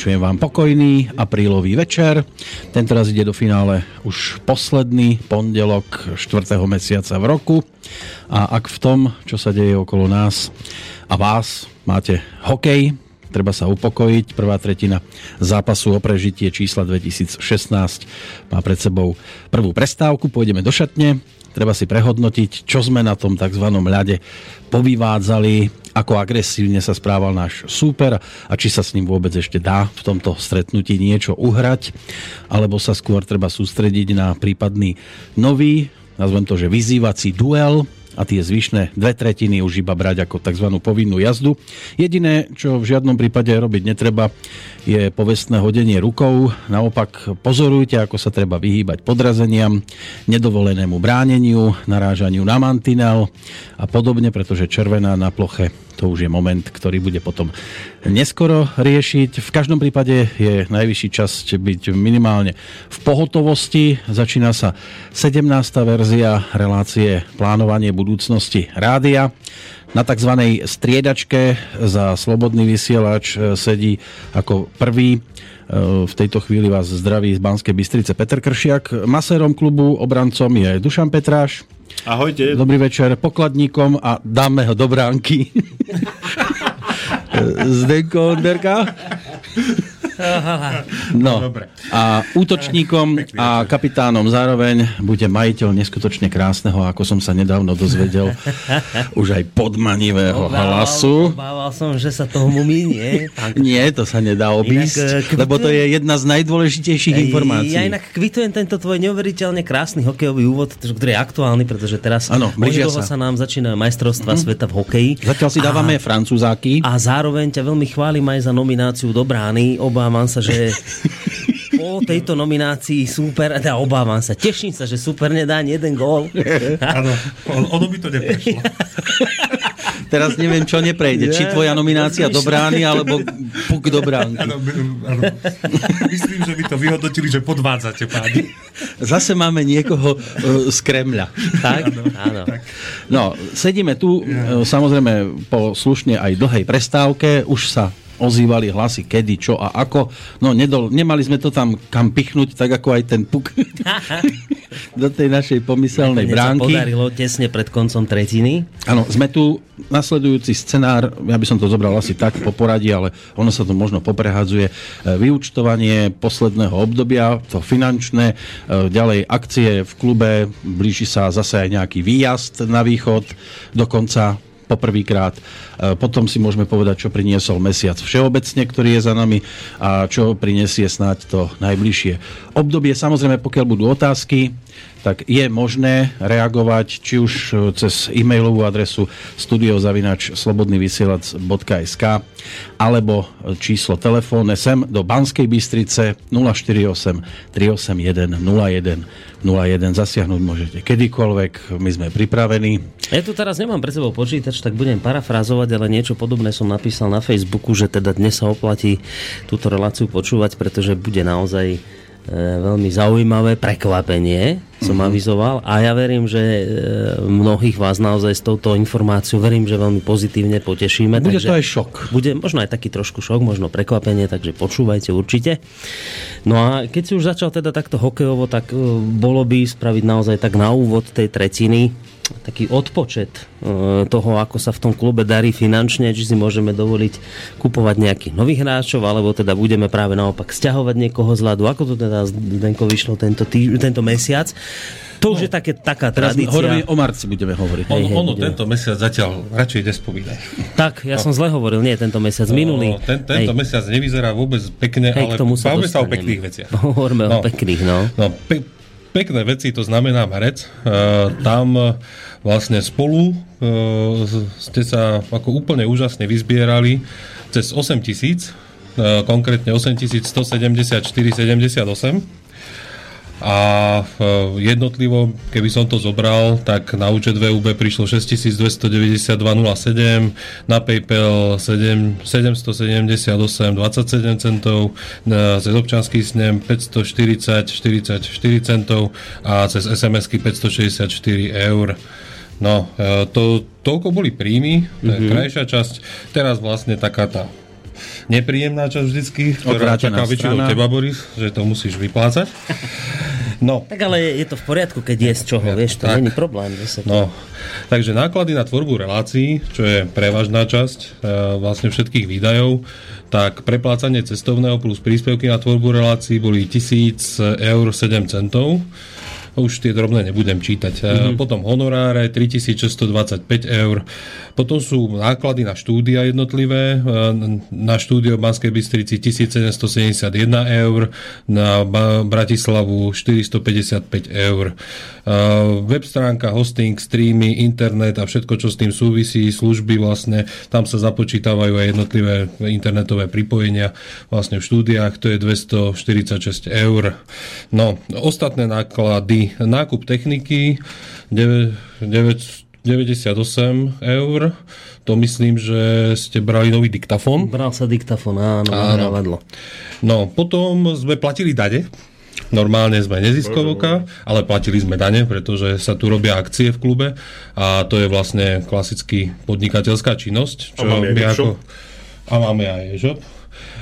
Vyšujem vám pokojný aprílový večer. Tentoraz ide do finále už posledný pondelok 4. mesiaca v roku. A ak v tom, čo sa deje okolo nás a vás, máte hokej, treba sa upokojiť. Prvá tretina zápasu o prežitie čísla 2016 má pred sebou prvú prestávku. Pôjdeme do šatne, treba si prehodnotiť, čo sme na tom tzv. ľade povyvádzali, ako agresívne sa správal náš súper a či sa s ním vôbec ešte dá v tomto stretnutí niečo uhrať, alebo sa skôr treba sústrediť na prípadný nový, nazvem to, že vyzývací duel, a tie zvyšné dve tretiny už iba brať ako tzv. povinnú jazdu. Jediné, čo v žiadnom prípade robiť netreba, je povestné hodenie rukou. Naopak pozorujte, ako sa treba vyhýbať podrazeniam, nedovolenému bráneniu, narážaniu na mantinel a podobne, pretože červená na ploche to už je moment, ktorý bude potom neskoro riešiť. V každom prípade je najvyšší čas byť minimálne v pohotovosti. Začína sa 17. verzia relácie Plánovanie budúcnosti rádia. Na tzv. striedačke za slobodný vysielač e, sedí ako prvý e, v tejto chvíli vás zdraví z Banskej Bystrice Petr Kršiak. Masérom klubu obrancom je Dušan Petráš. Ahojte. Dobrý večer pokladníkom a dáme ho do bránky. Zdenko Onderka. No, a útočníkom a kapitánom zároveň bude majiteľ neskutočne krásneho, ako som sa nedávno dozvedel, už aj podmanivého hlasu. Obával som, že sa toho minie. Nie, to sa nedá obísť, inak, lebo to je jedna z najdôležitejších informácií. Ja inak kvitujem tento tvoj neuveriteľne krásny hokejový úvod, ktorý je aktuálny, pretože teraz ano, sa. sa nám začína majstrovstva mm. sveta v hokeji. Zatiaľ si dávame a, francúzáky. A zároveň ťa veľmi chválim aj za nomináciu do brány. Obávam sa, že po tejto nominácii super, teda obávam sa, teším sa, že super nedá ani jeden gól. Áno, ono by to neprešlo. Teraz neviem, čo neprejde. Či tvoja nominácia do brány, alebo puk do áno. Myslím, že by to vyhodnotili, že podvádzate, páni. Zase máme niekoho uh, z Kremľa. Tak? Áno. No, sedíme tu, ja. uh, samozrejme, po slušne aj dlhej prestávke. Už sa ozývali hlasy kedy, čo a ako. No nedol, nemali sme to tam kam pichnúť, tak ako aj ten puk do tej našej pomyselnej Nakoniec bránky. sa podarilo tesne pred koncom tretiny. Áno, sme tu nasledujúci scenár, ja by som to zobral asi tak po poradí, ale ono sa to možno poprehadzuje. E, vyučtovanie posledného obdobia, to finančné, e, ďalej akcie v klube, blíži sa zase aj nejaký výjazd na východ, dokonca poprvýkrát. E, potom si môžeme povedať, čo priniesol mesiac všeobecne, ktorý je za nami a čo prinesie snáď to najbližšie obdobie. Samozrejme, pokiaľ budú otázky, tak je možné reagovať či už cez e-mailovú adresu studiozavinač slobodnyvysielac.sk alebo číslo telefónne sem do Banskej Bystrice 048 381 01 01. Zasiahnuť môžete kedykoľvek, my sme pripravení. Ja tu teraz nemám pre sebou počítač, tak budem parafrazovať, ale niečo podobné som napísal na Facebooku, že teda dnes sa oplatí túto reláciu počúvať, pretože bude naozaj E, veľmi zaujímavé prekvapenie som mm-hmm. avizoval a ja verím, že e, mnohých vás naozaj s touto informáciou verím, že veľmi pozitívne potešíme. Bude takže to aj šok. Bude možno aj taký trošku šok, možno prekvapenie, takže počúvajte určite. No a keď si už začal teda takto hokejovo, tak e, bolo by spraviť naozaj tak na úvod tej tretiny taký odpočet e, toho, ako sa v tom klube darí finančne, či si môžeme dovoliť kupovať nejakých nových hráčov, alebo teda budeme práve naopak stiahovať niekoho z ľadu. Ako to teda Zdenko vyšlo tento, tý, tento mesiac? To už no, je také, taká tradícia. Hovoríme, o marci budeme hovoriť. Ono, hej, ono budeme. tento mesiac zatiaľ radšej nespomínaj. Tak, ja no. som zle hovoril, nie tento mesiac, no, minulý. Ten, tento hej. mesiac nevyzerá vôbec pekne, hej, ale bavme sa o pekných veciach. Hovoríme no. o pekných, no. no pe- pekné veci, to znamená Marec. Uh, tam uh, vlastne spolu uh, ste sa ako úplne úžasne vyzbierali cez 8 tisíc, konkrétne 8174,78 a e, jednotlivo, keby som to zobral, tak na účet VUB prišlo 6292,07, na PayPal 7, 778,27 centov, cez občanský snem 540, 44 centov a cez SMS-ky 564 eur. No, e, to, toľko boli príjmy, to je mm-hmm. krajšia časť. Teraz vlastne taká tá nepríjemná časť vždycky, ktorá Odvrátená čaká väčšinou teba, Boris, že to musíš vyplácať. No, Tak ale je to v poriadku, keď je z čoho, vieš, to Tak. není problém. Zase. No, takže náklady na tvorbu relácií, čo je prevažná časť e, vlastne všetkých výdajov, tak preplácanie cestovného plus príspevky na tvorbu relácií boli 1000 eur 7 centov. Už tie drobné nebudem čítať. Mm-hmm. Potom honoráre 3625 eur. Potom sú náklady na štúdia jednotlivé. E, Na štúdio v Banskej Bystrici 1771 eur, na Bratislavu 455 eur. E, Web stránka, hosting, streamy, internet a všetko, čo s tým súvisí, služby vlastne, tam sa započítavajú aj jednotlivé internetové pripojenia vlastne v štúdiách, to je 246 eur. No, ostatné náklady, nákup techniky 9, 9, 98 eur, to myslím, že ste brali nový diktafón. Bral sa diktafón, áno, Áno. nahrávadlo. No, potom sme platili dane. Normálne sme neziskovka, ale platili sme dane, pretože sa tu robia akcie v klube a to je vlastne klasický podnikateľská činnosť. A máme aj e-shop. a máme aj e-shop.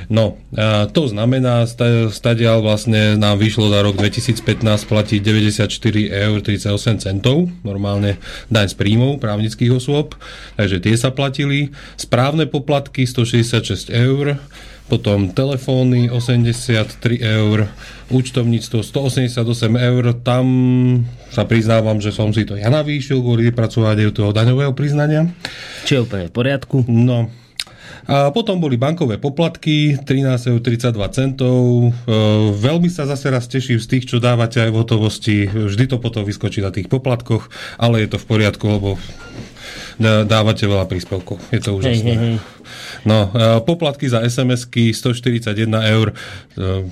No, a to znamená, sta- stadiaľ vlastne nám vyšlo za rok 2015 platiť 94 eur 38 centov, normálne daň z príjmov právnických osôb, takže tie sa platili. Správne poplatky 166 eur, potom telefóny 83 eur, účtovníctvo 188 eur, tam sa priznávam, že som si to ja navýšil kvôli vypracovaniu toho daňového priznania. Či je úplne v poriadku. No. A potom boli bankové poplatky, 13,32 centov. E, veľmi sa zase raz teším z tých, čo dávate aj v hotovosti. Vždy to potom vyskočí na tých poplatkoch, ale je to v poriadku, lebo dá- dávate veľa príspevkov. Je to Hej, úžasné. hej, hej. No, e, poplatky za SMS-ky 141 eur e,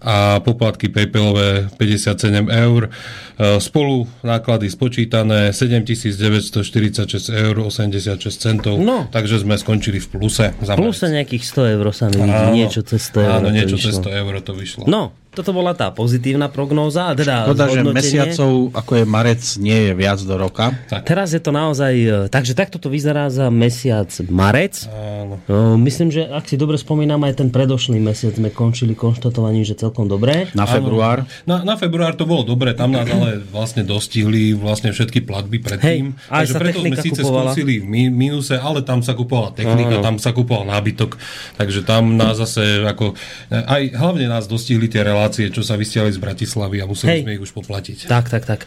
a poplatky PayPalové 57 eur. E, Spolu náklady spočítané 7946 eur 86 centov. No. Takže sme skončili v pluse. Za Plus sa marec. nejakých 100 eur sa mi vidí, Áno. niečo cez 100 eur. Áno, niečo cez 100 eur to vyšlo. No, toto bola tá pozitívna prognóza, teda Škoda, že mesiacov, ako je marec, nie je viac do roka. Teraz je to naozaj, e, takže takto to vyzerá za mesiac marec. Áno. No, myslím, že ak si dobre spomínam, aj ten predošlý mesiac sme končili konštatovaním, že celkom dobré. Na február. Na, na február to bolo dobre, tam nás ale vlastne dostihli vlastne všetky platby predtým. Hej, aj takže sa preto sme síce kupovala. skúsili v mínuse, ale tam sa kupovala technika, Áno. tam sa kupoval nábytok, takže tam nás zase ako, aj hlavne nás dostihli tie relácie, čo sa vystiali z Bratislavy a museli Hej. sme ich už poplatiť. Tak, tak, tak.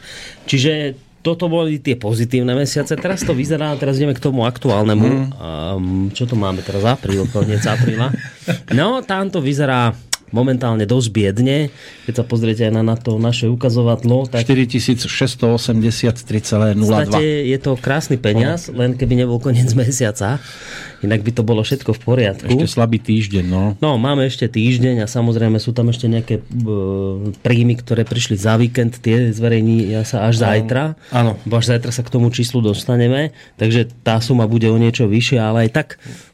Čiže toto boli tie pozitívne mesiace. Teraz to vyzerá, teraz ideme k tomu aktuálnemu. Mhm. Um, čo to máme teraz? Apríl, koniec apríla. No, tam to vyzerá momentálne dosť biedne. Keď sa pozriete aj na, na to naše ukazovadlo, tak 4683,02. v podstate je to krásny peniaz, len keby nebol koniec mesiaca. Inak by to bolo všetko v poriadku. Ešte slabý týždeň, no. No, máme ešte týždeň a samozrejme sú tam ešte nejaké e, príjmy, ktoré prišli za víkend, tie zverejní sa až zajtra. áno. Bo až zajtra sa k tomu číslu dostaneme, takže tá suma bude o niečo vyššia, ale aj tak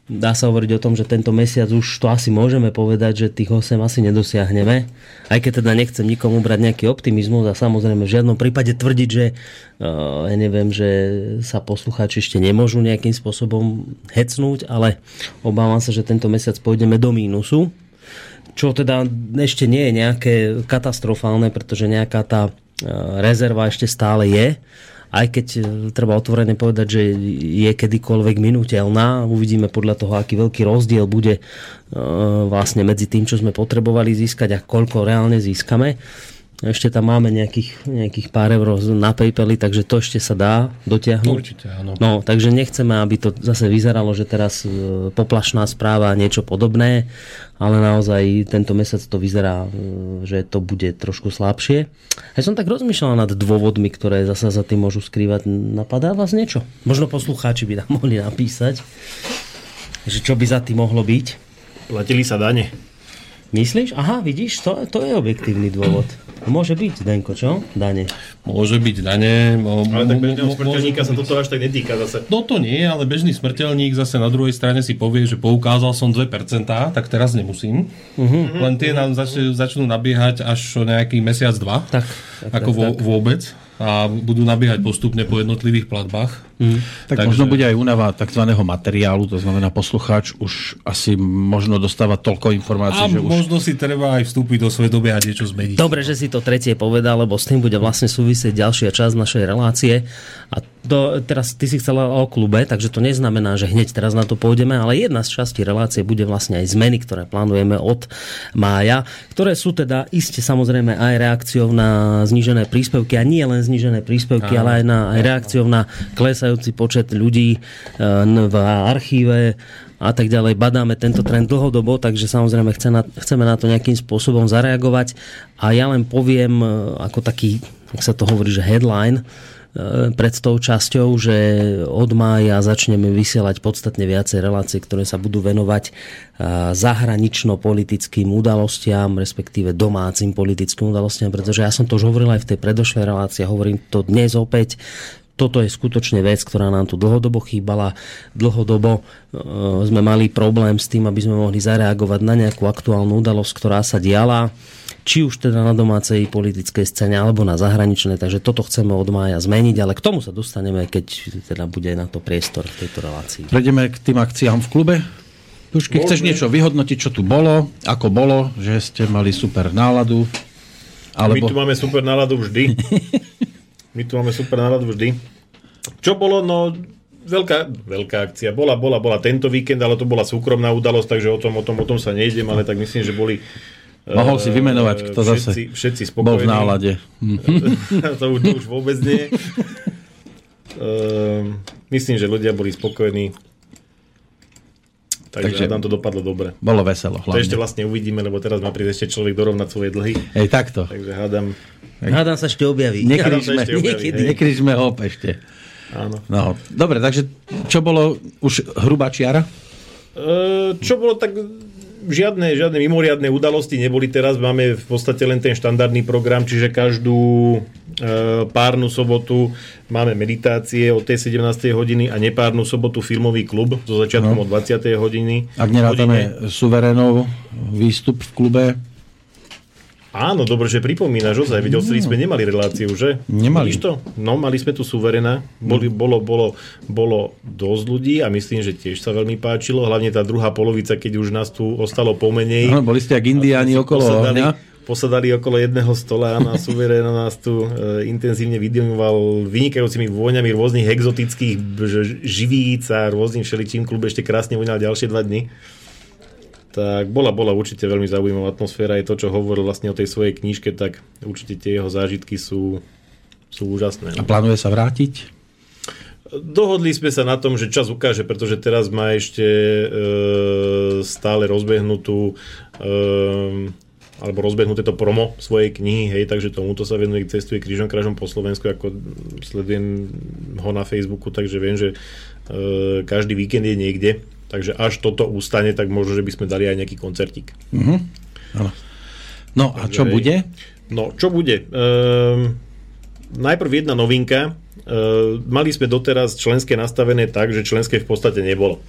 dá sa hovoriť o tom, že tento mesiac už to asi môžeme povedať, že tých 8 asi nedosiahneme. Aj keď teda nechcem nikomu brať nejaký optimizmus a samozrejme v žiadnom prípade tvrdiť, že uh, ja neviem, že sa poslucháči ešte nemôžu nejakým spôsobom hecnúť, ale obávam sa, že tento mesiac pôjdeme do mínusu čo teda ešte nie je nejaké katastrofálne, pretože nejaká tá e, rezerva ešte stále je. Aj keď e, treba otvorene povedať, že je kedykoľvek minutelná, uvidíme podľa toho, aký veľký rozdiel bude e, vlastne medzi tým, čo sme potrebovali získať a koľko reálne získame. Ešte tam máme nejakých, nejakých pár eur na Paypali, takže to ešte sa dá dotiahnuť. Určite, áno. No, takže nechceme, aby to zase vyzeralo, že teraz e, poplašná správa niečo podobné, ale naozaj tento mesiac to vyzerá, e, že to bude trošku slabšie. Ja som tak rozmýšľal nad dôvodmi, ktoré zase za tým môžu skrývať. Napadá vás niečo? Možno poslucháči by nám mohli napísať, že čo by za tým mohlo byť. Platili sa dane. Myslíš? Aha, vidíš, to, to je objektívny dôvod. Môže byť, Denko, čo? Dane. Môže byť dane. mo- Ale tak bežného smrteľníka sa toto až tak netýka zase. No to nie, ale bežný smrteľník zase na druhej strane si povie, že poukázal som 2%, tak teraz nemusím. Uh-huh. Len tie nám zač- začnú nabiehať až o nejaký mesiac, dva. Tak, tak, ako tak, vo, tak. vôbec. a budú nabiehať postupne po jednotlivých platbách. Mm. Tak Takže... možno bude aj únava tzv. materiálu, to znamená poslucháč už asi možno dostáva toľko informácií, A že už... možno si treba aj vstúpiť do svedomia a niečo zmeniť. Dobre, že si to tretie povedal, lebo s tým bude vlastne súvisieť ďalšia časť našej relácie. A to, teraz ty si chcela o klube, takže to neznamená, že hneď teraz na to pôjdeme, ale jedna z častí relácie bude vlastne aj zmeny, ktoré plánujeme od mája, ktoré sú teda iste samozrejme aj reakciou na znížené príspevky a nie len znížené príspevky, Aha. ale aj na aj reakciou na klesajúci počet ľudí e, v archíve a tak ďalej. Badáme tento trend dlhodobo, takže samozrejme chceme na to nejakým spôsobom zareagovať. A ja len poviem e, ako taký, ak sa to hovorí, že headline, e, pred tou časťou, že od mája začneme vysielať podstatne viacej relácie, ktoré sa budú venovať zahranično-politickým udalostiam, respektíve domácim politickým udalostiam, pretože ja som to už hovoril aj v tej predošlej relácii, hovorím to dnes opäť, toto je skutočne vec, ktorá nám tu dlhodobo chýbala. Dlhodobo e, sme mali problém s tým, aby sme mohli zareagovať na nejakú aktuálnu udalosť, ktorá sa diala či už teda na domácej politickej scéne alebo na zahraničnej, takže toto chceme od mája zmeniť, ale k tomu sa dostaneme, keď teda bude na to priestor v tejto relácii. Prejdeme k tým akciám v klube. Tušky, chceš niečo vyhodnotiť, čo tu bolo, ako bolo, že ste mali super náladu? Alebo... My tu máme super náladu vždy. My tu máme super náladu vždy. Čo bolo, no veľká, veľká akcia. Bola, bola, bola tento víkend, ale to bola súkromná udalosť, takže o tom, o tom, o tom sa nejdem, ale tak myslím, že boli Mohol si vymenovať, kto všetci, zase všetci bol v nálade. to, už, to už vôbec nie. Uh, myslím, že ľudia boli spokojní. Takže, Takže nám to dopadlo dobre. Bolo veselo. Hlavne. To ešte vlastne uvidíme, lebo teraz má prísť ešte človek dorovnať svoje dlhy. Hej, takto. Takže hádam. Hádam sa ešte objaví. Nekryžme ho ešte. Áno. No, dobre, takže čo bolo už hrubá čiara? E, čo bolo tak žiadne, žiadne mimoriadne udalosti neboli teraz. Máme v podstate len ten štandardný program, čiže každú párnu sobotu máme meditácie od tej 17. hodiny a nepárnu sobotu filmový klub so začiatkom no. od 20. hodiny. Ak nerátame suverénov výstup v klube, Áno, dobre, že pripomínaš, ozaj, videl si, sme nemali reláciu, že? Nemali. Vidíš to? No, mali sme tu suverena, boli, bolo, bolo, bolo dosť ľudí a myslím, že tiež sa veľmi páčilo, hlavne tá druhá polovica, keď už nás tu ostalo pomenej. Áno, boli ste jak indiáni okolo ohňa. Posadali okolo jedného stola a suverena nás tu e, intenzívne vydimuval vynikajúcimi vôňami rôznych exotických živíc a rôznym všeličím. Klub ešte krásne voňal ďalšie dva dny tak bola, bola určite veľmi zaujímavá atmosféra. Je to, čo hovoril vlastne o tej svojej knižke, tak určite tie jeho zážitky sú, sú úžasné. A plánuje sa vrátiť? Dohodli sme sa na tom, že čas ukáže, pretože teraz má ešte e, stále rozbehnutú e, alebo rozbehnuté to promo svojej knihy, hej, takže tomuto sa venuje, cestuje krížom krážom po Slovensku, ako sledujem ho na Facebooku, takže viem, že e, každý víkend je niekde Takže až toto ustane, tak možno, že by sme dali aj nejaký koncertík. Uh-huh. No a čo bude? No, čo bude? Ehm, najprv jedna novinka. Ehm, mali sme doteraz členské nastavené tak, že členské v podstate nebolo.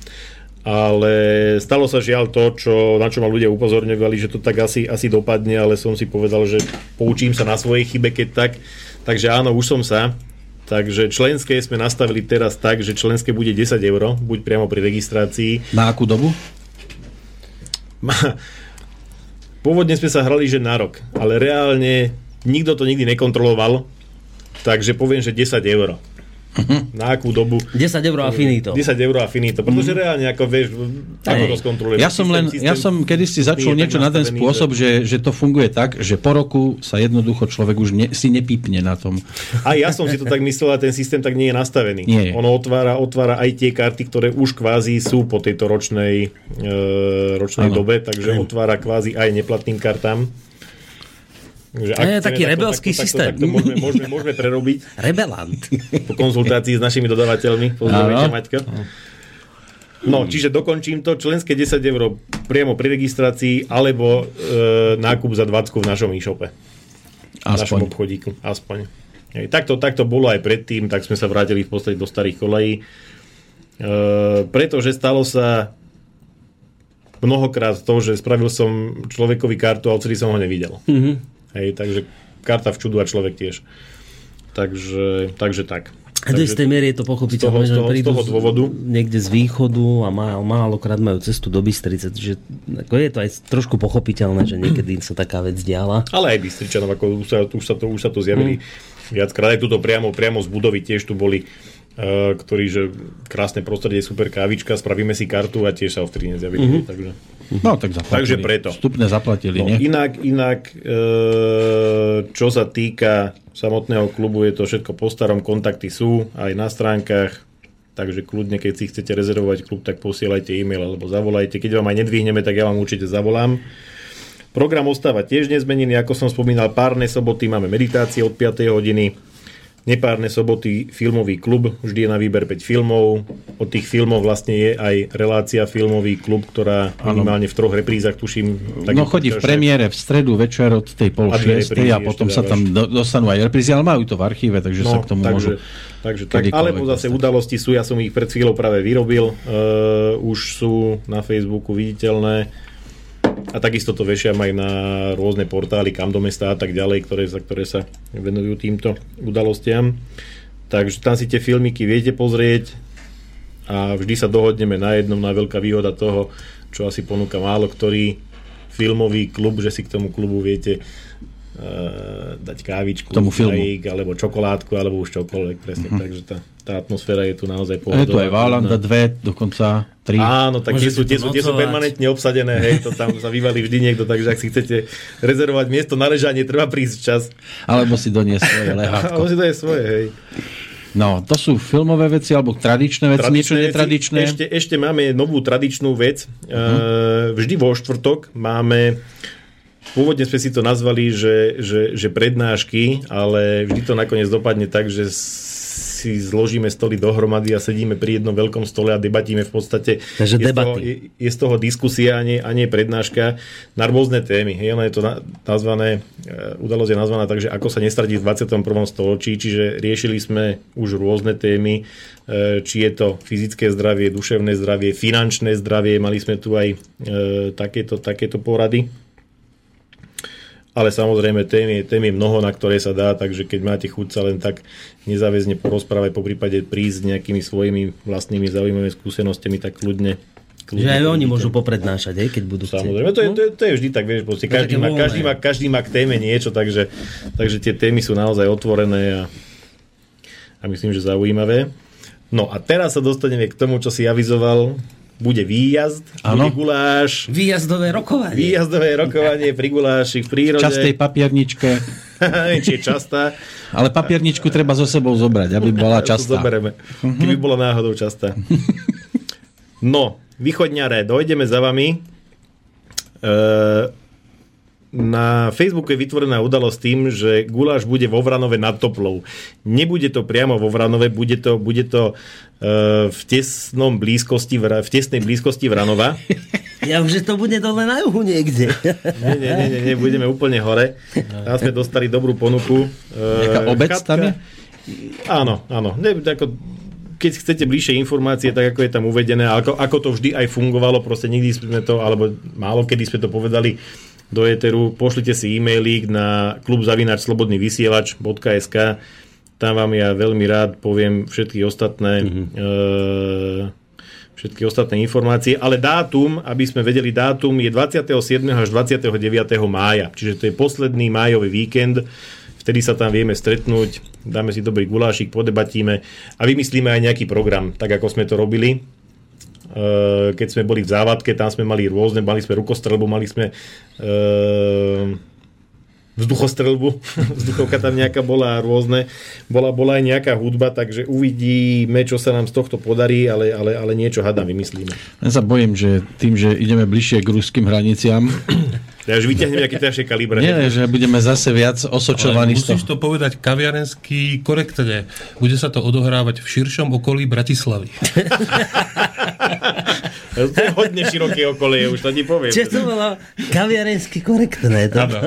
Ale stalo sa žiaľ to, čo, na čo ma ľudia upozorňovali, že to tak asi, asi dopadne, ale som si povedal, že poučím sa na svojej chybe, keď tak. Takže áno, už som sa. Takže členské sme nastavili teraz tak, že členské bude 10 eur, buď priamo pri registrácii. Na akú dobu? Pôvodne sme sa hrali, že na rok, ale reálne nikto to nikdy nekontroloval, takže poviem, že 10 eur. Na akú dobu? 10 eur a finito. 10 eur a finito, pretože mm. reálne ako vieš, ako to skontroluješ. Ja som len, systém, ja som kedysi začal niečo na ten spôsob, že... Že, že to funguje tak, že po roku sa jednoducho človek už ne, si nepípne na tom. A ja som si to tak myslel, a ten systém tak nie je nastavený. Nie. Ono otvára, otvára aj tie karty, ktoré už kvázi sú po tejto ročnej, e, ročnej dobe, takže otvára kvázi aj neplatným kartám. Že ak je taký takto, rebelský takto, systém. Takto, takto môžeme, môžeme, môžeme prerobiť. Rebelant. Po konzultácii s našimi dodávateľmi. Pozdravujte, Maťka. No, čiže dokončím to. Členské 10 eur priamo pri registrácii alebo e, nákup za 20 v našom e-shope. Aspoň. V našom obchodíku. Aspoň. Hej, takto, takto bolo aj predtým, tak sme sa vrátili v podstate do starých kolejí. E, pretože stalo sa mnohokrát to, že spravil som človekovi kartu a odtedy som ho nevidel. Mm-hmm. Hej, takže karta v čudu a človek tiež. takže, takže tak. A do istej miery je to pochopiteľné, z toho, z toho, z dôvodu. niekde z východu a má, málokrát majú cestu do Bystrice, že ako je to aj trošku pochopiteľné, že niekedy sa taká vec diala. Ale aj Bystričanov, ako už sa, už sa to, už sa to zjavili mm. viackrát, aj tuto priamo, priamo z budovy tiež tu boli uh, ktorí, že krásne prostredie, super kávička, spravíme si kartu a tiež sa vtedy nezjavili. Mm-hmm. Takže... No tak zaplatili. Takže preto. Vstupné zaplatili, no, nie? Inak, inak e, čo sa týka samotného klubu, je to všetko po starom, kontakty sú aj na stránkach, takže kľudne, keď si chcete rezervovať klub, tak posielajte e-mail alebo zavolajte. Keď vám aj nedvihneme, tak ja vám určite zavolám. Program ostáva tiež nezmenený, ako som spomínal, párne soboty máme meditácie od 5. hodiny, nepárne soboty filmový klub, vždy je na výber 5 filmov. Od tých filmov vlastne je aj relácia filmový klub, ktorá minimálne v troch reprízach tuším. No chodí v premiére v stredu večer od tej pol A šiestej a potom sa tam do, dostanú aj reprízy, ale majú to v archíve, takže sa k tomu No, takže, môžu takže tak, alebo zase dostať. udalosti sú, ja som ich pred chvíľou práve vyrobil, uh, už sú na Facebooku viditeľné a takisto to vešiam aj na rôzne portály, kam do mesta a tak ďalej, ktoré, sa- ktoré sa venujú týmto udalostiam. Takže tam si tie filmiky viete pozrieť a vždy sa dohodneme na jednom, na veľká výhoda toho, čo asi ponúka málo ktorý filmový klub, že si k tomu klubu viete uh, dať kávičku, Tomu filmu. čajík, alebo čokoládku, alebo už čokoľvek, presne. Mm-hmm. Takže tá, tá atmosféra je tu naozaj A je tu aj pohodová. Válanda 2, dokonca 3. Áno, tak tie sú, tie, sú, tie sú permanentne obsadené, hej, to tam sa vyvalí vždy niekto, takže ak si chcete rezervovať miesto na ležanie, treba prísť včas. Alebo si doniesť svoje Ale lehátko. si to je svoje, hej. No, to sú filmové veci, alebo tradičné veci, niečo veci. netradičné. Ešte, ešte máme novú tradičnú vec. Uh-huh. Vždy vo štvrtok máme Pôvodne sme si to nazvali, že, že, že prednášky, ale vždy to nakoniec dopadne tak, že si zložíme stoly dohromady a sedíme pri jednom veľkom stole a debatíme v podstate. Takže je, z toho, debaty. je, je z toho diskusia a nie, a nie prednáška na rôzne témy. Hej, ono je to na, nazvané, e, udalosť je nazvaná tak, že ako sa nestratiť v 21. storočí, čiže riešili sme už rôzne témy, e, či je to fyzické zdravie, duševné zdravie, finančné zdravie, mali sme tu aj e, takéto, takéto porady ale samozrejme tém je, tém je mnoho, na ktoré sa dá, takže keď máte chuť sa len tak nezáväzne porozprávať, po prípade prísť s nejakými svojimi vlastnými zaujímavými skúsenostiami, tak kľudne. kľudne Že aj oni môžu prednášať, hej, keď budú chcieť. Samozrejme, to je, to, je, to je vždy tak, vieš, proste každý, má, každý, má, každý má k téme niečo, takže, takže tie témy sú naozaj otvorené a, a myslím, že zaujímavé. No a teraz sa dostaneme k tomu, čo si avizoval. Bude výjazd, Áno. bude guláš, Výjazdové rokovanie. výjazdové rokovanie pri guláši v prírode. Častej papierničke. Či je častá. Ale papierničku treba so sebou zobrať, aby bola častá. zoberieme. Keby bola náhodou častá. No, východňare, dojdeme za vami. E, na Facebooku je vytvorená udalosť tým, že guláš bude vo Vranove nad Toplou. Nebude to priamo vo Vranove, bude to, bude to e, v, tesnom blízkosti, v tesnej blízkosti Vranova. Ja už, že to bude dole na juhu niekde. Nie, nie, nie, nie, nie budeme úplne hore. Tam sme dostali dobrú ponuku. E, Nejaká obec tam je? Áno, áno. Ne, ako, keď chcete bližšie informácie, tak ako je tam uvedené, ako, ako to vždy aj fungovalo, proste nikdy sme to, alebo málo kedy sme to povedali do éteru, pošlite si e-mailík na klubzavinačslobodnyvysielač.sk tam vám ja veľmi rád poviem všetky ostatné mm-hmm. e, všetky ostatné informácie, ale dátum, aby sme vedeli dátum, je 27. až 29. mája, čiže to je posledný májový víkend, vtedy sa tam vieme stretnúť, dáme si dobrý gulášik, podebatíme a vymyslíme aj nejaký program, tak ako sme to robili. E, Keď sme boli v závadke, tam sme mali rôzne, mali sme rukostrelbu, mali sme e, vzduchostrelbu, vzduchovka tam nejaká bola rôzne, bola, bola aj nejaká hudba, takže uvidíme, čo sa nám z tohto podarí, ale, ale, ale niečo hádam vymyslíme. Ja sa bojím, že tým, že ideme bližšie k ruským hraniciam, Ja už vyťahnem nejaké ťažšie kalibre. nie, že budeme zase viac Ale osočovaní z musíš to povedať kaviarensky korektne. Bude sa to odohrávať v širšom okolí Bratislavy. To je hodne široké okolie, už to ti poviem. Čo to bolo kaviarensky korektné. To... Áno.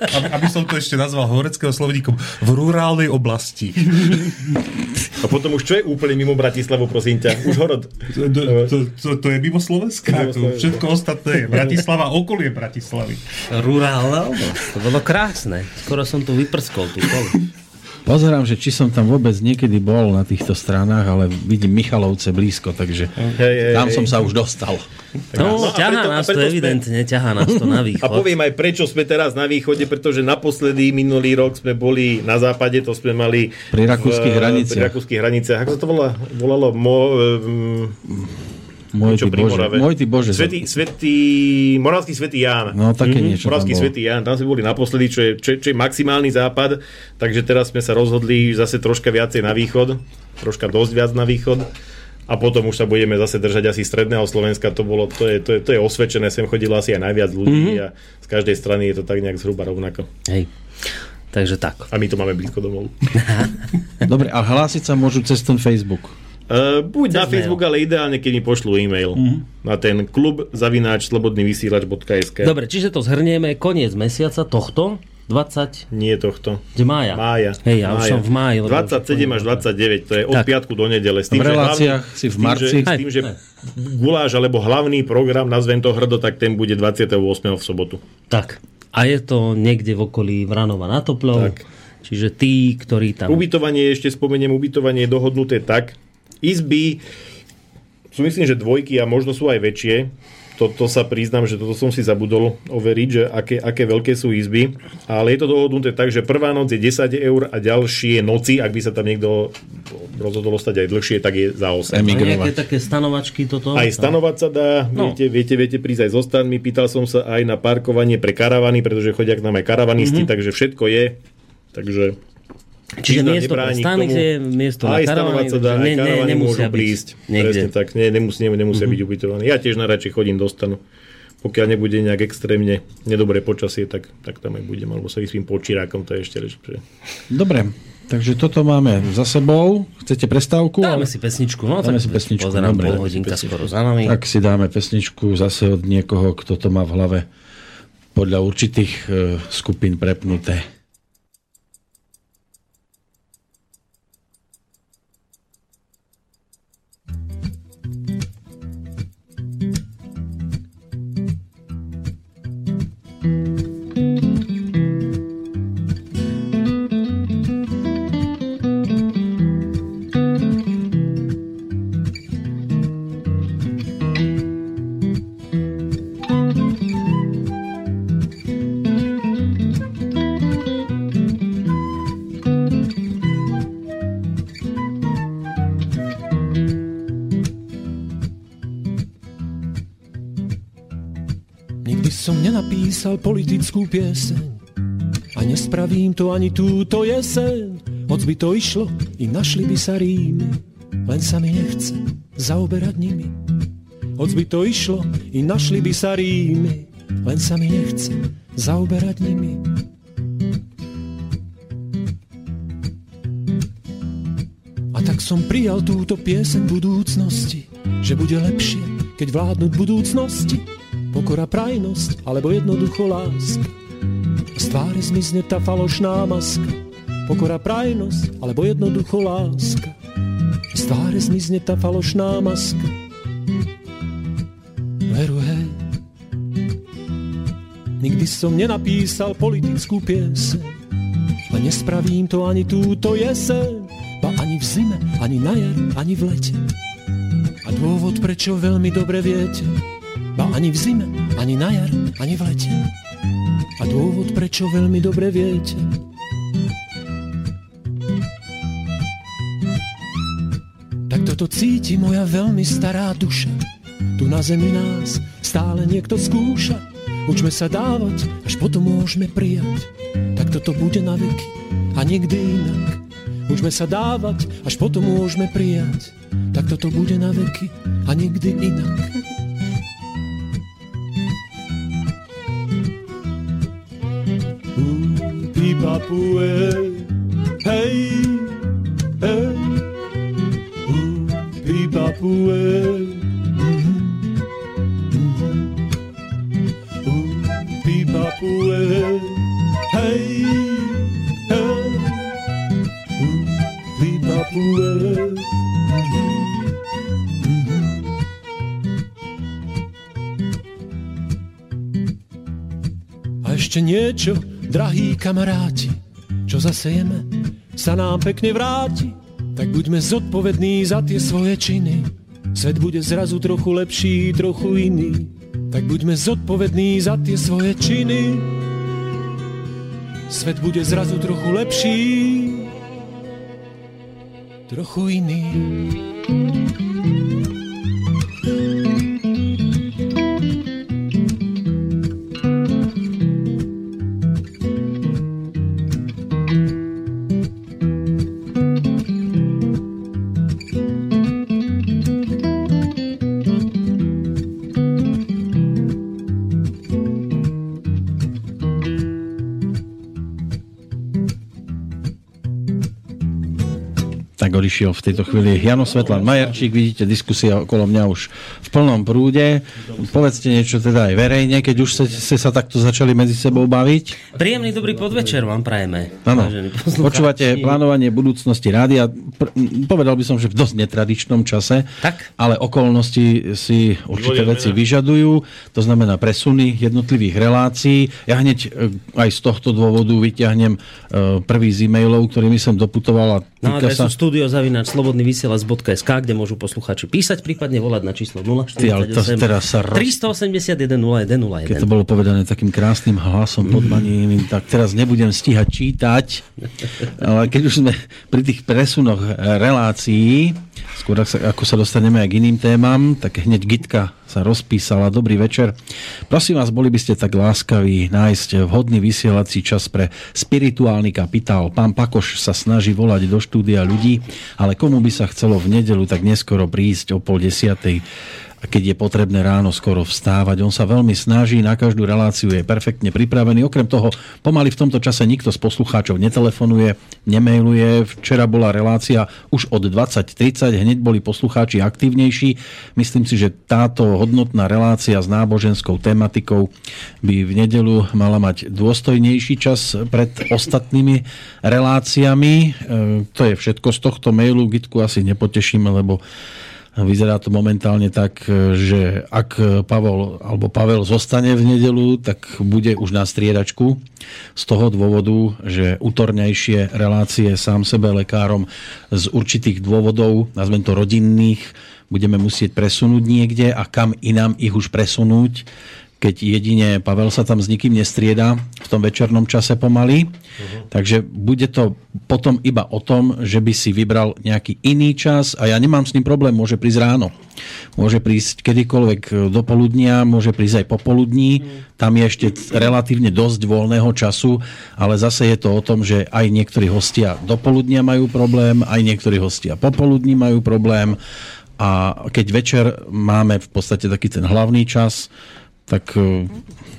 Aby, aby som to ešte nazval horeckého slovníkom v rurálnej oblasti. A potom už čo je úplne mimo Bratislavu, prosím ťa? Už horod. To, to, to, to je mimo Slovenska. Mimo Slovenska. všetko ostatné je Bratislava, okolie Bratislavy. Rurálna oblasť. To bolo krásne. Skoro som tu vyprskol tú kolu. Pozerám, že či som tam vôbec niekedy bol na týchto stranách, ale vidím Michalovce blízko, takže Hej, hej, tam hej. som sa už dostal. No, No a ťahá preto- a nás to preto sme- evidentne, ťahá nás to na A východ. poviem aj prečo sme teraz na východe, pretože naposledy minulý rok sme boli na západe, to sme mali Pri rakúskych hraniciach. Pri rakúskych hraniciach. Ako sa to volá? volalo? Mo, um, Môj ty Bože. Môj ty Bože. Svetý, svetý, Moravský svetý Ján. No, také niečo tam Moravský bolo. svetý Ján, tam sme boli naposledy, čo je, čo, je- čo je maximálny západ, takže teraz sme sa rozhodli zase troška viacej na východ, troška dosť viac na východ a potom už sa budeme zase držať asi stredného Slovenska, to, bolo, to, je, to, je, to je osvedčené, sem chodilo asi aj najviac ľudí Mhm. mm-hmm. a z každej strany je to tak nejak zhruba rovnako. Hej. Takže tak. A my to máme blízko domov. Dobre, a hlásiť sa môžu cez ten Facebook. Uh, buď na Cez Facebook, ale ideálne, keď mi pošlú e-mail Mhm. mm-hmm. na ten klub zavináč slobodnyvysielač.sk Dobre, čiže to zhrnieme, koniec mesiaca tohto, 20, Nie tohto. kde mája. Mája. Hej, ja už Mája. som v máji. lebo už 27 až 29, to je od Tak. piatku do nedele. S V reláciách hlavný- si v s tým, marci. Že, s tým, že guláš alebo hlavný program, nazvem to hrdo, tak ten bude 28. v sobotu. Tak. A je to niekde v okolí Vranova na Toplov. Tak. Čiže tí, ktorí tam... Ubytovanie, ešte spomeniem, ubytovanie je dohodnuté tak. Izby sú myslím, že dvojky a možno sú aj väčšie. Toto sa priznám, že toto som si zabudol overiť, že aké, aké veľké sú izby. Ale je to dohodnuté tak, že prvá noc je 10 eur a ďalšie noci, ak by sa tam niekto rozhodol ostať aj dlhšie, tak je za 8. A Emi- nejaké také stanovačky toto? Aj stanovať sa dá, No. viete, viete, viete prísť aj so stanmi. Pýtal som sa aj na parkovanie pre karavany, pretože chodia k nám aj karavanisti, mm-hmm. takže všetko je. Takže Čiže miesto pre nebráni k stany tomu. je miesto na aj karavany, stanovať sa dá, ne- ne- karavany nemusia môžu byť prísť. niekde. Presne tak, ne, nemusia Mhm. byť ubytovaní. Ja tiež najradšej chodím do stanu. Pokiaľ nebude nejak extrémne nedobré počasie, tak, tak tam aj budem. Alebo sa vyspím počirákom, to je ešte lepšie. Dobre, takže toto máme za sebou. Chcete prestávku? Dáme si pesničku, no Dáme tak si pesničku, pozerám dobre. pol hodinka skoro za nami. Tak si dáme pesničku zase od niekoho, kto to má v hlave podľa určitých e, skupín prepnuté. Nenapísal politickú pieseň a nespravím to ani túto jeseň. Moc by to išlo i našli by sa rímy, len sa mi nechce zaoberať nimi. Hoď by to išlo i našli by sa rímy, len sa mi nechce zaoberať nimi. A tak som prijal túto pieseň budúcnosti, že bude lepšie, keď vládnuť budúcnosti. Pokora, prajnosť, alebo jednoducho láska. Z tváre zmizne tá falošná maska. Pokora, prajnosť, alebo jednoducho láska. Z tváre zmizne tá falošná maska. Nikdy som nenapísal politickú pieseň a nespravím to ani túto jeseň, ba ani v zime, ani na jar, ani v lete. A dôvod, prečo veľmi dobre viete, ani v zime, ani na jar, ani v lete. A dôvod, prečo veľmi dobre viete, toto cíti moja veľmi stará duša. Tu na zemi nás stále niekto skúša. Učme sa dávať, až potom môžeme prijať. Tak toto bude na veky a nikdy inak. Učme sa dávať, až potom môžeme prijať. Tak toto bude na veky a nikdy inak. y papoué. Hey, hey, oupi papoué. Oupi papuë, Hey, hey, oupi papuë, A jeszcze niečo drahí kamaráti, čo zasejeme, sa nám pekne vráti, tak buďme zodpovední za tie svoje činy. Svet bude zrazu trochu lepší, trochu iný, tak buďme zodpovední za tie svoje činy. Svet bude zrazu trochu lepší, trochu iný. Odišiel v tejto chvíli Jano Svetlan Majerčík. Vidíte, diskusia okolo mňa už v plnom prúde. Povedzte niečo teda aj verejne, keď už ste sa takto začali medzi sebou baviť. Príjemný dobrý podvečer vám prajeme. Áno, počúvate plánovanie budúcnosti rádia. Povedal by som, že v dosť netradičnom čase, tak? ale okolnosti si určité veci vyžadujú. To znamená presuny jednotlivých relácií. Ja hneď e, aj z tohto dôvodu vyťahnem e, prvý z e-mailov, ktorými som doputoval. No, sa... studio zavinač slobodnyvysielac.sk, kde môžu posluchači písať, prípadne volať na číslo 048 teraz sa roz... 381 0101. Keď to bolo povedané takým krásnym hlasom podmaneným, tak teraz nebudem stíhať čítať, ale keď už sme pri tých presunoch relácií, skôr ako sa dostaneme aj k iným témam, tak hneď Gitka sa rozpísala. Dobrý večer. Prosím vás, boli by ste tak láskaví nájsť vhodný vysielací čas pre spirituálny kapitál. Pán Pakoš sa snaží volať do štúdia ľudí, ale komu by sa chcelo v nedelu tak neskoro prísť o pol desiatej a keď je potrebné ráno skoro vstávať. On sa veľmi snaží, na každú reláciu je perfektne pripravený. Okrem toho, pomaly v tomto čase nikto z poslucháčov netelefonuje, nemailuje. Včera bola relácia už od 20.30, hneď boli poslucháči aktívnejší. Myslím si, že táto hodnotná relácia s náboženskou tematikou by v nedelu mala mať dôstojnejší čas pred ostatnými reláciami. E, to je všetko z tohto mailu. Gitku asi nepotešíme, lebo Vyzerá to momentálne tak, že ak Pavel alebo Pavel zostane v nedelu, tak bude už na striedačku. Z toho dôvodu, že útornejšie relácie sám sebe lekárom z určitých dôvodov, nazvem to rodinných, budeme musieť presunúť niekde a kam inám ich už presunúť keď jedine Pavel sa tam s nikým nestrieda v tom večernom čase pomaly. Uh-huh. Takže bude to potom iba o tom, že by si vybral nejaký iný čas a ja nemám s ním problém, môže prísť ráno. Môže prísť kedykoľvek do poludnia, môže prísť aj popoludní. Uh-huh. Tam je ešte relatívne dosť voľného času, ale zase je to o tom, že aj niektorí hostia do poludnia majú problém, aj niektorí hostia popoludní majú problém a keď večer máme v podstate taký ten hlavný čas, tak e,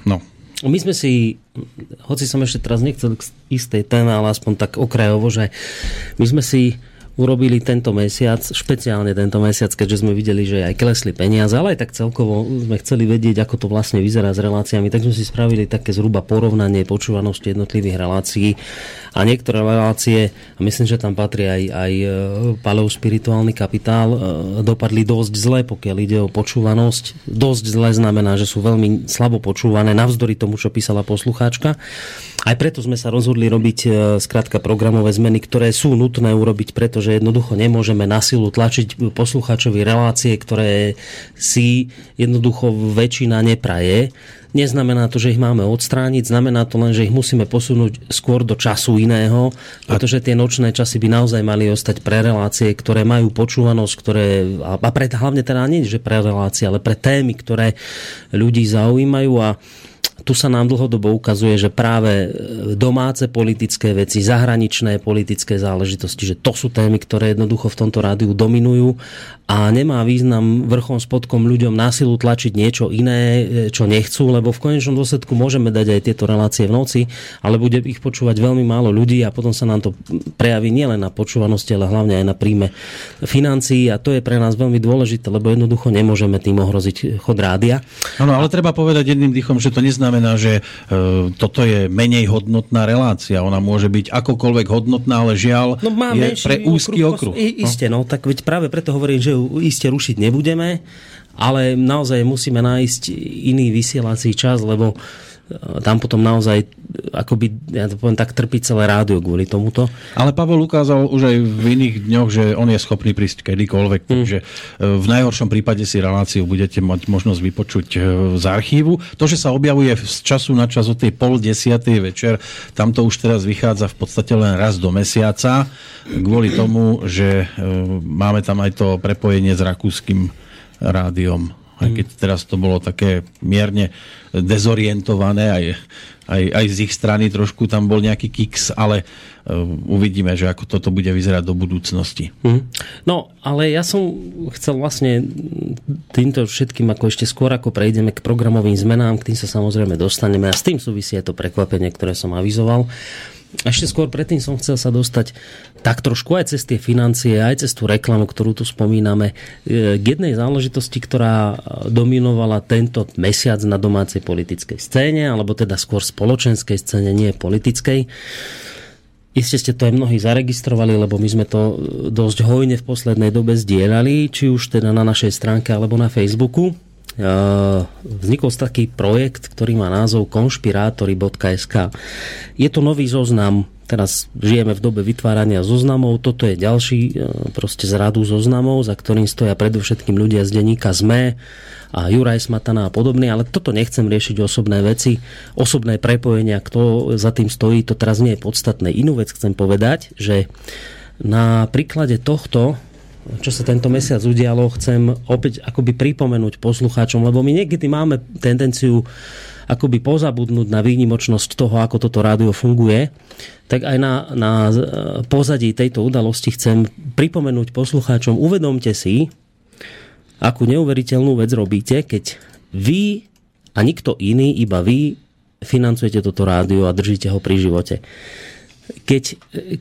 no. My sme si, hoci som ešte teraz nechcel istej téme, ale aspoň tak okrajovo, že my sme si urobili tento mesiac, špeciálne tento mesiac, keďže sme videli, že aj klesli peniaze, ale aj tak celkovo sme chceli vedieť, ako to vlastne vyzerá s reláciami, tak sme si spravili také zhruba porovnanie počúvanosti jednotlivých relácií a niektoré relácie, a myslím, že tam patrí aj, aj e, palov spirituálny kapitál, e, dopadli dosť zle, pokiaľ ide o počúvanosť. Dosť zle znamená, že sú veľmi slabo počúvané, navzdory tomu, čo písala poslucháčka. Aj preto sme sa rozhodli robiť e, skrátka programové zmeny, ktoré sú nutné urobiť, pretože jednoducho nemôžeme na silu tlačiť poslucháčovi relácie, ktoré si jednoducho väčšina nepraje. Neznamená to, že ich máme odstrániť, znamená to len, že ich musíme posunúť skôr do času iného, pretože tie nočné časy by naozaj mali ostať pre relácie, ktoré majú počúvanosť, ktoré, a pre, hlavne teda nie, že pre relácie, ale pre témy, ktoré ľudí zaujímajú a tu sa nám dlhodobo ukazuje, že práve e, domáce politické veci, zahraničné politické záležitosti, že to sú témy, ktoré jednoducho v tomto rádiu dominujú a nemá význam vrchom spodkom ľuďom násilu tlačiť niečo iné, e, čo nechcú, lebo v konečnom dôsledku môžeme dať aj tieto relácie v noci, ale bude ich počúvať veľmi málo ľudí a potom sa nám to prejaví nielen na počúvanosti, ale hlavne aj na príjme financií a to je pre nás veľmi dôležité, lebo jednoducho nemôžeme tým ohroziť chod rádia. Áno, ale treba povedať jedným dýchom, že to neznamená, že e, toto je menej hodnotná relácia. Ona môže byť akokoľvek hodnotná, ale žiaľ no, má je pre úzky okruh. okruh. I, isté, no. no tak veď práve preto hovorím, že iste rušiť nebudeme, ale naozaj musíme nájsť iný vysielací čas, lebo tam potom naozaj akoby, ja to poviem tak, trpí celé rádio kvôli tomuto. Ale Pavel ukázal už aj v iných dňoch, že on je schopný prísť kedykoľvek, mm. takže v najhoršom prípade si reláciu budete mať možnosť vypočuť z archívu. To, že sa objavuje z času na čas od tej pol desiatej večer, tam to už teraz vychádza v podstate len raz do mesiaca, kvôli tomu, že máme tam aj to prepojenie s rakúskym rádiom aj keď teraz to bolo také mierne dezorientované, aj, aj, aj z ich strany trošku tam bol nejaký kiks, ale uh, uvidíme, že ako toto bude vyzerať do budúcnosti. Mm. No, ale ja som chcel vlastne týmto všetkým, ako ešte skôr ako prejdeme k programovým zmenám, k tým sa samozrejme dostaneme a s tým súvisí aj to prekvapenie, ktoré som avizoval. Uh, ešte skôr predtým som chcel sa dostať tak trošku aj cez tie financie, aj cez tú reklamu, ktorú tu spomíname, e, k jednej záležitosti, ktorá dominovala tento mesiac na domácej politickej scéne, alebo teda skôr spoločenskej scéne, nie politickej. Isté ste to aj mnohí zaregistrovali, lebo my sme to dosť hojne v poslednej dobe zdieľali, či už teda na našej stránke alebo na Facebooku vznikol taký projekt, ktorý má názov konšpirátory.sk. Je to nový zoznam, teraz žijeme v dobe vytvárania zoznamov, toto je ďalší e, proste z radu zoznamov, za ktorým stoja predovšetkým ľudia z denníka ZME a Juraj Smatana a podobný, ale toto nechcem riešiť osobné veci, osobné prepojenia, kto za tým stojí, to teraz nie je podstatné. Inú vec chcem povedať, že na príklade tohto čo sa tento mesiac udialo, chcem opäť akoby pripomenúť poslucháčom, lebo my niekedy máme tendenciu akoby pozabudnúť na výnimočnosť toho, ako toto rádio funguje, tak aj na, na pozadí tejto udalosti chcem pripomenúť poslucháčom, uvedomte si, akú neuveriteľnú vec robíte, keď vy a nikto iný, iba vy financujete toto rádio a držíte ho pri živote. Keď,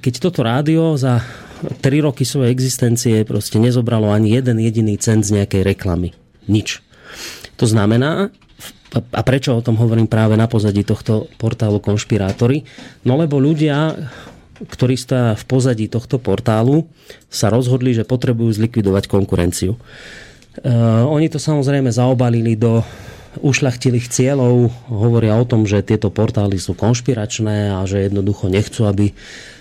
keď toto rádio za 3 roky svojej existencie proste nezobralo ani jeden jediný cent z nejakej reklamy. Nič. To znamená, a prečo o tom hovorím práve na pozadí tohto portálu Konšpirátory? No lebo ľudia, ktorí stoja v pozadí tohto portálu, sa rozhodli, že potrebujú zlikvidovať konkurenciu. Uh, oni to samozrejme zaobalili do ušľachtilých cieľov, hovoria o tom, že tieto portály sú konšpiračné a že jednoducho nechcú, aby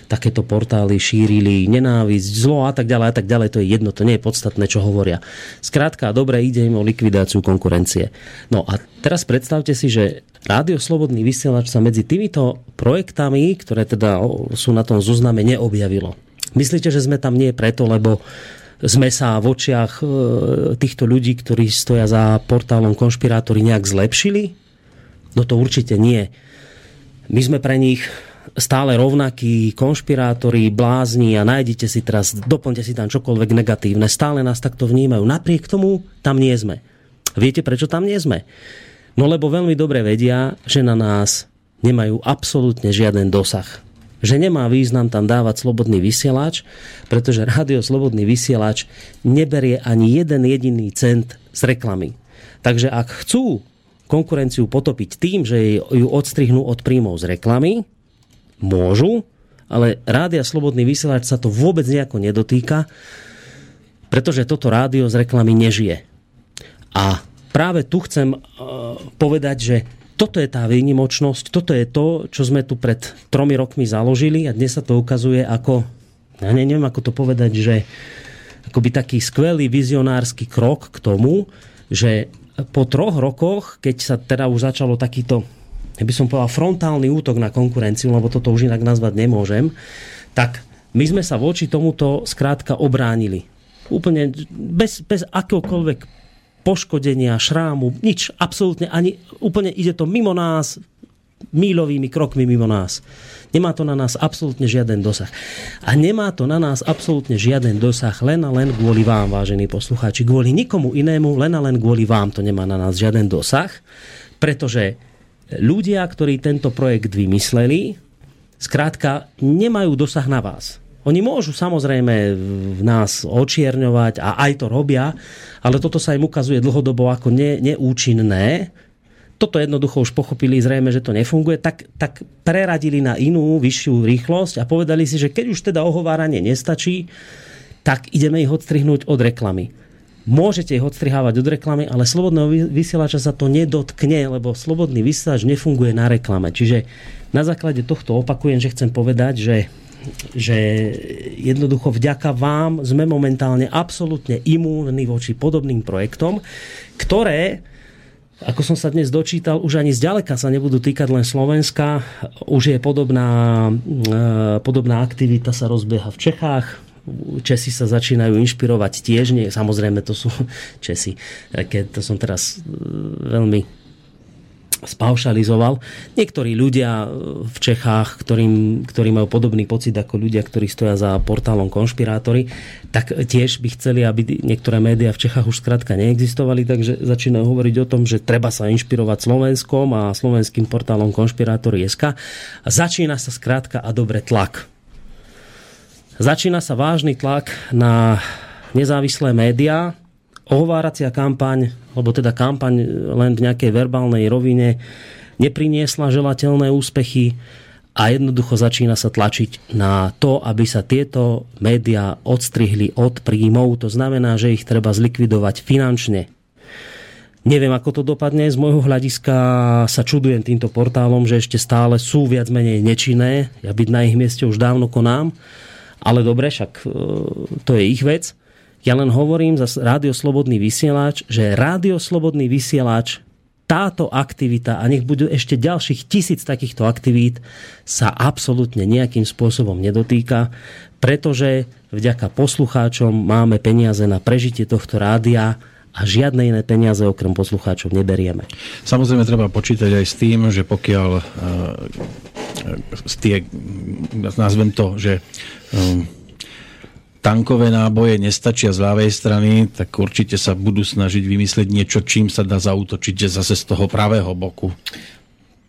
takéto portály šírili nenávisť, zlo a tak ďalej a tak ďalej. To je jedno, to nie je podstatné, čo hovoria. Skrátka, dobre, ide im o likvidáciu konkurencie. No a teraz predstavte si, že Rádio Slobodný vysielač sa medzi týmito projektami, ktoré teda sú na tom zozname, neobjavilo. Myslíte, že sme tam nie preto, lebo sme sa v očiach e, týchto ľudí, ktorí stoja za portálom konšpirátori nejak zlepšili? No to určite nie. My sme pre nich stále rovnakí konšpirátori, blázni a nájdete si teraz, doplňte si tam čokoľvek negatívne. Stále nás takto vnímajú. Napriek tomu tam nie sme. Viete, prečo tam nie sme? No lebo veľmi dobre vedia, že na nás nemajú absolútne žiaden dosah. Že nemá význam tam dávať slobodný vysielač, pretože rádio Slobodný vysielač neberie ani jeden jediný cent z reklamy. Takže ak chcú konkurenciu potopiť tým, že ju odstrihnú od príjmov z reklamy, môžu, ale rádia Slobodný vysielač sa to vôbec nejako nedotýka, pretože toto rádio z reklamy nežije. A práve tu chcem uh, povedať, že toto je tá výnimočnosť, toto je to, čo sme tu pred tromi rokmi založili a dnes sa to ukazuje ako, ja neviem ako to povedať, že akoby taký skvelý vizionársky krok k tomu, že po troch rokoch, keď sa teda už začalo takýto ja by som povedal, frontálny útok na konkurenciu, lebo toto už inak nazvať nemôžem, tak my sme sa voči tomuto skrátka obránili. Úplne bez, bez akéhokoľvek poškodenia, šrámu, nič, absolútne ani, úplne ide to mimo nás, mílovými krokmi mimo nás. Nemá to na nás absolútne žiaden dosah. A nemá to na nás absolútne žiaden dosah len a len kvôli vám, vážení poslucháči. Kvôli nikomu inému, len a len kvôli vám to nemá na nás žiaden dosah, pretože ľudia, ktorí tento projekt vymysleli, skrátka nemajú dosah na vás. Oni môžu samozrejme v nás očierňovať a aj to robia, ale toto sa im ukazuje dlhodobo ako ne, neúčinné. Toto jednoducho už pochopili zrejme, že to nefunguje, tak, tak preradili na inú, vyššiu rýchlosť a povedali si, že keď už teda ohováranie nestačí, tak ideme ich odstrihnúť od reklamy. Môžete ich odstrihávať od reklamy, ale slobodného vysielača sa to nedotkne, lebo slobodný vysielač nefunguje na reklame. Čiže na základe tohto opakujem, že chcem povedať, že že jednoducho vďaka vám sme momentálne absolútne imúnni voči podobným projektom, ktoré ako som sa dnes dočítal, už ani zďaleka sa nebudú týkať len Slovenska. Už je podobná, e, podobná aktivita sa rozbieha v Čechách, Česi sa začínajú inšpirovať tiež, nie, samozrejme to sú Česi, keď to som teraz e, veľmi spaušalizoval. Niektorí ľudia v Čechách, ktorým, ktorí majú podobný pocit ako ľudia, ktorí stoja za portálom konšpirátory, tak tiež by chceli, aby niektoré médiá v Čechách už skrátka neexistovali, takže začínajú hovoriť o tom, že treba sa inšpirovať Slovenskom a slovenským portálom konšpirátory.sk. Začína sa skrátka a dobre tlak Začína sa vážny tlak na nezávislé médiá, ohováracia kampaň, alebo teda kampaň len v nejakej verbálnej rovine nepriniesla želateľné úspechy a jednoducho začína sa tlačiť na to, aby sa tieto médiá odstrihli od príjmov. To znamená, že ich treba zlikvidovať finančne. Neviem, ako to dopadne. Z môjho hľadiska sa čudujem týmto portálom, že ešte stále sú viac menej nečinné. Ja byť na ich mieste už dávno konám. Ale dobre, však e, to je ich vec. Ja len hovorím za Rádio Slobodný vysielač, že Rádio Slobodný vysielač táto aktivita, a nech budú ešte ďalších tisíc takýchto aktivít, sa absolútne nejakým spôsobom nedotýka, pretože vďaka poslucháčom máme peniaze na prežitie tohto rádia a žiadne iné peniaze okrem poslucháčov neberieme. Samozrejme treba počítať aj s tým, že pokiaľ uh, tie, nazvem to, že um, tankové náboje nestačia z ľavej strany, tak určite sa budú snažiť vymyslieť niečo, čím sa dá zautočiť zase z toho pravého boku.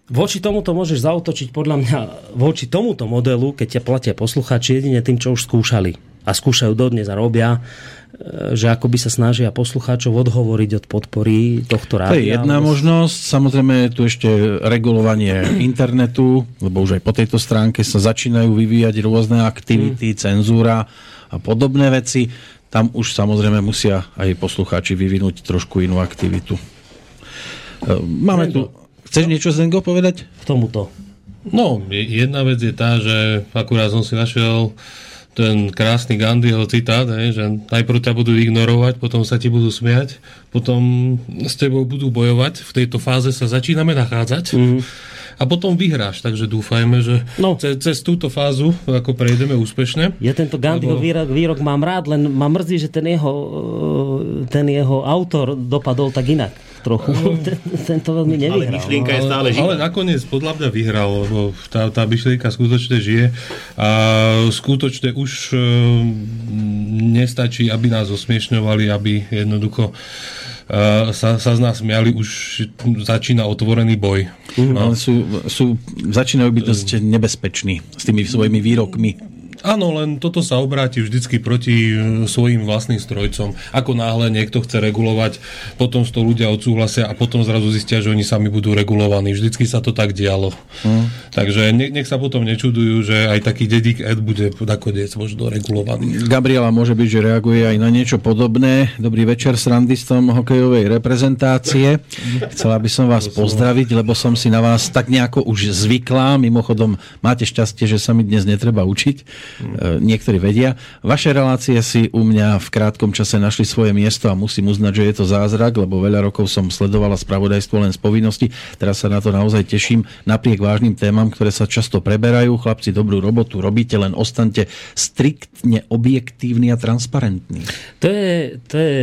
Voči tomuto môžeš zautočiť podľa mňa, voči tomuto modelu, keď ťa platia poslucháči, jedine tým, čo už skúšali. A skúšajú dodnes a robia, e, že ako by sa snažia poslucháčov odhovoriť od podpory tohto rádia. To je jedna možnosť. Samozrejme je tu ešte regulovanie internetu, lebo už aj po tejto stránke sa začínajú vyvíjať rôzne aktivity, hmm. cenzúra a podobné veci. Tam už samozrejme musia aj poslucháči vyvinúť trošku inú aktivitu. E, máme tu... Chceš niečo Zengo povedať? K tomuto. No, jedna vec je tá, že akurát som si našiel ten krásny Gandhiho citát, hej, že najprv ťa budú ignorovať, potom sa ti budú smiať, potom s tebou budú bojovať. V tejto fáze sa začíname nachádzať. Mm a potom vyhráš. Takže dúfajme, že no. cez, cez túto fázu ako prejdeme úspešne. Ja tento Gandhiho lebo... výrok, výrok mám rád, len ma mrzí, že ten jeho, ten jeho autor dopadol tak inak trochu. ten, ten to veľmi nevyhral. Ale myšlienka je stále živá. Ale nakoniec podľa mňa vyhral, lebo tá, tá myšlienka skutočne žije a skutočne už e, nestačí, aby nás osmiešňovali, aby jednoducho sa, sa z nás smiali, už začína otvorený boj. Mm, no. sú, sú, začínajú byť dosť nebezpeční s tými svojimi výrokmi. Áno, len toto sa obráti vždycky proti e, svojim vlastným strojcom. Ako náhle niekto chce regulovať, potom to ľudia odsúhlasia a potom zrazu zistia, že oni sami budú regulovaní. Vždycky sa to tak dialo. Hmm. Takže nech, nech sa potom nečudujú, že aj taký dedík Ed bude nakoniec možno regulovaný. Gabriela môže byť, že reaguje aj na niečo podobné. Dobrý večer s randistom hokejovej reprezentácie. Chcela by som vás pozdraviť, lebo som si na vás tak nejako už zvyklá. Mimochodom, máte šťastie, že sa mi dnes netreba učiť niektorí vedia. Vaše relácie si u mňa v krátkom čase našli svoje miesto a musím uznať, že je to zázrak, lebo veľa rokov som sledovala spravodajstvo len z povinnosti. Teraz sa na to naozaj teším. Napriek vážnym témam, ktoré sa často preberajú, chlapci dobrú robotu robíte, len ostante striktne objektívny a transparentný. To je, to je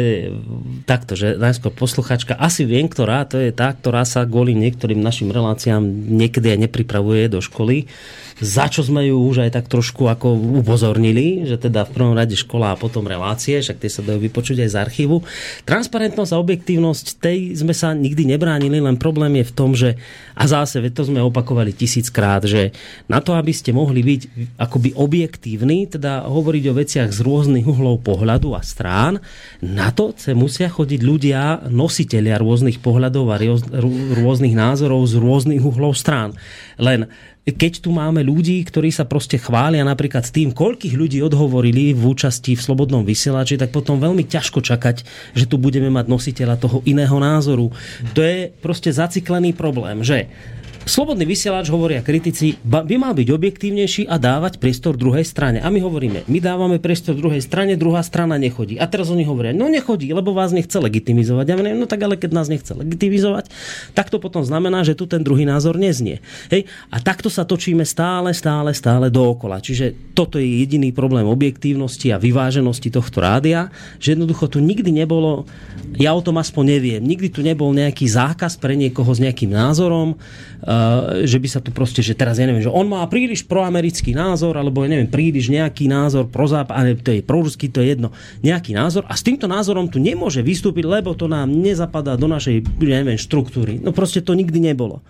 takto, že najskôr posluchačka, asi viem, ktorá, to je tá, ktorá sa kvôli niektorým našim reláciám niekedy aj nepripravuje do školy za čo sme ju už aj tak trošku ako upozornili, že teda v prvom rade škola a potom relácie, však tie sa dajú vypočuť aj z archívu. Transparentnosť a objektívnosť, tej sme sa nikdy nebránili, len problém je v tom, že a zase, to sme opakovali tisíckrát, že na to, aby ste mohli byť akoby objektívni, teda hovoriť o veciach z rôznych uhlov pohľadu a strán, na to sa musia chodiť ľudia, nositeľia rôznych pohľadov a rôznych názorov z rôznych uhlov strán. Len keď tu máme ľudí, ktorí sa proste chvália napríklad s tým, koľkých ľudí odhovorili v účasti v Slobodnom vysielači, tak potom veľmi ťažko čakať, že tu budeme mať nositeľa toho iného názoru. To je proste zaciklený problém, že Slobodný vysielač, hovoria kritici, by mal byť objektívnejší a dávať priestor druhej strane. A my hovoríme, my dávame priestor druhej strane, druhá strana nechodí. A teraz oni hovoria, no nechodí, lebo vás nechce legitimizovať. Ja neviem, no tak ale keď nás nechce legitimizovať, tak to potom znamená, že tu ten druhý názor neznie. Hej? A takto sa točíme stále, stále, stále dookola. Čiže toto je jediný problém objektívnosti a vyváženosti tohto rádia, že jednoducho tu nikdy nebolo, ja o tom aspoň neviem, nikdy tu nebol nejaký zákaz pre niekoho s nejakým názorom, že by sa tu proste, že teraz ja neviem, že on má príliš proamerický názor, alebo ja neviem, príliš nejaký názor prozáp, ale to je proruský, to je jedno, nejaký názor a s týmto názorom tu nemôže vystúpiť, lebo to nám nezapadá do našej, ja neviem, štruktúry. No proste to nikdy nebolo.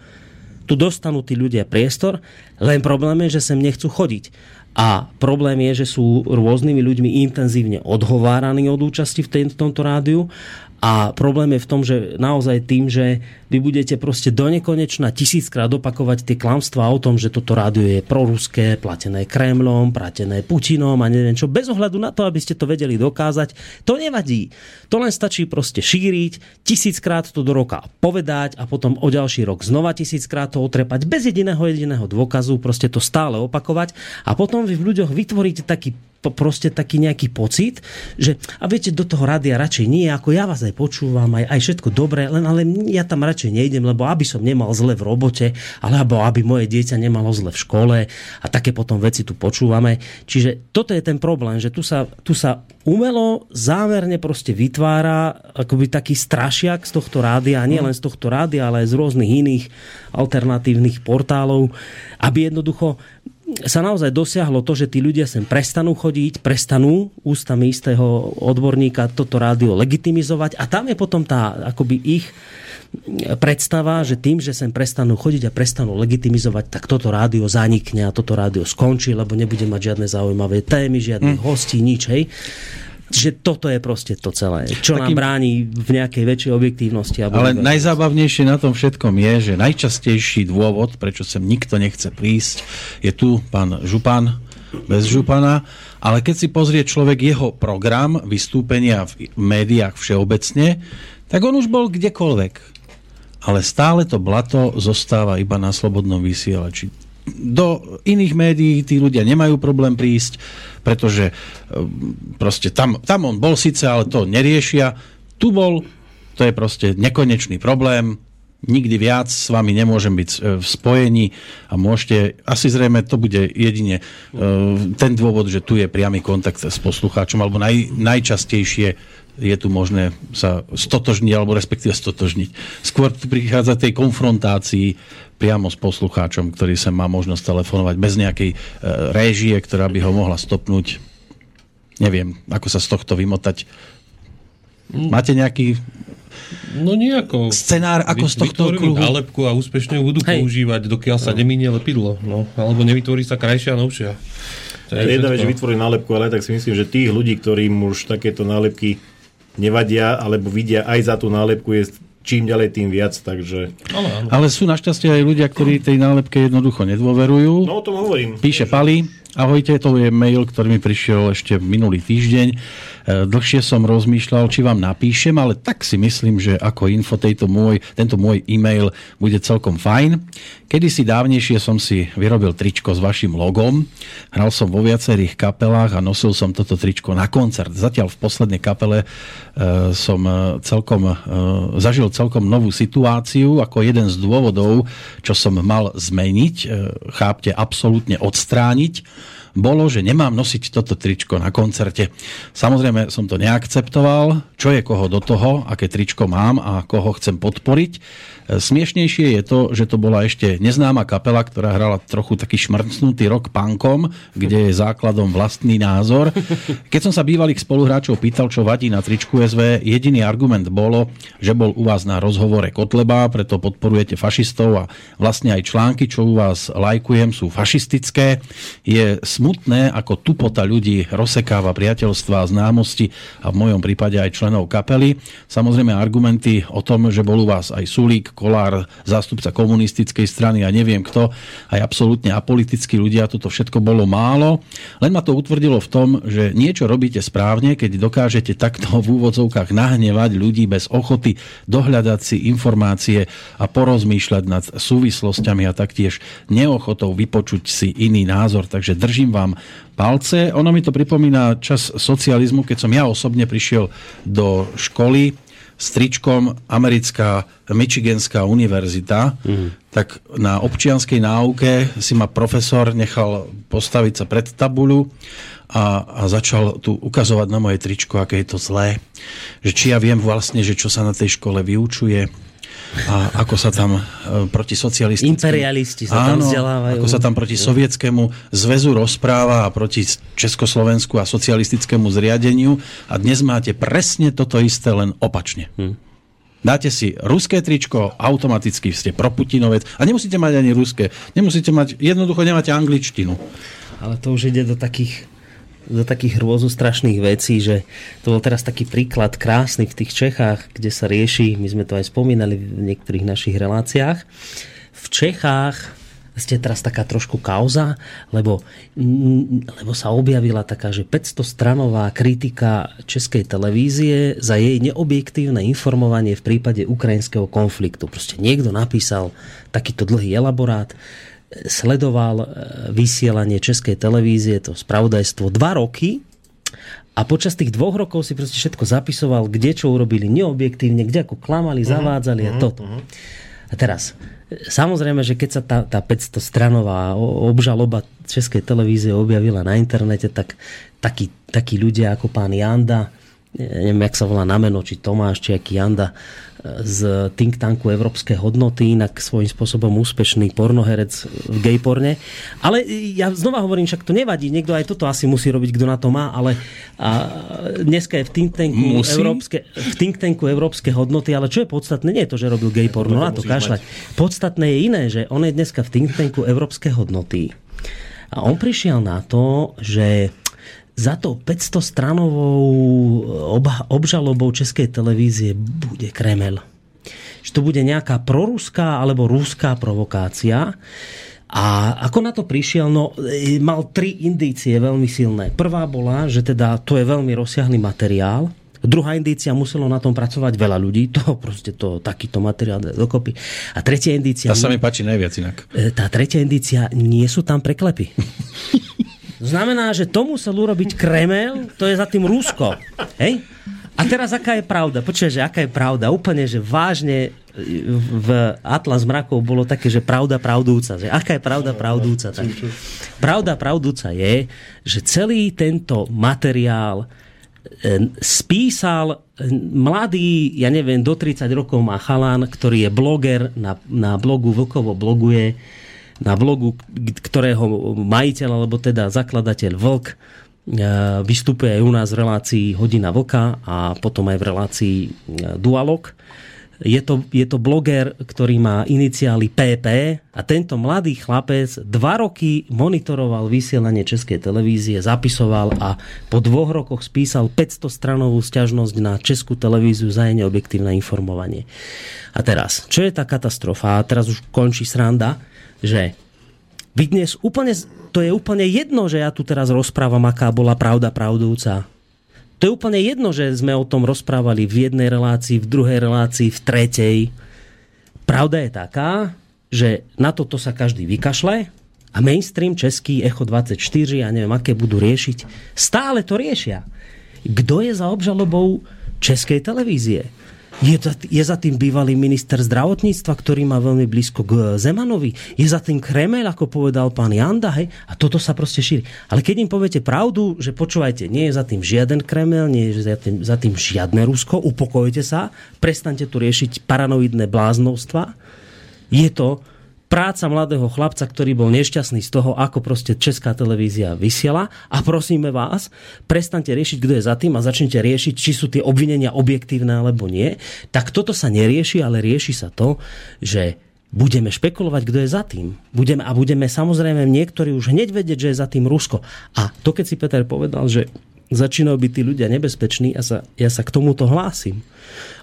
Tu dostanú tí ľudia priestor, len problém je, že sem nechcú chodiť. A problém je, že sú rôznymi ľuďmi intenzívne odhováraní od účasti v tomto rádiu a problém je v tom, že naozaj tým, že vy budete proste do nekonečna tisíckrát opakovať tie klamstvá o tom, že toto rádio je proruské, platené Kremlom, platené Putinom a neviem čo, bez ohľadu na to, aby ste to vedeli dokázať. To nevadí. To len stačí proste šíriť, tisíckrát to do roka povedať a potom o ďalší rok znova tisíckrát to otrepať bez jediného jediného dôkazu, proste to stále opakovať a potom vy v ľuďoch vytvoríte taký proste taký nejaký pocit, že a viete, do toho rádia radšej nie, ako ja vás aj počúvam, aj, aj všetko dobré, len ale ja tam radšej nejdem, lebo aby som nemal zle v robote, alebo aby moje dieťa nemalo zle v škole a také potom veci tu počúvame. Čiže toto je ten problém, že tu sa, tu sa umelo, zámerne proste vytvára akoby taký strašiak z tohto rádia, nie len z tohto rádia, ale aj z rôznych iných alternatívnych portálov, aby jednoducho sa naozaj dosiahlo to, že tí ľudia sem prestanú chodiť, prestanú ústami istého odborníka toto rádio legitimizovať a tam je potom tá akoby ich predstava, že tým, že sem prestanú chodiť a prestanú legitimizovať, tak toto rádio zanikne a toto rádio skončí, lebo nebude mať žiadne zaujímavé témy, žiadnych hm. hostí, nič, hej. Čiže toto je proste to celé, čo Takým... nám bráni v nejakej väčšej objektívnosti. Ale najzábavnejšie na tom všetkom je, že najčastejší dôvod, prečo sem nikto nechce prísť, je tu pán Župan, bez Župana, ale keď si pozrie človek jeho program, vystúpenia v médiách všeobecne, tak on už bol kdekoľvek. Ale stále to blato zostáva iba na slobodnom vysielači do iných médií tí ľudia nemajú problém prísť, pretože e, proste tam, tam on bol síce, ale to neriešia. Tu bol, to je proste nekonečný problém, nikdy viac s vami nemôžem byť e, v spojení a môžete, asi zrejme to bude jedine e, ten dôvod, že tu je priamy kontakt s poslucháčom, alebo naj, najčastejšie je tu možné sa stotožniť, alebo respektíve stotožniť. Skôr prichádza tej konfrontácii priamo s poslucháčom, ktorý sa má možnosť telefonovať bez nejakej e, réžie, ktorá by ho mohla stopnúť. Neviem, ako sa z tohto vymotať. Mm. Máte nejaký No nejako. Scenár ako z tohto kruhu. nálepku a úspešne ju budú Hej. používať, dokiaľ sa no. neminie lepidlo. No. Alebo nevytvorí sa krajšia a novšia. To je jedna vec, že vytvorí nálepku, ale tak si myslím, že tých ľudí, ktorým už takéto nálepky nevadia, alebo vidia aj za tú nálepku, je čím ďalej, tým viac, takže... Ale, ale. ale sú našťastie aj ľudia, ktorí tej nálepke jednoducho nedôverujú. No o tom hovorím. Píše Pali, ahojte, to je mail, ktorý mi prišiel ešte minulý týždeň E, dlhšie som rozmýšľal, či vám napíšem, ale tak si myslím, že ako info tejto môj, tento môj e-mail bude celkom fajn. Kedy si dávnejšie som si vyrobil tričko s vašim logom. Hral som vo viacerých kapelách a nosil som toto tričko na koncert. Zatiaľ v poslednej kapele e, som e, celkom, zažil celkom novú situáciu ako jeden z dôvodov, čo som mal zmeniť, chápte, absolútne odstrániť bolo, že nemám nosiť toto tričko na koncerte. Samozrejme som to neakceptoval, čo je koho do toho, aké tričko mám a koho chcem podporiť. Smiešnejšie je to, že to bola ešte neznáma kapela, ktorá hrala trochu taký šmrcnutý rok punkom, kde je základom vlastný názor. Keď som sa bývalých spoluhráčov pýtal, čo vadí na tričku SV, jediný argument bolo, že bol u vás na rozhovore Kotleba, preto podporujete fašistov a vlastne aj články, čo u vás lajkujem, sú fašistické. Je smutné smutné, ako tupota ľudí rozsekáva priateľstva známosti a v mojom prípade aj členov kapely. Samozrejme argumenty o tom, že bol u vás aj Sulík, Kolár, zástupca komunistickej strany a neviem kto, aj absolútne apolitickí ľudia, toto všetko bolo málo. Len ma to utvrdilo v tom, že niečo robíte správne, keď dokážete takto v úvodzovkách nahnevať ľudí bez ochoty dohľadať si informácie a porozmýšľať nad súvislosťami a taktiež neochotou vypočuť si iný názor. Takže držím vám palce. Ono mi to pripomína čas socializmu, keď som ja osobne prišiel do školy s tričkom americká Michiganská univerzita, mm. tak na občianskej náuke si ma profesor nechal postaviť sa pred tabuľu a, a začal tu ukazovať na moje tričko, aké je to zlé. Že či ja viem vlastne, že čo sa na tej škole vyučuje a ako sa tam e, proti socialistickému... Imperialisti sa áno, tam vzdelávajú. ako sa tam proti sovietskému zväzu rozpráva a proti Československu a socialistickému zriadeniu a dnes máte presne toto isté, len opačne. Hm. Dáte si ruské tričko, automaticky ste proputinovec a nemusíte mať ani ruské. Nemusíte mať, jednoducho nemáte angličtinu. Ale to už ide do takých do takých strašných vecí, že to bol teraz taký príklad krásny v tých Čechách, kde sa rieši, my sme to aj spomínali v niektorých našich reláciách. V Čechách ste teraz taká trošku kauza, lebo, lebo sa objavila taká, že 500 stranová kritika Českej televízie za jej neobjektívne informovanie v prípade ukrajinského konfliktu. Proste niekto napísal takýto dlhý elaborát, sledoval e, vysielanie Českej televízie, to spravodajstvo, dva roky a počas tých dvoch rokov si proste všetko zapisoval, kde čo urobili neobjektívne, kde ako klamali, mhm, zavádzali uh-huh, a mhm, toto. Uh-huh. A teraz, samozrejme, že keď sa tá, tá 500 stranová obžaloba Českej televízie objavila na internete, tak takí, takí ľudia ako pán Janda, neviem, jak sa volá na meno, či Tomáš, či aký Janda, z think tanku Európske hodnoty, inak svojím spôsobom úspešný pornoherec v gayporne. Ale ja znova hovorím, však to nevadí, niekto aj toto asi musí robiť, kto na to má, ale a dneska je v think tanku, Európske, v think tanku Európske hodnoty, ale čo je podstatné, nie je to, že robil gayporno, na to kašľať. Podstatné je iné, že on je dneska v think tanku Európske hodnoty. A on prišiel na to, že za to 500 stranovou obžalobou Českej televízie bude Kremel. Že to bude nejaká proruská alebo ruská provokácia. A ako na to prišiel? No, e, mal tri indície veľmi silné. Prvá bola, že teda to je veľmi rozsiahly materiál, Druhá indícia muselo na tom pracovať veľa ľudí, to proste to, takýto materiál dokopy. A tretia indícia... Tá sa mi páči najviac inak. E, tá tretia indícia, nie sú tam preklepy. Znamená, že to musel urobiť Kremel, to je za tým Rusko. Hej? A teraz aká je pravda? Počuaj, že aká je pravda? Úplne, že vážne v Atlas mrakov bolo také, že pravda pravdúca. Že aká je pravda pravdúca? Tak. Pravda pravdúca je, že celý tento materiál e, spísal mladý, ja neviem, do 30 rokov má chalán, ktorý je bloger, na, na blogu Vlkovo bloguje, na blogu, ktorého majiteľ, alebo teda zakladateľ Vlk, e, vystupuje aj u nás v relácii Hodina Vlka a potom aj v relácii e, Dualog. Je to, je to bloger, ktorý má iniciály PP a tento mladý chlapec dva roky monitoroval vysielanie Českej televízie, zapisoval a po dvoch rokoch spísal 500 stranovú stiažnosť na Českú televíziu za jej neobjektívne informovanie. A teraz, čo je tá katastrofa? A teraz už končí sranda že vy dnes úplne, to je úplne jedno, že ja tu teraz rozprávam, aká bola pravda pravdúca. To je úplne jedno, že sme o tom rozprávali v jednej relácii, v druhej relácii, v tretej. Pravda je taká, že na toto sa každý vykašle a mainstream český Echo 24, ja neviem, aké budú riešiť, stále to riešia. Kto je za obžalobou českej televízie? Je, je za tým bývalý minister zdravotníctva, ktorý má veľmi blízko k Zemanovi. Je za tým Kremel, ako povedal pán Janda. Hej? A toto sa proste šíri. Ale keď im poviete pravdu, že počúvajte, nie je za tým žiaden Kremel, nie je za tým, za tým žiadne Rusko, upokojte sa, prestante tu riešiť paranoidné bláznovstva. Je to práca mladého chlapca, ktorý bol nešťastný z toho, ako proste Česká televízia vysiela a prosíme vás, prestante riešiť, kto je za tým a začnite riešiť, či sú tie obvinenia objektívne alebo nie, tak toto sa nerieši, ale rieši sa to, že budeme špekulovať, kto je za tým. Budeme, a budeme samozrejme niektorí už hneď vedieť, že je za tým Rusko. A to, keď si Peter povedal, že začínajú byť tí ľudia nebezpeční a sa, ja sa k tomuto hlásim.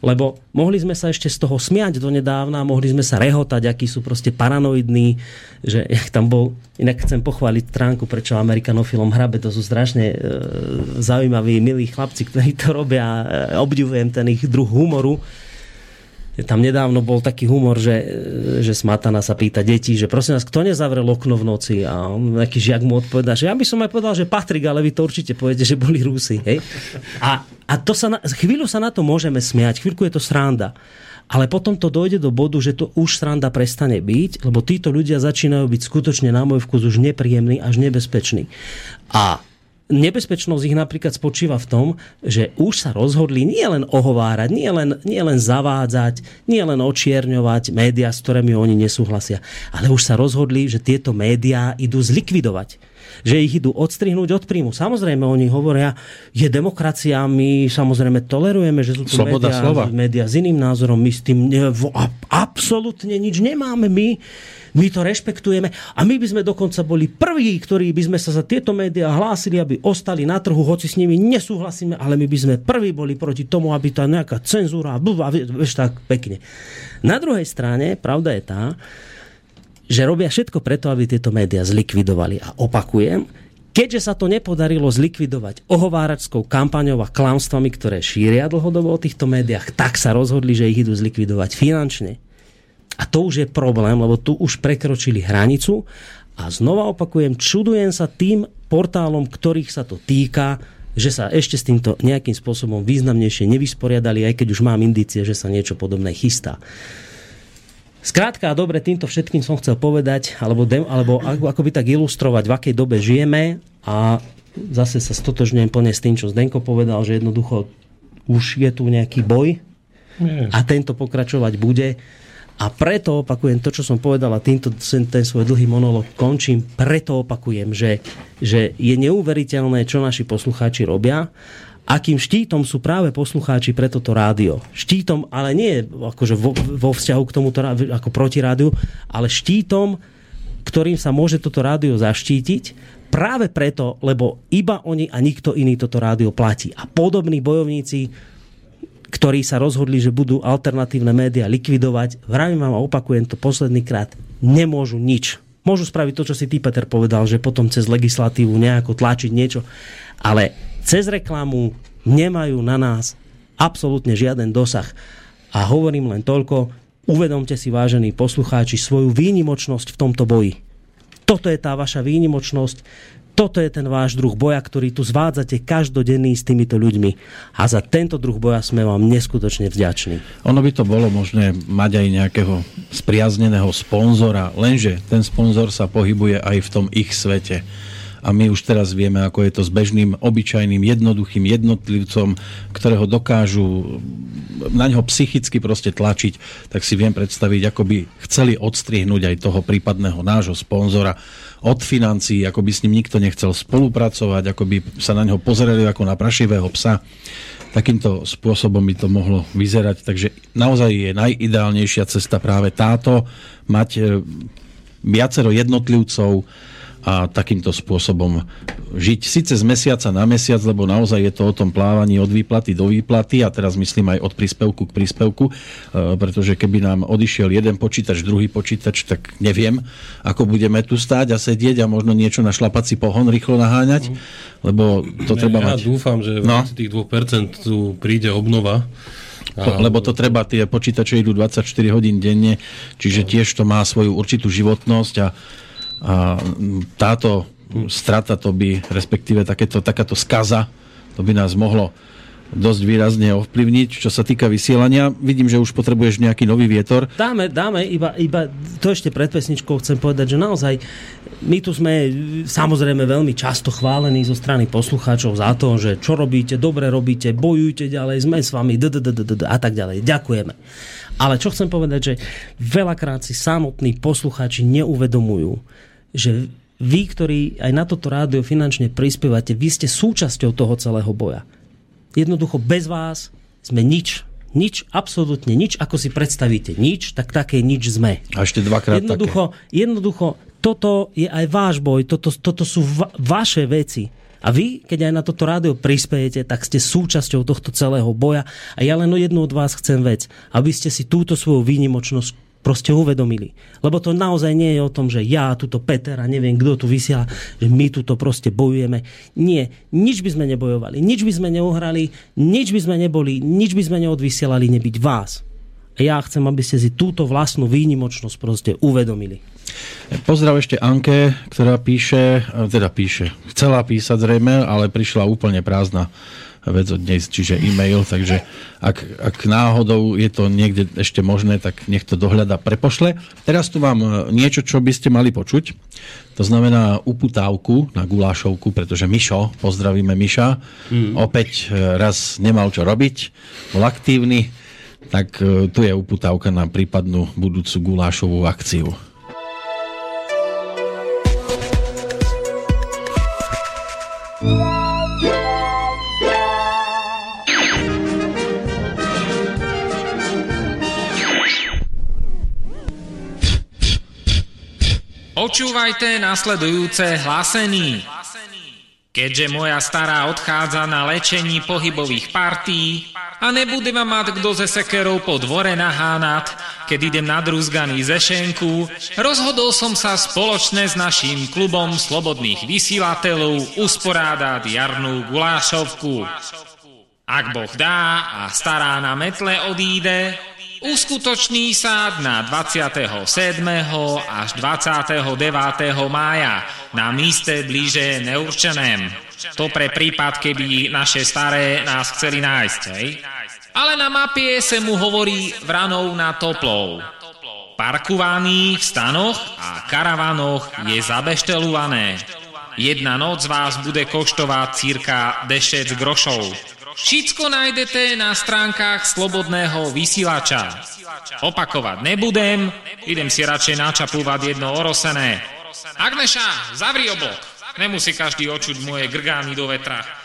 Lebo mohli sme sa ešte z toho smiať donedávna, mohli sme sa rehotať, akí sú proste paranoidní, že jak tam bol, inak chcem pochváliť stránku, prečo Amerikanofilom hrabe, to sú strašne e, zaujímaví, milí chlapci, ktorí to robia, e, obdivujem ten ich druh humoru, tam nedávno bol taký humor, že, že Smatana sa pýta detí, že prosím vás, kto nezavrel okno v noci? A on, nejaký žiak mu odpovedá, že ja by som aj povedal, že Patrik, ale vy to určite poviete, že boli Rusy. Hej? A, a to sa na, chvíľu sa na to môžeme smiať, chvíľku je to sranda. Ale potom to dojde do bodu, že to už sranda prestane byť, lebo títo ľudia začínajú byť skutočne na môj vkus už nepríjemný až nebezpečný. A nebezpečnosť ich napríklad spočíva v tom, že už sa rozhodli nie len ohovárať, nie len, nie len zavádzať, nie len očierňovať médiá, s ktorými oni nesúhlasia, ale už sa rozhodli, že tieto médiá idú zlikvidovať že ich idú odstrihnúť od príjmu. Samozrejme, oni hovoria, je demokracia, my samozrejme tolerujeme, že sú tu médiá, médiá s iným názorom, my s tým ne, absolútne nič nemáme. My my to rešpektujeme a my by sme dokonca boli prví, ktorí by sme sa za tieto médiá hlásili, aby ostali na trhu, hoci s nimi nesúhlasíme, ale my by sme prví boli proti tomu, aby tá nejaká cenzúra, a vieš tak pekne. Na druhej strane, pravda je tá, že robia všetko preto, aby tieto médiá zlikvidovali. A opakujem, keďže sa to nepodarilo zlikvidovať ohováračskou kampaňou a klamstvami, ktoré šíria dlhodobo o týchto médiách, tak sa rozhodli, že ich idú zlikvidovať finančne. A to už je problém, lebo tu už prekročili hranicu a znova opakujem, čudujem sa tým portálom, ktorých sa to týka, že sa ešte s týmto nejakým spôsobom významnejšie nevysporiadali, aj keď už mám indície, že sa niečo podobné chystá. Skrátka a dobre, týmto všetkým som chcel povedať, alebo, de, alebo ako, ako by tak ilustrovať, v akej dobe žijeme a zase sa stotožňujem plne s tým, čo Zdenko povedal, že jednoducho už je tu nejaký boj a tento pokračovať bude. A preto opakujem to, čo som povedal a týmto ten svoj dlhý monolog končím. Preto opakujem, že, že je neuveriteľné, čo naši poslucháči robia akým štítom sú práve poslucháči pre toto rádio. Štítom, ale nie akože vo, vo vzťahu k tomuto ako proti rádiu, ale štítom, ktorým sa môže toto rádio zaštítiť, práve preto, lebo iba oni a nikto iný toto rádio platí. A podobní bojovníci ktorí sa rozhodli, že budú alternatívne médiá likvidovať, vravím vám a opakujem to posledný krát, nemôžu nič. Môžu spraviť to, čo si ty, Peter, povedal, že potom cez legislatívu nejako tlačiť niečo, ale cez reklamu nemajú na nás absolútne žiaden dosah. A hovorím len toľko, uvedomte si, vážení poslucháči, svoju výnimočnosť v tomto boji. Toto je tá vaša výnimočnosť, toto je ten váš druh boja, ktorý tu zvádzate každodenný s týmito ľuďmi. A za tento druh boja sme vám neskutočne vďační. Ono by to bolo možné mať aj nejakého spriazneného sponzora, lenže ten sponzor sa pohybuje aj v tom ich svete a my už teraz vieme, ako je to s bežným, obyčajným, jednoduchým jednotlivcom, ktorého dokážu na ňo psychicky proste tlačiť, tak si viem predstaviť, ako by chceli odstrihnúť aj toho prípadného nášho sponzora od financií, ako by s ním nikto nechcel spolupracovať, ako by sa na ňo pozerali ako na prašivého psa. Takýmto spôsobom by to mohlo vyzerať. Takže naozaj je najideálnejšia cesta práve táto, mať e, viacero jednotlivcov, a takýmto spôsobom žiť. Sice z mesiaca na mesiac, lebo naozaj je to o tom plávaní od výplaty do výplaty a teraz myslím aj od príspevku k príspevku, e, pretože keby nám odišiel jeden počítač, druhý počítač, tak neviem, ako budeme tu stáť a sedieť a možno niečo na šlapací pohon rýchlo naháňať, lebo to ne, treba ja mať. dúfam, že v no. tých 2% tu príde obnova. A... Lebo to treba, tie počítače idú 24 hodín denne, čiže tiež to má svoju určitú životnosť a a táto strata, to by, respektíve takéto, takáto skaza, to by nás mohlo dosť výrazne ovplyvniť. Čo sa týka vysielania, vidím, že už potrebuješ nejaký nový vietor. Dáme, dáme, iba, iba to ešte pred pesničkou chcem povedať, že naozaj my tu sme samozrejme veľmi často chválení zo strany poslucháčov za to, že čo robíte, dobre robíte, bojujte ďalej, sme s vami a tak ďalej. Ďakujeme. Ale čo chcem povedať, že veľakrát si samotní poslucháči neuvedomujú, že vy, ktorí aj na toto rádio finančne prispievate, vy ste súčasťou toho celého boja. Jednoducho bez vás sme nič Nič, absolútne nič, ako si predstavíte. Nič, tak také nič sme. A ešte dvakrát jednoducho, také. Jednoducho, toto je aj váš boj, toto, toto sú va- vaše veci. A vy, keď aj na toto rádio prispejete, tak ste súčasťou tohto celého boja. A ja len jednu od vás chcem vec, aby ste si túto svoju výnimočnosť proste uvedomili. Lebo to naozaj nie je o tom, že ja, tuto Peter a neviem, kto tu vysiela, že my tuto proste bojujeme. Nie, nič by sme nebojovali, nič by sme neuhrali, nič by sme neboli, nič by sme neodvysielali nebyť vás. A ja chcem, aby ste si túto vlastnú výnimočnosť proste uvedomili. Pozdrav ešte Anke, ktorá píše, teda píše, chcela písať zrejme, ale prišla úplne prázdna vec od dnes, čiže e-mail, takže ak, ak náhodou je to niekde ešte možné, tak nech to dohľada prepošle. Teraz tu mám e, niečo, čo by ste mali počuť. To znamená uputávku na gulášovku, pretože Mišo, pozdravíme Miša, mm. opäť e, raz nemal čo robiť, bol aktívny, tak e, tu je uputávka na prípadnú budúcu gulášovú akciu. Počúvajte nasledujúce hlásení. Keďže moja stará odchádza na lečení pohybových partí a nebude ma mať kto ze sekerou po dvore nahánať, keď idem na druzganý zešenku, rozhodol som sa spoločne s naším klubom slobodných vysielateľov usporádať jarnú gulášovku. Ak Boh dá a stará na metle odíde, uskutoční sa na 27. až 29. mája na míste blíže neurčeném. To pre prípad, keby naše staré nás chceli nájsť, hej? Ale na mapie sa mu hovorí vranou na toplou. Parkovaný v stanoch a karavanoch je zabeštelované. Jedna noc vás bude koštovať cirka 10 grošov. Všetko nájdete na stránkach Slobodného vysielača. Opakovať nebudem, idem si radšej načapúvať jedno orosené. Agneša, zavri oblok. Nemusí každý očuť moje grgány do vetra.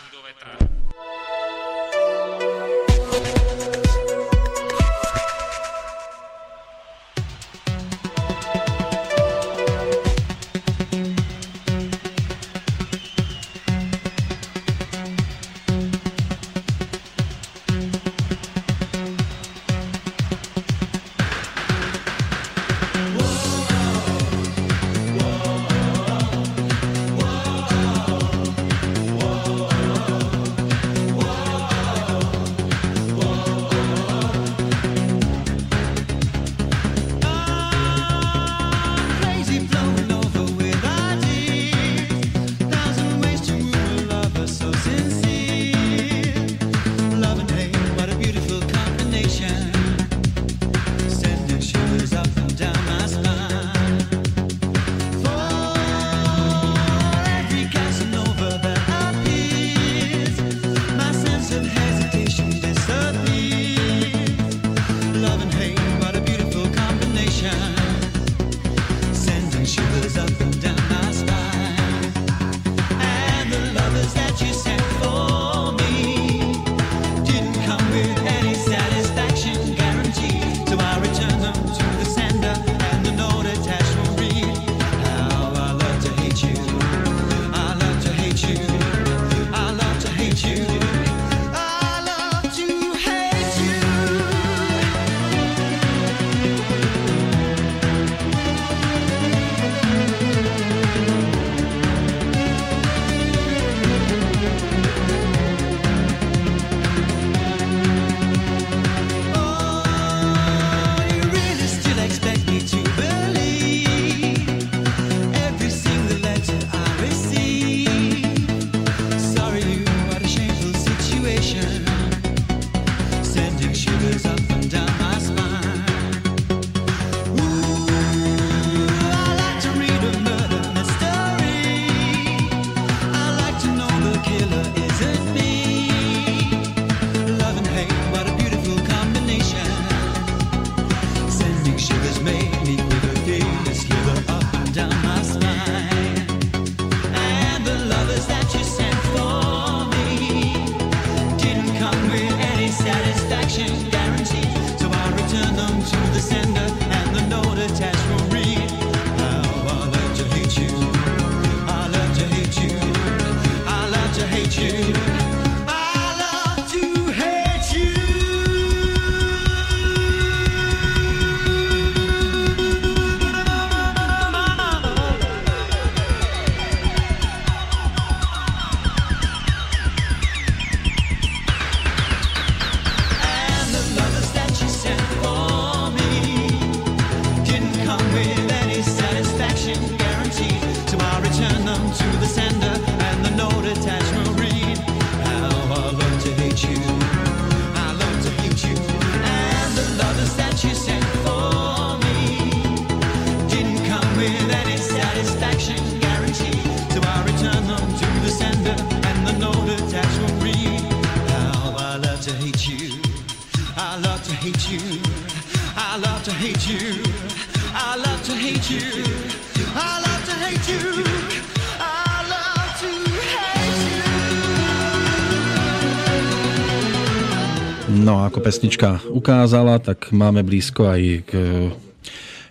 Pesnička ukázala, tak máme blízko aj k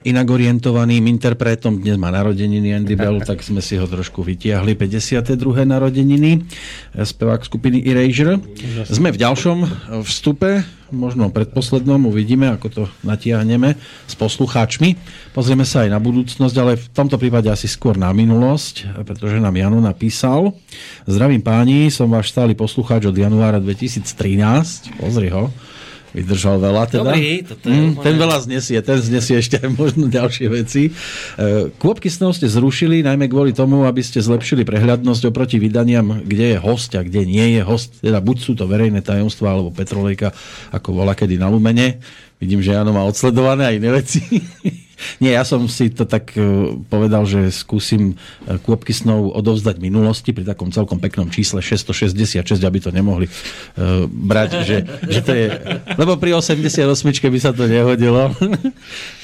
inak orientovaným interpretom. Dnes má narodeniny Andy Bell, tak sme si ho trošku vytiahli. 52. narodeniny, spevák skupiny Erasure. Sme v ďalšom vstupe, možno predposlednom, uvidíme, ako to natiahneme s poslucháčmi. Pozrieme sa aj na budúcnosť, ale v tomto prípade asi skôr na minulosť, pretože nám Jano napísal. Zdravím páni, som váš stály poslucháč od januára 2013. Pozri ho vydržal veľa teda. Dobrý, toto je mm, úplne- ten veľa znesie, ten znesie ešte aj možno ďalšie veci. E, Kôpky snov ste zrušili najmä kvôli tomu, aby ste zlepšili prehľadnosť oproti vydaniam, kde je host a kde nie je host. Teda buď sú to verejné tajomstvá, alebo Petrolejka, ako bola kedy na Lumene. Vidím, že Jano má odsledované aj iné veci. Nie, ja som si to tak e, povedal, že skúsim e, kôpky snov odovzdať minulosti pri takom celkom peknom čísle 666, aby to nemohli uh, brať, že, že to je... Lebo pri 88 by sa to nehodilo.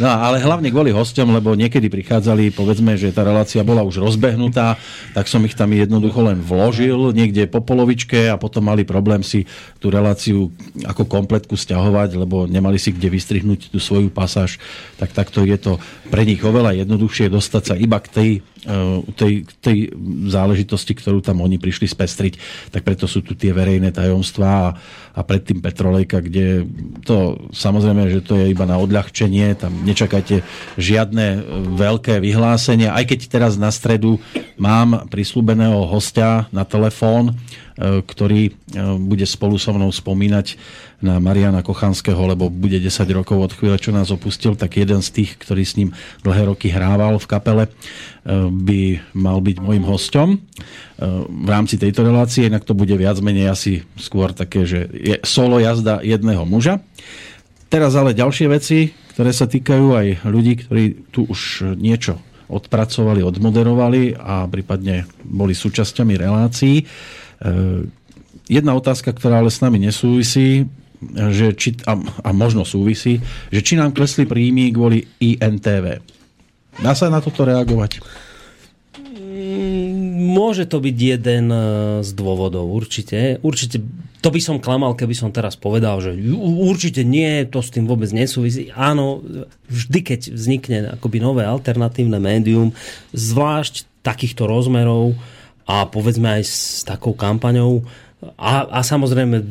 No ale hlavne kvôli hosťom, lebo niekedy prichádzali, povedzme, že tá relácia bola už rozbehnutá, tak som ich tam jednoducho len vložil niekde po polovičke a potom mali problém si tú reláciu ako kompletku stiahovať, lebo nemali si kde vystrihnúť tú svoju pasáž, tak takto je to pre nich oveľa jednoduchšie dostať sa iba k tej, tej, tej záležitosti, ktorú tam oni prišli spestriť. Tak preto sú tu tie verejné tajomstvá a, a predtým Petrolejka, kde to samozrejme, že to je iba na odľahčenie, tam nečakajte žiadne eh, veľké vyhlásenia, aj keď teraz na stredu mám prislúbeného hostia na telefón, eh, ktorý bude spolu so mnou spomínať na Mariana Kochanského, lebo bude 10 rokov od chvíle, čo nás opustil, tak jeden z tých, ktorý s ním dlhé roky hrával v kapele, eh, by mal byť môjim hosťom eh, v rámci tejto relácie, inak to bude viac menej asi skôr také, že je solo jazda jedného muža. Teraz ale ďalšie veci, ktoré sa týkajú aj ľudí, ktorí tu už niečo odpracovali, odmoderovali a prípadne boli súčasťami relácií. Eh, Jedna otázka, ktorá ale s nami nesúvisí, že či, a, a možno súvisí, že či nám klesli príjmy kvôli INTV. Dá sa na toto reagovať? Môže to byť jeden e, z dôvodov, určite. Určite, to by som klamal, keby som teraz povedal, že určite nie, to s tým vôbec nesúvisí. Áno, vždy, keď vznikne akoby nové alternatívne médium, zvlášť takýchto rozmerov a povedzme aj s takou kampaňou a, a samozrejme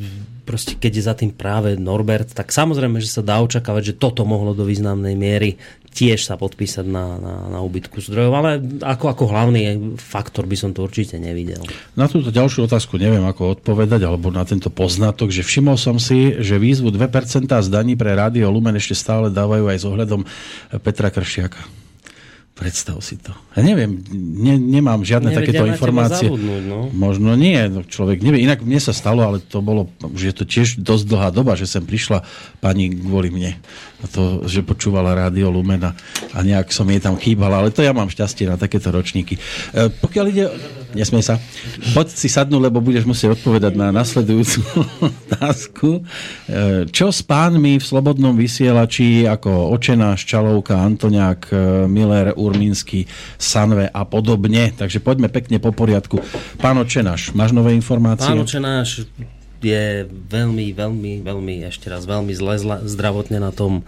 proste keď je za tým práve Norbert, tak samozrejme, že sa dá očakávať, že toto mohlo do významnej miery tiež sa podpísať na, na, na úbytku zdrojov, ale ako, ako hlavný faktor by som to určite nevidel. Na túto ďalšiu otázku neviem, ako odpovedať, alebo na tento poznatok, že všimol som si, že výzvu 2% z daní pre Rádio Lumen ešte stále dávajú aj s ohľadom Petra Kršiaka. Predstav si to. Ja neviem, ne, nemám žiadne Nevedia takéto informácie. zabudnúť, no. Možno nie, no človek nevie. Inak mne sa stalo, ale to bolo, už je to tiež dosť dlhá doba, že sem prišla pani kvôli mne. To, že počúvala rádio Lumena a nejak som jej tam chýbal, ale to ja mám šťastie na takéto ročníky. E, pokiaľ ide... Nesmej sa. Poď si sadnúť, lebo budeš musieť odpovedať na nasledujúcu otázku. E, čo s pánmi v Slobodnom vysielači ako Očena, Ščalovka, Antoniak, e, Miller, Urmínsky, Sanve a podobne. Takže poďme pekne po poriadku. Pán Očenáš, máš nové informácie? Pán Očenáš je veľmi, veľmi, veľmi, ešte raz, veľmi zle zla, zdravotne na tom.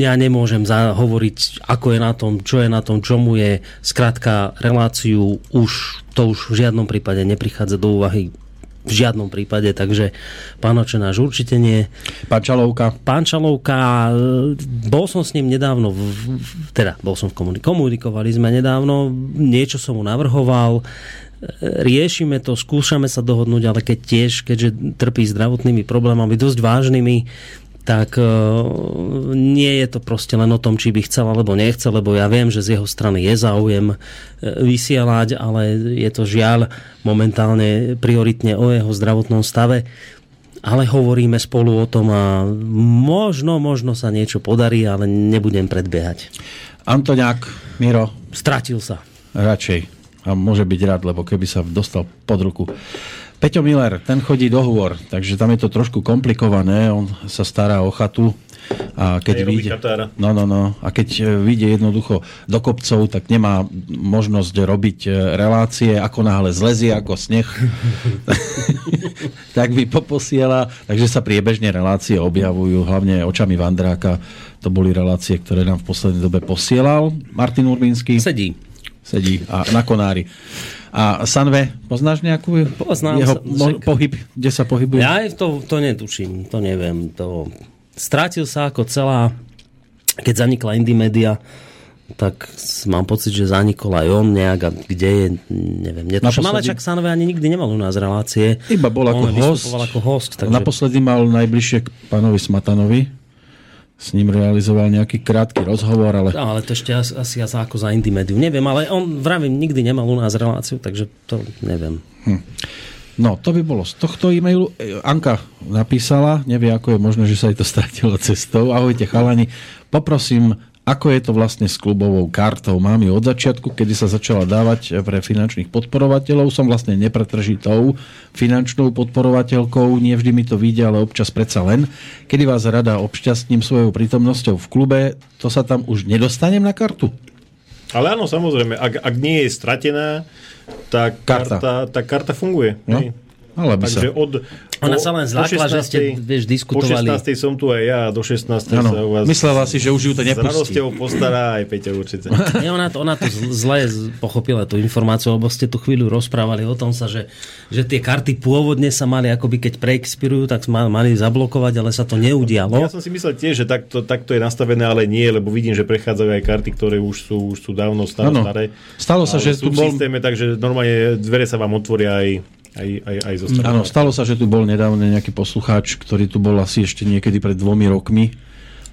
Ja nemôžem hovoriť, ako je na tom, čo je na tom, čo mu je. Skrátka, reláciu už, to už v žiadnom prípade neprichádza do úvahy v žiadnom prípade, takže pán Očenáš určite nie. Pán Čalovka? Pán Čalovka, e, bol som s ním nedávno, v, teda bol som v komunikovali sme nedávno, niečo som mu navrhoval, e, riešime to, skúšame sa dohodnúť, ale keď tiež, keďže trpí zdravotnými problémami dosť vážnymi, tak uh, nie je to proste len o tom, či by chcel alebo nechcel, lebo ja viem, že z jeho strany je záujem uh, vysielať, ale je to žiaľ momentálne prioritne o jeho zdravotnom stave. Ale hovoríme spolu o tom a možno, možno sa niečo podarí, ale nebudem predbiehať. Antoniak, Miro? Stratil sa. Radšej. A môže byť rád, lebo keby sa dostal pod ruku. Peťo Miller, ten chodí do hôr, takže tam je to trošku komplikované. On sa stará o chatu a keď vyjde, no, no, no, a keď e, vyjde jednoducho do kopcov, tak nemá možnosť robiť e, relácie, ako náhle zlezie ako sneh, tak mi poposiela, takže sa priebežne relácie objavujú, hlavne očami Vandráka. To boli relácie, ktoré nám v poslednej dobe posielal Martin Urbínsky. Sedí. Sedí a na konári. A Sanve, poznáš nejakú Poznám jeho sa- mo- pohyb, kde sa pohybuje? Ja to, to netuším, to neviem. To... Strátil sa ako celá, keď zanikla Indie Media, tak mám pocit, že zanikol aj on nejak a kde je, neviem, netuším. Ale Naposledy- čak Sanové ani nikdy nemal u nás relácie. Iba bol ako on host. ako host, takže... Naposledy mal najbližšie k pánovi Smatanovi. S ním realizoval nejaký krátky rozhovor, ale No, ale to ešte asi, asi ako za Indie Mediu. Neviem, ale on vravím, nikdy nemal u nás reláciu, takže to neviem. no, to by bolo z tohto e-mailu. E, Anka napísala, nevie, ako je možné, že sa jej to stratilo cestou. Ahojte chalani, poprosím, ako je to vlastne s klubovou kartou? Mám ju od začiatku, kedy sa začala dávať pre finančných podporovateľov. Som vlastne nepretržitou finančnou podporovateľkou. Nie vždy mi to vyjde, ale občas predsa len. Kedy vás rada obšťastním svojou prítomnosťou v klube, to sa tam už nedostanem na kartu? Ale áno, samozrejme, ak, ak nie je stratená, tak Karta. karta, tá karta funguje. No, hej. Ale by sa... Takže od... Ona po- sa len zlákla, že ste, 16:00 vieš, diskutovali. Po 16. som tu aj ja, a do 16. Áno, sa u vás myslela si, že už ju to s nepustí. radosťou postará aj Peťa určite. Nie, ona, to, ona to zl- zle pochopila tú informáciu, lebo ste tu chvíľu rozprávali o tom sa, že, že tie karty pôvodne sa mali akoby keď preexpirujú, tak ma- mali zablokovať, ale sa to neudialo. Ja som si myslel tiež, že takto, takto je nastavené, ale nie, lebo vidím, že prechádzajú aj karty, ktoré už sú, už sú dávno staré. Staré Stalo sa, že tu bol- systéme, takže normálne dvere sa vám otvoria aj, aj, aj, aj zo strany. Áno, stalo sa, že tu bol nedávno nejaký poslucháč, ktorý tu bol asi ešte niekedy pred dvomi rokmi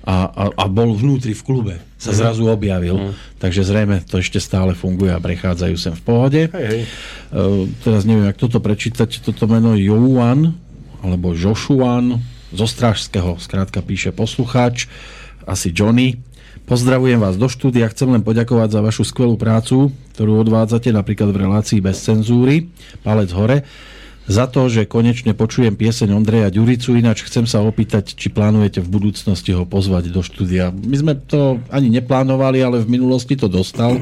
a, a, a bol vnútri v klube. Sa zrazu objavil. Takže zrejme to ešte stále funguje a prechádzajú sem v pohode. Hej, hej. Uh, teraz neviem, jak toto prečítať, toto meno Jouan, alebo Jošuan, zo Strážského, skrátka píše poslucháč, asi Johnny. Pozdravujem vás do štúdia, chcem len poďakovať za vašu skvelú prácu, ktorú odvádzate napríklad v relácii bez cenzúry, palec hore, za to, že konečne počujem pieseň Ondreja Ďuricu, ináč chcem sa opýtať, či plánujete v budúcnosti ho pozvať do štúdia. My sme to ani neplánovali, ale v minulosti to dostal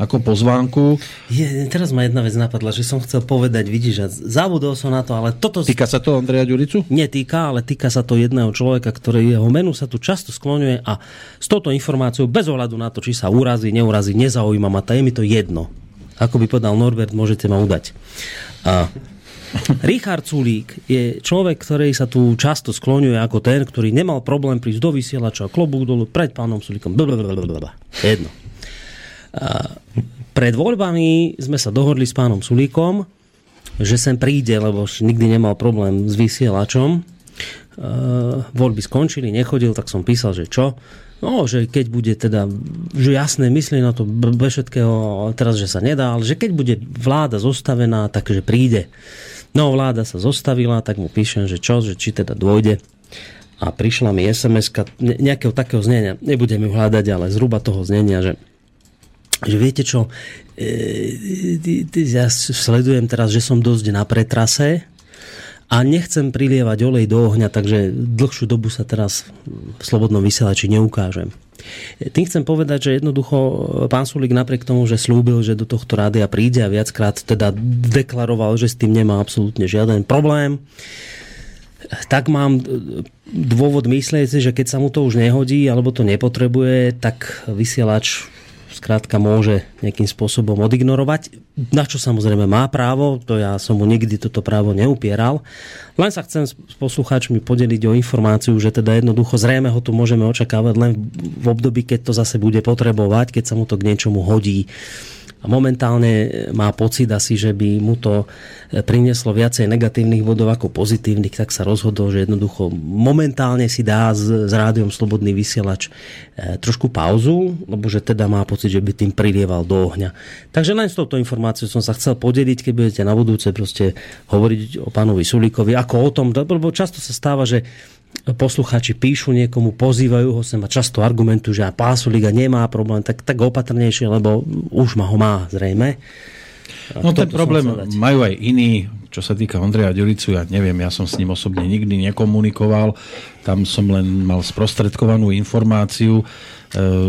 ako pozvánku. Je, teraz ma jedna vec napadla, že som chcel povedať, vidíš, zabudol som na to, ale toto Týka sa to Ondreja Ďuricu? netýka, ale týka sa to jedného človeka, ktorý jeho menu sa tu často skloňuje a s touto informáciou, bez ohľadu na to, či sa urazí, neurazí, nezaujíma ma, to je mi to jedno. Ako by povedal Norbert, môžete ma udať. A Richard Sulík je človek, ktorý sa tu často skloňuje ako ten, ktorý nemal problém prísť do vysielača, klobúk dolu pred pánom Sulíkom. Blablabla. Jedno. Pred voľbami sme sa dohodli s pánom Sulíkom, že sem príde, lebo nikdy nemal problém s vysielačom. Voľby skončili, nechodil, tak som písal, že čo? No, že keď bude teda, že jasné, myslí na to bez všetkého, teraz, že sa nedá, ale že keď bude vláda zostavená, takže príde. No, vláda sa zostavila, tak mu píšem, že čo, že či teda dôjde. A prišla mi sms nejakého takého znenia, nebudem ju hľadať, ale zhruba toho znenia, že že viete čo, e, ja sledujem teraz, že som dosť na pretrase a nechcem prilievať olej do ohňa, takže dlhšiu dobu sa teraz v Slobodnom vysielači neukážem. E, Tým chcem povedať, že jednoducho pán Sulík napriek tomu, že slúbil, že do tohto rádia príde a viackrát teda deklaroval, že s tým nemá absolútne žiaden problém, tak mám e, dôvod myslieť si, že keď sa mu to už nehodí alebo to nepotrebuje, tak vysielač skrátka môže nejakým spôsobom odignorovať, na čo samozrejme má právo, to ja som mu nikdy toto právo neupieral. Len sa chcem s poslucháčmi podeliť o informáciu, že teda jednoducho zrejme ho tu môžeme očakávať len v období, keď to zase bude potrebovať, keď sa mu to k niečomu hodí a momentálne má pocit asi, že by mu to e, prinieslo viacej negatívnych bodov ako pozitívnych, tak sa rozhodol, že jednoducho momentálne si dá s, s rádiom Slobodný vysielač e, trošku pauzu, lebo že teda má pocit, že by tým prilieval do ohňa. Takže len s touto informáciou som sa chcel podeliť, keď budete na budúce proste hovoriť o pánovi Sulíkovi, ako o tom, lebo často sa stáva, že poslucháči píšu niekomu, pozývajú ho sem a často argumentujú, že a pán Sulík nemá problém, tak, tak opatrnejšie, lebo už ma ho má zrejme. A No ten problém. majú aj iní, čo sa týka Ondreja Ďuricu, ja neviem, ja som s ním osobne nikdy nekomunikoval, tam som len mal sprostredkovanú informáciu, e,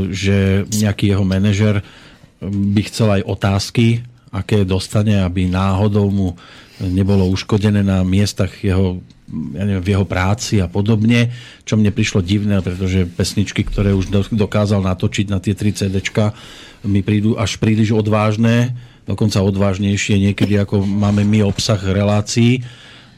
že nejaký jeho manažer by chcel aj otázky, aké dostane, aby náhodou mu nebolo uškodené na miestach jeho ja neviem, v jeho práci a podobne, čo mne prišlo divné, pretože pesničky, ktoré už do- dokázal natočiť na tie 3 CDčka, mi prídu až príliš odvážne, dokonca odvážnejšie niekedy, ako máme my obsah relácií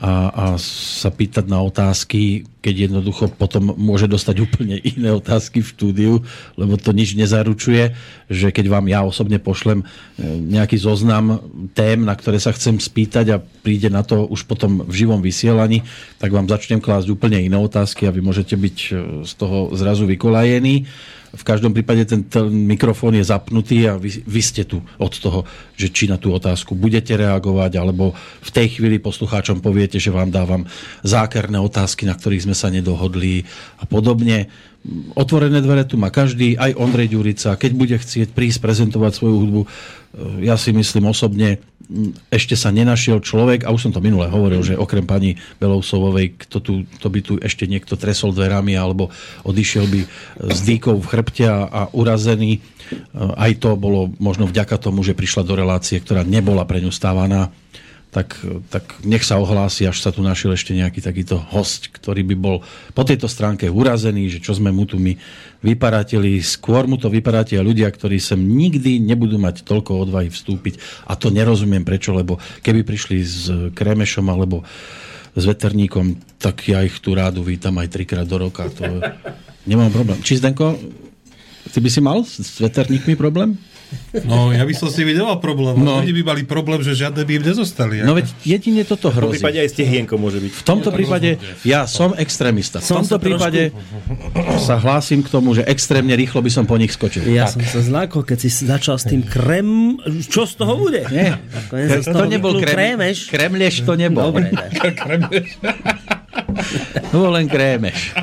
a, a sa pýtať na otázky, keď jednoducho potom môže dostať úplne iné otázky v štúdiu, lebo to nič nezaručuje, že keď vám ja osobne pošlem e, nejaký zoznam tém, na ktoré sa chcem spýtať a príde na to už potom v živom vysielaní, tak vám začnem klásť úplne iné otázky a vy môžete byť e, z toho zrazu vykolajení. V každom prípade ten, ten mikrofón je zapnutý a vy, vy ste tu od toho, že či na tú otázku budete reagovať, alebo v tej chvíli poslucháčom poviete, že vám dávam zákerné otázky, na ktorých sme sa nedohodli a podobne. Otvorené dvere tu má každý, aj Ondrej Ďurica, keď bude chcieť prísť prezentovať svoju hudbu. e, Ja si myslím osobne, ešte sa nenašiel človek, a už som to minule hovoril, že okrem pani Belousovovej, kto tu, to by tu ešte niekto tresol dverami alebo odišiel by s dýkou v chrbte a, urazený. E, Aj to bolo možno vďaka tomu, že prišla do relácie, ktorá nebola pre ňu stávaná tak, tak nech sa ohlási, až sa tu našiel ešte nejaký takýto host, ktorý by bol po tejto stránke urazený, že čo sme mu tu my vyparatili. Skôr mu to vyparatia ľudia, ktorí sem nikdy nebudú mať toľko odvahy vstúpiť. A to nerozumiem prečo, lebo keby prišli s Kremešom alebo s veterníkom, tak ja ich tu rádu vítam aj trikrát do roka. To nemám problém. Či Zdenko, ty by si mal s veterníkmi problém? No, ja by som si videl problém. No. Oni by mali problém, že žiadne by im nezostali. No veď jedine toto V hrozí. prípade aj stehienko môže byť. V tomto prípade ja som extrémista. V tomto prípade sa hlásim k tomu, že extrémne rýchlo by som po nich skočil. Ja som sa zlákol, keď si začal s tým krem... Čo z toho bude? Nie. Z To toho nebol vyplul krem, krémeš. kremleš, to nebol. Dobre, tak. To bol len krémeš.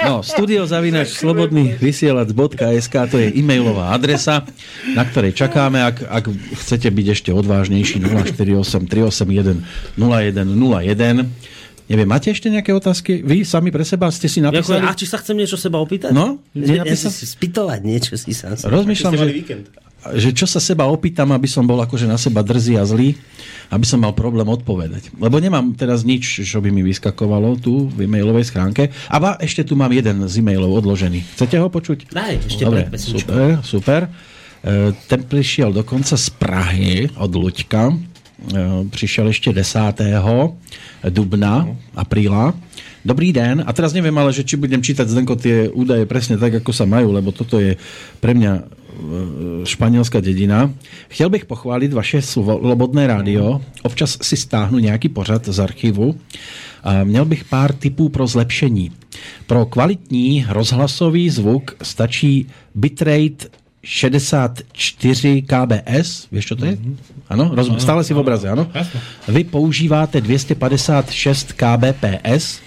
No, studiozavinač slobodný vysielač.sk to je e-mailová adresa, na ktorej čakáme, ak, ak chcete byť ešte odvážnejší 048 381 0101. Neviem, máte ešte nejaké otázky? Vy sami pre seba ste si napísali? a či sa chcem niečo seba opýtať? No, ja, ja si spýtovať niečo si sám. sa- Rozmýšľam, že... že čo sa seba opýtam, aby som bol akože na seba drzý a zlý, aby som mal problém odpovedať. Lebo nemám teraz nič, čo by mi vyskakovalo tu v e-mailovej schránke. A ba, ešte tu mám jeden z e-mailov odložený. Chcete ho počuť? Daj, ešte Dobre, super, super. E, ten prišiel dokonca z Prahy od Luďka. E, prišiel ešte 10. dubna, apríla. Dobrý den. A teraz neviem ale, že či budem čítať Zdenko tie údaje presne tak, ako sa majú, lebo toto je pre mňa e, španělská dedina. Chtěl bych pochválit vaše slobodné rádio. Občas si stáhnu nějaký pořad z archivu. Měl bych pár tipů pro zlepšení. Pro kvalitní rozhlasový zvuk stačí bitrate 64 kbs, vieš čo to je? Áno, rozumiem, stále si v obraze, áno? Vy používáte 256 kbps,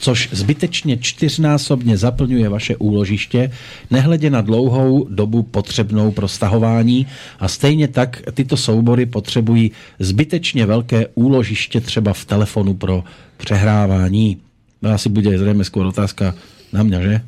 což zbytečně čtyřnásobně zaplňuje vaše úložiště, nehledě na dlouhou dobu potřebnou pro stahování a stejně tak tyto soubory potřebují zbytečně velké úložiště třeba v telefonu pro přehrávání. No asi bude zřejmě skôr otázka na mňa, že?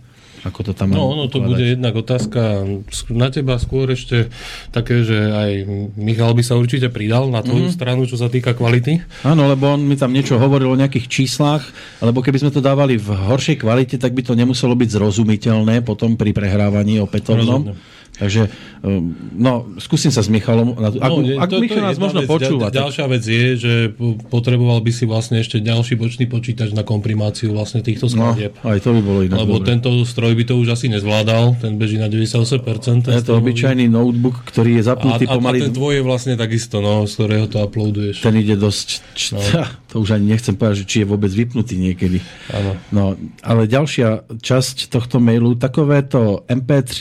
Ako to tam No, ono to ukladať. bude jednak otázka na teba skôr ešte také, že aj Michal by sa určite pridal na tvoju mm-hmm. stranu, čo sa týka kvality. Áno, lebo on mi tam niečo hovoril o nejakých číslach, lebo keby sme to dávali v horšej kvalite, tak by to nemuselo byť zrozumiteľné potom pri prehrávaní opätovnom. Rozumiem. Takže, um, no, skúsim sa s Michalom. na tú- Ak, No, nie, ak to- to Michal je nás možno vec. počúva. Ďal, tak- ďalšia vec je, že po- potreboval by si vlastne ešte ďalší bočný počítač na komprimáciu vlastne týchto No, skladieb. aj to by bolo inak. Lebo dobre. tento stroj by to už asi nezvládal, ten beží na 98%. ten je to obyčajný notebook, ktorý je A, zapnutý a, a pomaly. ten tvoj je vlastne takisto, no, z ktorého to uploaduješ. ten ide dosť... Č, no. To už ani nechcem povedať, že či je vôbec vypnutý niekedy. Áno. No, ale ďalšia časť tohto mailu, takovéto MP3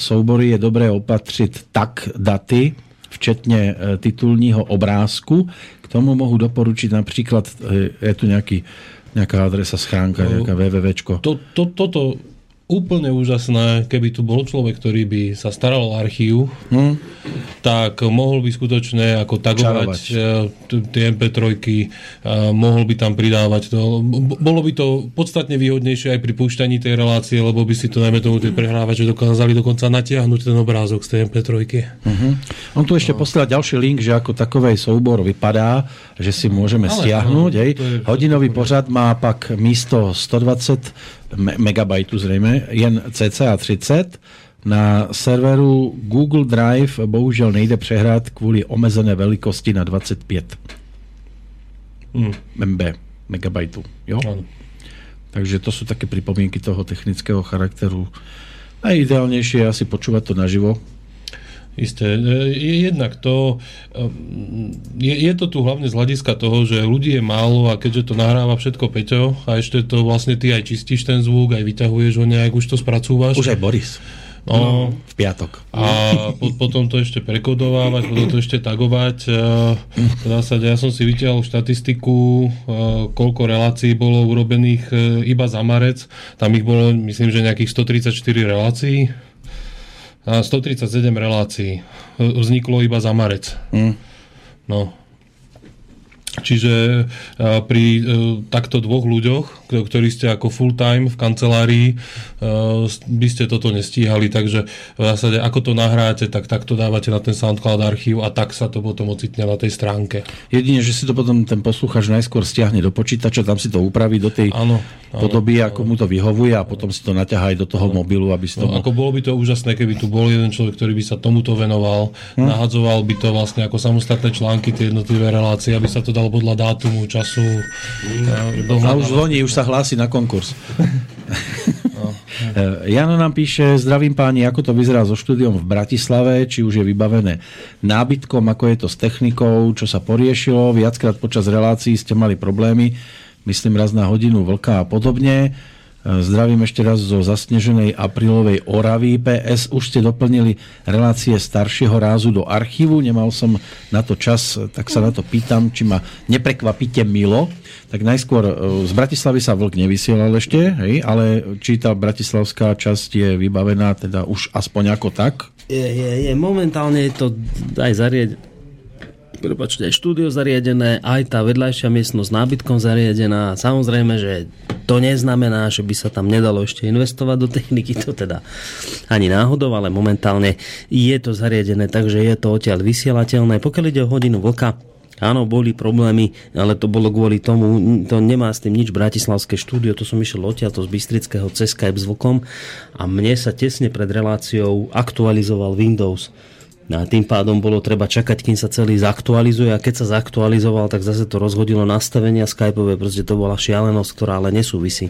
soubory je dobré opatřit tak daty, včetně e, titulního obrázku. K tomu mohu doporučiť napríklad, e, je tu nejaký, nejaká adresa, schránka, nejaká wwwčko. To, to, toto úplne úžasné, keby tu bol človek, ktorý by sa staral o archív, hmm. tak mohol by skutočne ako tagovať t- tie MP3, eh, mohol by tam pridávať to. Bolo by to podstatne výhodnejšie aj pri púšťaní tej relácie, lebo by si to najmä tomu tie prehrávače dokázali dokonca natiahnuť ten obrázok z tej MP3. Uh-huh. On tu ešte posiela ďalší link, že ako takovej súbor vypadá, že si môžeme Ale stiahnuť. áno, Hej. Hodinový pořad má pak místo 120 me- megabajtu zrejme, jen cca 30. Na serveru Google Drive bohužel nejde přehrát kvůli omezené velikosti na 25 Mm. MB megabajtu. Jo? Áno. Takže to sú také pripomienky toho technického charakteru. Najideálnejšie je asi počúvať to naživo. Isté. E, je- Jednak to, um, je, je to tu hlavne z hľadiska toho, že ľudí je málo a keďže to nahráva všetko Peťo a ešte to vlastne ty aj čistíš ten zvuk, aj vyťahuješ ho nejak, už to spracúvaš. Už aj Boris. No, V piatok. a po, potom to ešte prekodovávať, potom to ešte tagovať. E, V zásade ja som si vytiahol štatistiku, e, koľko relácií bolo urobených e, iba za marec. Tam ich bolo, myslím, že nejakých 134 relácií. A 137 relácií vzniklo iba za marec. Mm. No. Čiže pri e, takto dvoch ľuďoch, ktorí ste ako full time v kancelárii, e, by ste toto nestíhali, takže v zásade ako to nahráte, tak takto dávate na ten SoundCloud archív a tak sa to potom ocitne na tej stránke. Jedine, že si to potom ten posluchač najskôr stiahne do počítača, tam si to upraví do tej Áno. áno. podoby, ako mu to vyhovuje a potom si to naťahá aj do toho mobilu, aby si to No, ako bolo by to úžasné, keby tu bol jeden človek, ktorý by sa tomuto venoval, hm? nahadzoval by to vlastne ako samostatné články, tie jednotlivé relácie, aby sa to dalo podľa dátumu, času. A eh, už zvoní, už sa hlási na konkurs. Eh, Jano nám píše, zdravím páni, ako to vyzerá so štúdiom v Bratislave, či už je vybavené nábytkom, ako je to s technikou, čo sa poriešilo, viackrát počas relácií ste mali problémy, myslím raz na hodinu vlka a podobne. Zdravím ešte raz zo zasneženej aprílovej Oravy. PS, už ste doplnili relácie staršieho rázu do archívu. Nemal som na to čas, tak sa na to pýtam, či ma neprekvapíte milo. Tak najskôr eh, z Bratislavy sa vlk nevysielal ešte, hej, ale či tá bratislavská časť je vybavená teda už aspoň ako tak? Je, je, je. Momentálne je to aj zariadené Prepačte, štúdio zariadené, aj tá vedľajšia miestnosť s nábytkom zariadená. Samozrejme, že to neznamená, že by sa tam nedalo ešte investovať do techniky, to teda ani náhodou, ale momentálne je to zariadené, takže je to odtiaľ vysielateľné. Pokiaľ ide o hodinu vlka, Áno, boli problémy, ale to bolo kvôli tomu, to nemá s tým nič bratislavské štúdio, to som išiel odtiaľ, to z Bystrického cez Skype s vlkom a mne sa tesne pred reláciou aktualizoval Windows. No A tým pádom bolo treba čakať, kým sa celý zaktualizuje a keď sa zaktualizoval, tak zase to rozhodilo nastavenia Skypeové, proste to bola šialenosť, ktorá ale nesúvisí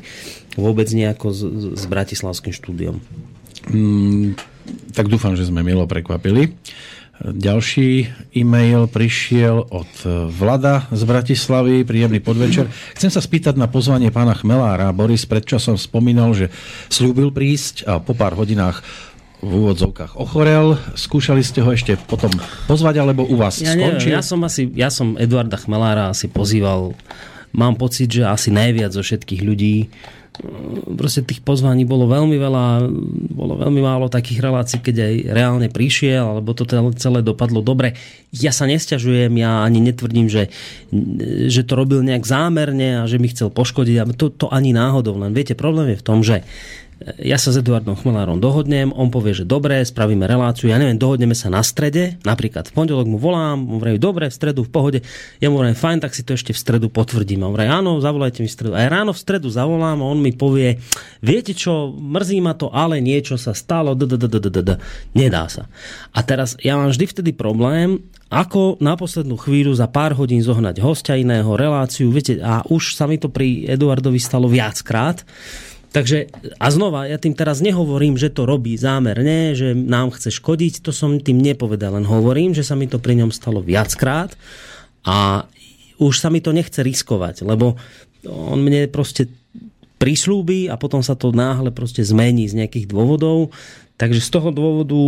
vôbec nejako s, s bratislavským štúdiom. Mm, tak dúfam, že sme milo prekvapili. Ďalší e-mail prišiel od Vlada z Bratislavy. Príjemný podvečer. Chcem sa spýtať na pozvanie pána Chmelára. Boris predčasom spomínal, že slúbil prísť a po pár hodinách v úvodzovkách ochorel. Skúšali ste ho ešte potom pozvať, alebo u vás Ja, neviem, skončil? ja som asi, ja som Eduarda Chmelára asi pozýval, mám pocit, že asi najviac zo všetkých ľudí. Proste tých pozvaní bolo veľmi veľa, bolo veľmi málo takých relácií, keď aj reálne prišiel, alebo to celé dopadlo dobre. Ja sa nesťažujem, ja ani netvrdím, že, že to robil nejak zámerne a že mi chcel poškodiť, to, to ani náhodou. Len viete, problém je v tom, že ja sa s Eduardom Chmelárom dohodnem, on povie, že dobre, spravíme reláciu, ja neviem, dohodneme sa na strede, napríklad v pondelok mu volám, on vraví, dobre, v stredu v pohode, ja mu vravím, fajn, tak si to ešte v stredu potvrdím. A on áno, zavolajte mi v stredu. A ráno v stredu zavolám a on mi povie, viete čo, mrzí ma to, ale niečo sa stalo, nedá sa. A teraz ja mám vždy vtedy problém, ako na poslednú chvíľu za pár hodín zohnať hostia iného, reláciu, viete, a už sa mi to pri Eduardovi stalo viackrát, Takže a znova, ja tým teraz nehovorím, že to robí zámerne, že nám chce škodiť, to som tým nepovedal, len hovorím, že sa mi to pri ňom stalo viackrát a už sa mi to nechce riskovať, lebo on mne proste prislúbi a potom sa to náhle proste zmení z nejakých dôvodov. Takže z toho dôvodu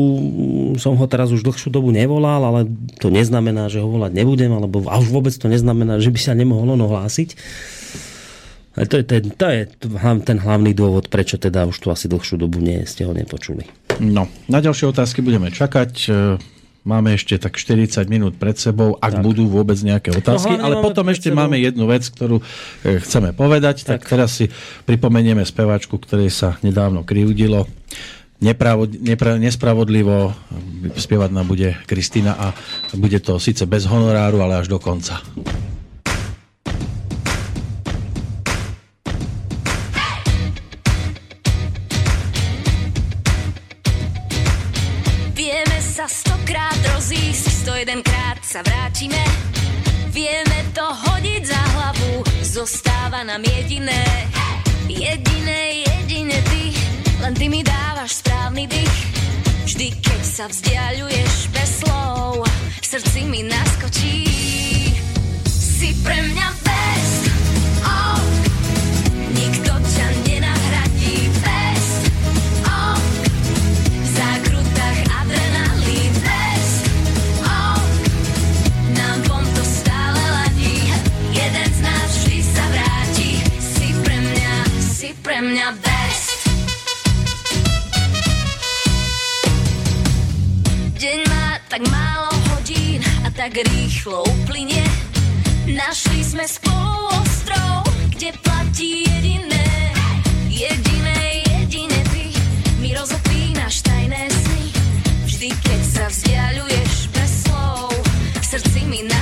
som ho teraz už dlhšiu dobu nevolal, ale to neznamená, že ho volať nebudem, alebo a už vôbec to neznamená, že by sa nemohol on ohlásiť. Ale to je, ten, to je ten hlavný dôvod, prečo teda už tu asi dlhšiu dobu nie ste ho nepočuli. No, na ďalšie otázky budeme čakať. E, Máme ešte tak 40 minút pred sebou, ak tak. budú vôbec nejaké otázky, hlavne ale potom ešte sebou- máme jednu vec, ktorú e, chceme povedať. Tak. tak teraz si pripomenieme speváčku, ktorej sa nedávno kryudilo. Nepravo, nepra, nespravodlivo e, spievať nám bude Kristina a bude to síce bez honoráru, ale až do konca. Sa vrátime. Vieme to hodiť za hlavu, zostáva nám jediné. Jediné, jedine ty, len ty mi dávaš správny dých. Vždy, keď sa vzdialuješ bez slov, v srdci mi naskočí. Si pre mňa best, oh, tak rýchlo uplynie. Našli sme spolu ostrov, kde platí jediné. Jediné, jedine ty mi rozopínaš tajné sny. Vždy, keď sa vzdialuješ bez slov, srdci mi naskočí.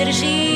Hru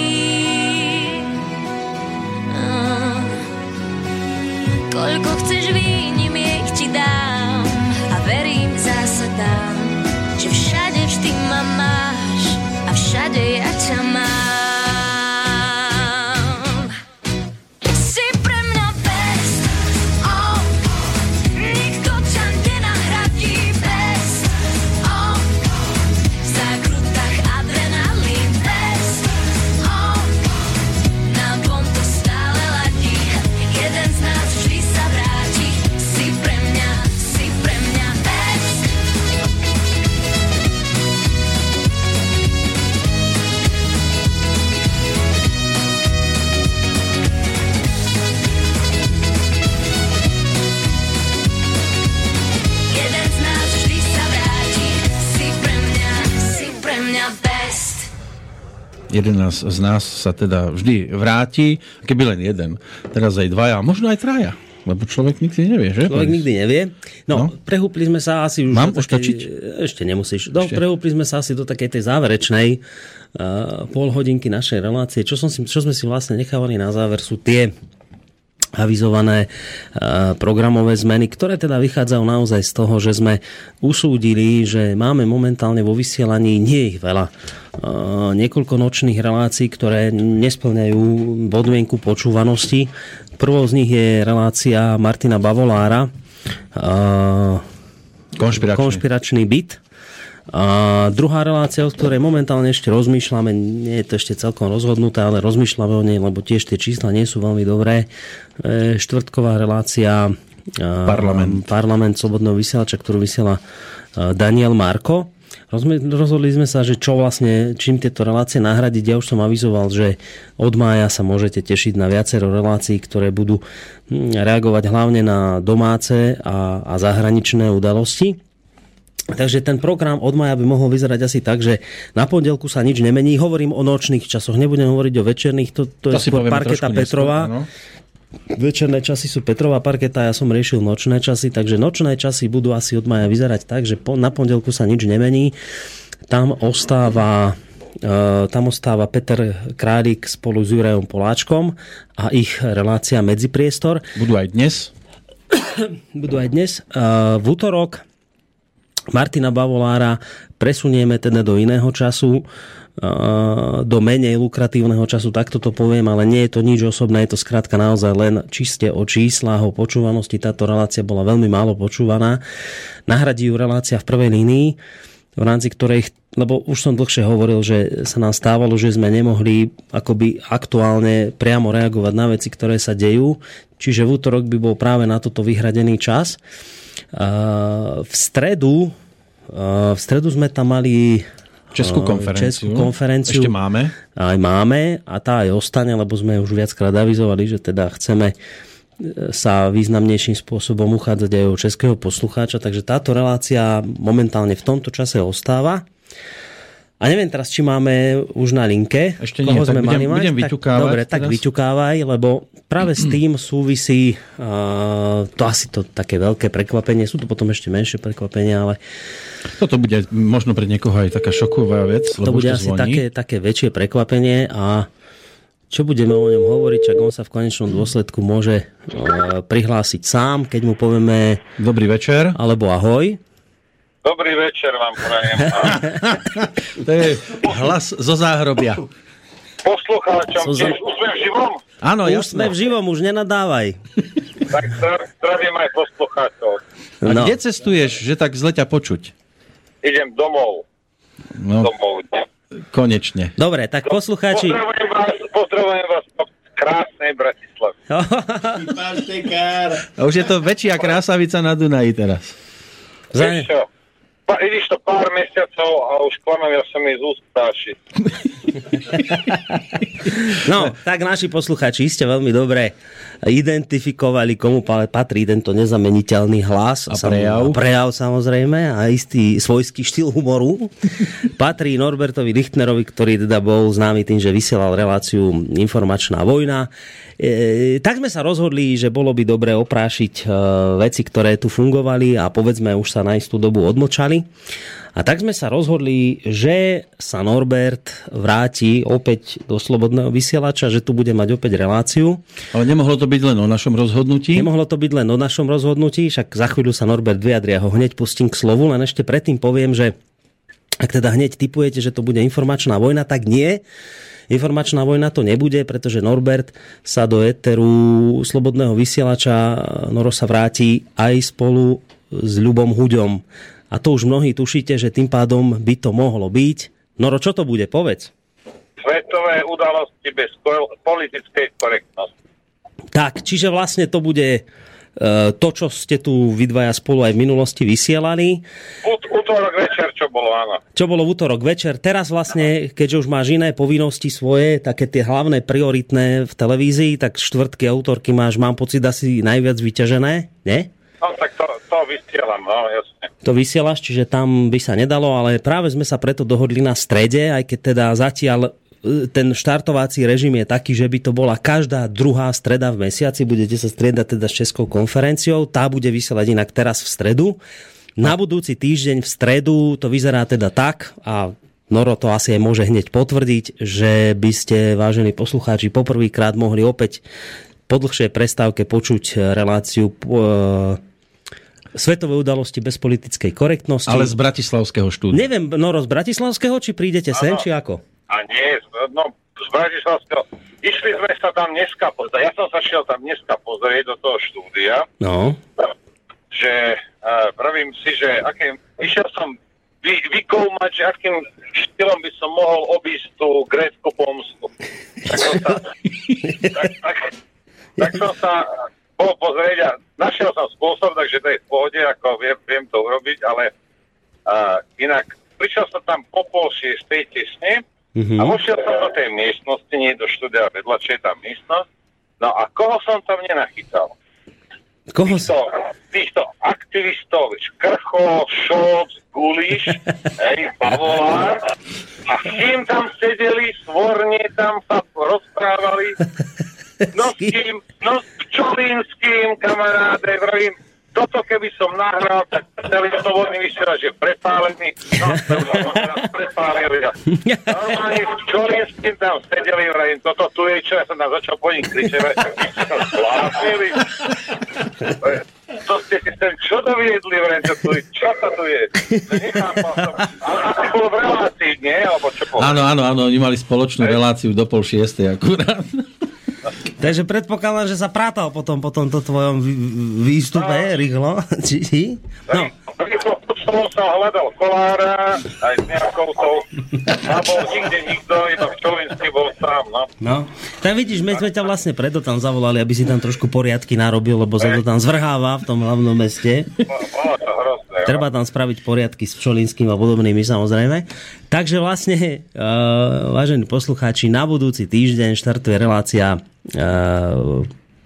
Jeden z nás sa teda vždy vráti, keby len jeden, teraz aj dvaja, možno aj traja. Lebo človek nikdy nevie, že? Človek nikdy nevie. No, No. prehúpli sme sa asi už... Mám do takej-? Ešte nemusíš. No, Ešte. prehúpli sme sa asi do takej tej záverečnej uh, pol hodinky našej relácie. Čo, som si, čo sme si vlastne nechávali na záver sú tie avizované uh, programové zmeny, ktoré teda vychádzajú naozaj z toho, že sme usúdili, že máme momentálne vo vysielaní, nie ich veľa, niekoľko nočných relácií, ktoré nesplňajú podmienku počúvanosti. Prvou z nich je relácia Martina Bavolára, Konšpiračný. konšpiračný byt. A druhá relácia, o ktorej momentálne ešte rozmýšľame, nie je to ešte celkom rozhodnuté, ale rozmýšľame o nej, lebo tiež tie čísla nie sú veľmi dobré. E, Štvrtková relácia Parlament. parlament Slobodného vysielača, ktorú vysiela Daniel Marko. Rozhodli sme sa, že čo vlastne, čím tieto relácie nahradiť. Ja už som avizoval, že od mája sa môžete tešiť na viacero relácií, ktoré budú hm, reagovať hlavne na domáce a, a zahraničné udalosti. Takže ten program od maja by mohol vyzerať asi tak, že na pondelku sa nič nemení. Hovorím o nočných časoch, nebudem hovoriť o večerných, to, to, To je si skôr parketa Petrova. neskôr, áno. Večerné časy sú Petrová parketa, ja som riešil nočné časy, takže nočné časy budú asi od maja vyzerať tak, že po, na pondelku sa nič nemení. Tam ostáva tam ostáva Peter Králik spolu s Jurajom Poláčkom a ich relácia Medzipriestor. Budú aj dnes? Budú aj dnes. Uh, v útorok Martina Bavolára presunieme teda do iného času do menej lukratívneho času, takto to poviem, ale nie je to nič osobné, je to skrátka naozaj len čiste o číslach, o počúvanosti. Táto relácia bola veľmi málo počúvaná. Nahradí ju relácia v prvej línii, v rámci ktorej, lebo už som dlhšie hovoril, že sa nám stávalo, že sme nemohli akoby aktuálne priamo reagovať na veci, ktoré sa dejú, čiže v útorok by bol práve na toto vyhradený čas. V stredu v stredu sme tam mali Českú konferenciu. Českú konferenciu. Ešte máme. Aj máme a tá aj ostane, lebo sme už viackrát avizovali, že teda chceme e, sa významnejším spôsobom uchádzať aj o českého poslucháča, takže táto relácia momentálne v tomto čase ostáva. A neviem teraz, či máme už na linke. Ešte nie, tak budem, mať. budem vyťukávať. Tak, dobre, teraz. tak vyťukávaj, lebo práve s tým súvisí uh, to asi to také veľké prekvapenie. Sú to potom ešte menšie prekvapenia, ale... Toto bude možno pre niekoho aj taká šoková vec, to bude asi zvoní. také, také väčšie prekvapenie a čo budeme o ňom hovoriť, čak on sa v konečnom dôsledku môže uh, prihlásiť sám, keď mu povieme... Dobrý večer. Alebo ahoj. Dobrý večer vám prajem. to je hlas zo záhrobia. Poslucháčom, so tiež už sme v živom? Áno, už sme v živom, už nenadávaj. tak zdravím aj poslucháčov. A no. kde cestuješ, že tak zle ťa počuť? Idem domov. No, domov. Konečne. Dobre, tak poslucháči... Pozdravujem vás, pozdravujem vás krásnej Bratislavy. A už je to väčšia krásavica na Dunaji teraz. Čo? Pa, vidíš to pár mesiacov a už klamem, ja som mi z úst No, tak naši posluchači ste veľmi dobre identifikovali, komu patrí tento nezameniteľný hlas. A prejav. A prejav samozrejme a istý svojský štýl humoru. Patrí Norbertovi Lichtnerovi, ktorý teda bol známy tým, že vysielal reláciu Informačná vojna. E, tak sme sa rozhodli, že bolo by dobre oprášiť e, veci, ktoré tu fungovali a povedzme už sa na istú dobu odmočali. A tak sme sa rozhodli, že sa Norbert vráti opäť do Slobodného vysielača, že tu bude mať opäť reláciu. Ale nemohlo to byť len o našom rozhodnutí? Nemohlo to byť len o našom rozhodnutí, však za chvíľu sa Norbert vyjadria, ho hneď pustím k slovu, len ešte predtým poviem, že ak teda hneď typujete, že to bude informačná vojna, tak nie. Informačná vojna to nebude, pretože Norbert sa do éteru slobodného vysielača Noro sa vráti aj spolu s Ľubom Huďom. A to už mnohí tušíte, že tým pádom by to mohlo byť. Noro, čo to bude? Povedz. Svetové udalosti bez politickej korektnosti. Tak, čiže vlastne to bude E, to, čo ste tu vy dvaja spolu aj v minulosti vysielali. Útorok večer, čo bolo, áno. Čo bolo v útorok večer. Teraz vlastne, keďže už máš iné povinnosti svoje, také tie hlavné, prioritné v televízii, tak štvrtky a útorky máš, mám pocit, asi najviac vyťažené, nie? No tak to, to vysielam, no jasne. To vysielaš, čiže tam by sa nedalo, ale práve sme sa preto dohodli na strede, aj keď teda zatiaľ ten štartovací režim je taký, že by to bola každá druhá streda v mesiaci, budete sa striedať teda s Českou konferenciou, tá bude vysielať inak teraz v stredu. Na budúci týždeň v stredu to vyzerá teda tak a Noro to asi aj môže hneď potvrdiť, že by ste, vážení poslucháči, poprvýkrát mohli opäť po dlhšej prestávke počuť reláciu e, svetové udalosti bez politickej korektnosti. Ale z Bratislavského štúdia. Neviem, Noro, z Bratislavského, či prídete ano. sem, či ako? A nie, no, z Bratislavského. Išli sme sa tam dneska pozrieť. Ja som sa šiel tam dneska pozrieť do toho štúdia. No. Že uh, pravím si, že akým, išiel som vy, vykoumať, že akým štýlom by som mohol obísť tú grécku pomstu. Tak som sa, tak, tak, tak som sa bol pozrieť a našiel som spôsob, takže to je v pohode, ako viem, viem to urobiť, ale uh, inak prišiel som tam po pol šiestej tesne Mm-hmm. A vošiel som do tej miestnosti, nie do štúdia vedľa, čo je tam miestnosť. No a koho som tam nenachytal? Koho týchto, týchto aktivistov, Krcho, Šolc, Guliš, hej, Pavolár. A s kým tam sedeli, svorne tam sa rozprávali. No s kým, no s Čolínským, kamaráde, vravím, toto keby som nahral, tak celý slobodný vysielač je prepálený. No, prepálili. Normálne v Čorinským tam sedeli, vrajím, toto tu je, čo ja som tam začal po nich kričať, to zbláznili. To ste si sem čo doviedli, vrajím, čo tu je, čo to tu je? Nechápal som. Ale asi bolo v relácii, nie? Alebo čo povedal? Áno, áno, áno, oni mali spoločnú reláciu do pol šiestej akurát. Takže predpokladám, že sa prátal potom po tomto tvojom vý- výstupe rýchlo. Či? No, Rýchlo som sa hľadal kolára, aj s nejakou tou, a bol nikde nikto, iba v Čolinský bol sám, no. no. Tak vidíš, my sme ťa vlastne preto tam zavolali, aby si tam trošku poriadky narobil, lebo sa to tam zvrháva v tom hlavnom meste. Bolo to hrozné. no. Treba tam spraviť poriadky s Pčolinským a podobnými samozrejme. Takže vlastne, uh, vážení poslucháči, na budúci týždeň štartuje relácia uh,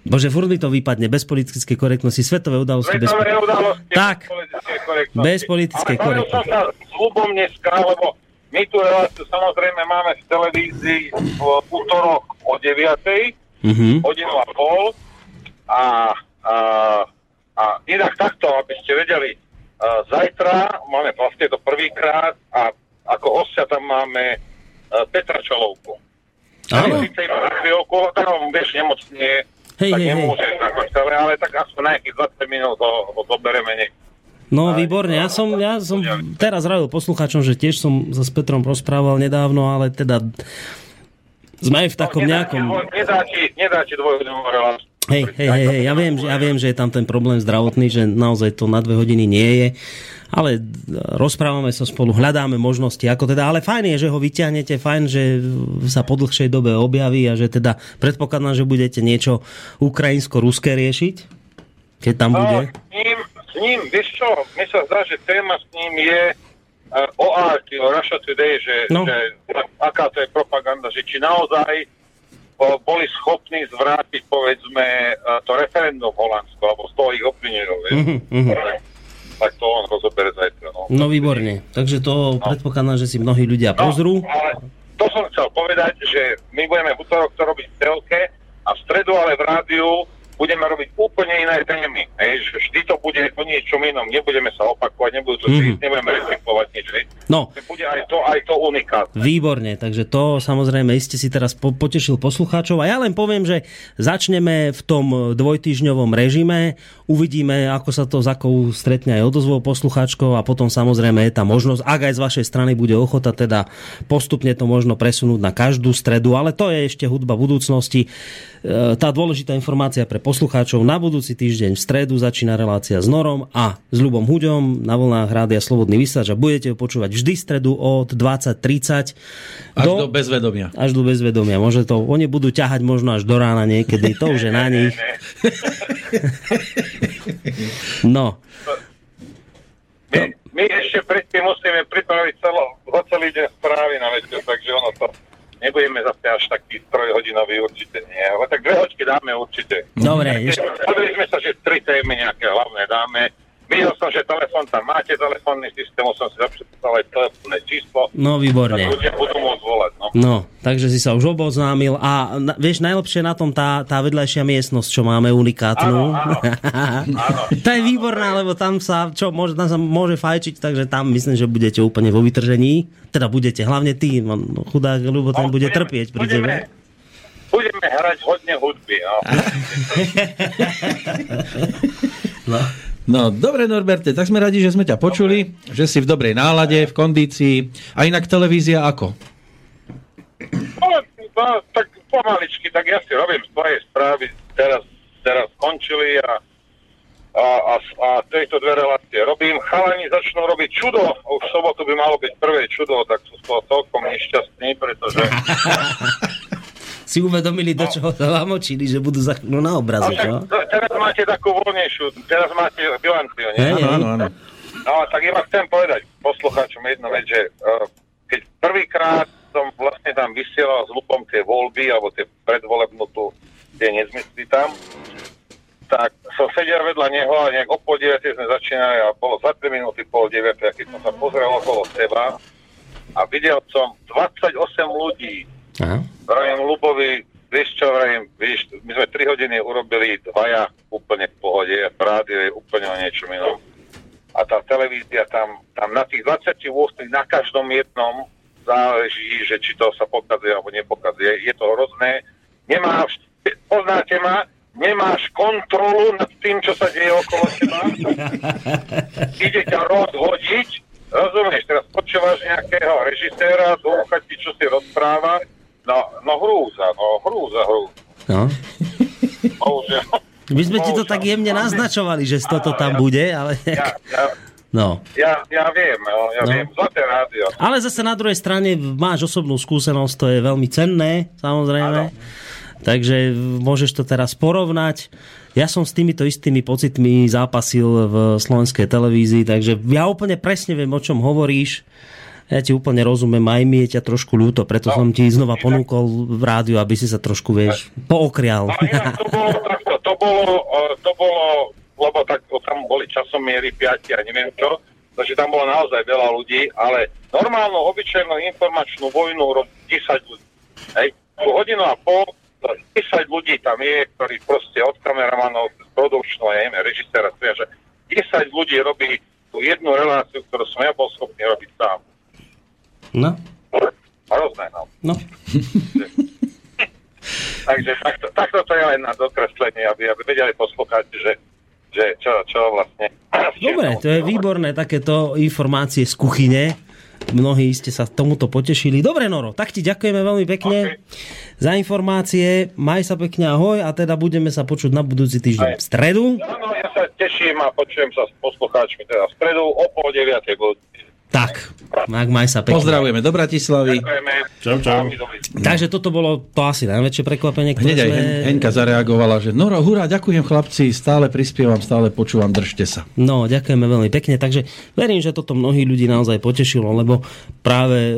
Bože, furt mi to vypadne, bez politickej korektnosti, svetové udalosti. Bez... Svetové udalosti, Tak. bez politickej korektnosti. Bez politickej Ale som korektnosti. sa s Lubom dneska, lebo my tú reláciu samozrejme máme v televízii v útorok o 9. Mhm. hodinu a pol a, a, a inak takto, aby ste vedeli, uh, zajtra máme vlastne to prvýkrát a ako hostia tam máme uh, Petra Čalovku. Áno. Ale síce iba na chvíľku, tam vieš, nemocne, Hej, tak hej, hej. nemôže ako celé, ale tak aspoň nejakých 20 minút ho, ho nech. No, výborne. Ja som, ja som teraz radil poslucháčom, že tiež som sa s Petrom rozprával nedávno, ale teda sme aj v takom nedá, nejakom... Nedá ti, nedá ti dvojhodinovú reláciu. Hej, hej, hej, hej, ja viem, že, ja viem, že je tam ten problém zdravotný, že naozaj to na dve hodiny nie je, ale rozprávame sa spolu, hľadáme možnosti, ako teda, ale fajn je, že ho vyťahnete, fajn, že sa po dlhšej dobe objaví a že teda predpokladám, že budete niečo ukrajinsko-ruské riešiť, keď tam bude. s ním, s ním, vieš čo, mi sa zdá, že téma s ním je uh, o RT, o Russia Today, že, No. že aká to je propaganda, že či naozaj boli schopní zvrátiť, povedzme, to referendum v Holandsku, alebo z toho ich obvinujú, vieš. Mhm, mhm. Tak to on rozobere zajtra, no. No výborne, takže to predpokladám, že si mnohí ľudia pozrú. No, ale to som chcel povedať, že my budeme v útorok to robiť v telke a v stredu ale v rádiu budeme robiť úplne iné témy. Hej, že vždy to bude o niečom inom, nebudeme sa opakovať, nebudú to mm. nebudeme recyklovať nič. Hej. No. Bude aj to, aj to unikát. Výborne, takže to samozrejme iste si teraz po- potešil poslucháčov a ja len poviem, že začneme v tom dvojtýžňovom režime, uvidíme, ako sa to za akou stretne aj odozvou poslucháčkov a potom samozrejme je tá možnosť, ak aj z vašej strany bude ochota, teda postupne to možno presunúť na každú stredu, ale to je ešte hudba budúcnosti. E, Tá dôležitá informácia pre poslucháčov, na budúci týždeň v stredu začína relácia s Norom a s Ľubom Huďom na vlnách Rádia Slobodný vysielač a budete ho počúvať vždy v stredu od 20.30 Až do bezvedomia. až do bezvedomia. Môže to, oni budú ťahať možno až do rána niekedy, to už je na nich. No, My, my ešte predtým musíme pripraviť celo, celý deň správy na večer, takže ono to nebudeme zase až taký trojhodinový určite nie, ale tak dve hoďky dáme určite. dobre, ešte, sme sa, že tri témy nejaké hlavné dáme. Videl som, že telefon tam máte, telefónny systém, som si zapísal aj telefónne číslo. no výborne. ľudia budú môcť volať, no. No, takže si sa už oboznámil a na, vieš, najlepšie na tom tá, tá vedľajšia miestnosť, čo máme unikátnu. Áno, áno. Áno. tá je výborná, lebo tam sa, čo, môže, tam sa môže fajčiť, takže tam myslím, že budete úplne vo vytržení. Teda budete, hlavne ty, no, chudák, lebo ten No, bude budeme- trpieť pri budeme, tebe. budeme hrať hodne hudby, no. No. No, dobre Norberte, tak sme radi, že sme ťa počuli, že si v dobrej nálade, v kondícii. A inak televízia ako? No, no, tak pomaličky, tak ja si robím svoje správy, teraz, teraz skončili a, a, a, a tejto dve relácie robím. Chalani začnú robiť čudo, už v sobotu by malo byť prvé čudo, tak sú z toho celkom nešťastní, pretože Si uvedomili, do čoho sa vám očili, že budú za chvíľu na No, čo? te- teraz máte takú voľnejšiu, teraz máte bilanciu, nie? Áno, áno, áno. No, tak iba chcem povedať poslucháčom jednu vec, že uh, keď prvýkrát som vlastne tam vysielal s Lupom tie voľby, alebo tie predvolebnú tu, tie nezmysly tam, tak som sedel vedľa neho a nejak o pol 9 sme začínali a bolo za 3 minúty pol 9, a keď som sa pozrel okolo seba a videl som 28 ľudí, Aha. Vravím Lubovi, vieš čo vrajím, vieš, my sme 3 hodiny urobili dvaja úplne v pohode, rádio je úplne o niečom inom. A tá televízia tam, tam na tých 28 na každom jednom záleží, že či to sa pokazuje alebo nepokazuje. Je to hrozné. Nemáš, poznáte ma, nemáš kontrolu nad tým, čo sa deje okolo teba. Ide ťa rozhodiť, rozumieš, teraz počúvaš nejakého režiséra, dúchať ti, čo si rozpráva, no, no hrúza, no hrúza, hrúza. No. Bohužiaľ. My sme ti to tak jemne naznačovali, že toto tam bude, ale... Ja, ja, No. ja, ja viem, no, ja No. viem, zlaté rádio. Ale zase na druhej strane máš osobnú skúsenosť, to je veľmi cenné, samozrejme. Takže môžeš to teraz porovnať. Ja som s týmito istými pocitmi zápasil v slovenskej televízii, takže ja úplne presne viem, o čom hovoríš. Ja ti úplne rozumiem, aj mi je ťa trošku ľúto, preto som ti znova ponúkol v rádiu, aby si sa trošku, vieš, pookrial. No inak to bolo to bolo, eh, to bolo, lebo tak tam boli časomiery 5 a neviem čo, takže tam bolo naozaj veľa ľudí, ale normálnu, obyčajnú informačnú vojnu robí 10 ľudí. Hej, po hodinu a pol, to 10 ľudí tam je, ktorí proste od kameramanov, produkčnú, ja neviem, režiséra, že 10 ľudí robí tú jednu reláciu, ktorú som ja bol schopný robiť sám. No, Hrozné, no. no. Takže takto, takto to je len na dokreslenie, aby, aby vedeli poslucháči, že, že čo, čo vlastne... Dobre, to je výborné takéto informácie z kuchyne. Mnohí ste sa tomuto potešili. Dobre, Noro, tak ti ďakujeme veľmi pekne za informácie. Maj sa pekne, ahoj a teda budeme sa počuť na budúci týždeň v stredu. Áno, ja sa teším a počujem sa s poslucháčmi teda v stredu o pol deviatej budú. Tak, tak maj sa pekne. Pozdravujeme do Bratislavy. Ďakujeme. Čau, čau. Takže toto bolo to asi najväčšie prekvapenie, ktoré Hneď aj sme... Hen, Henka zareagovala, že Noro, hurá, ďakujem chlapci, stále prispievam, stále počúvam, držte sa. No, ďakujeme veľmi pekne. Takže verím, že toto mnohí ľudí naozaj potešilo, lebo práve e,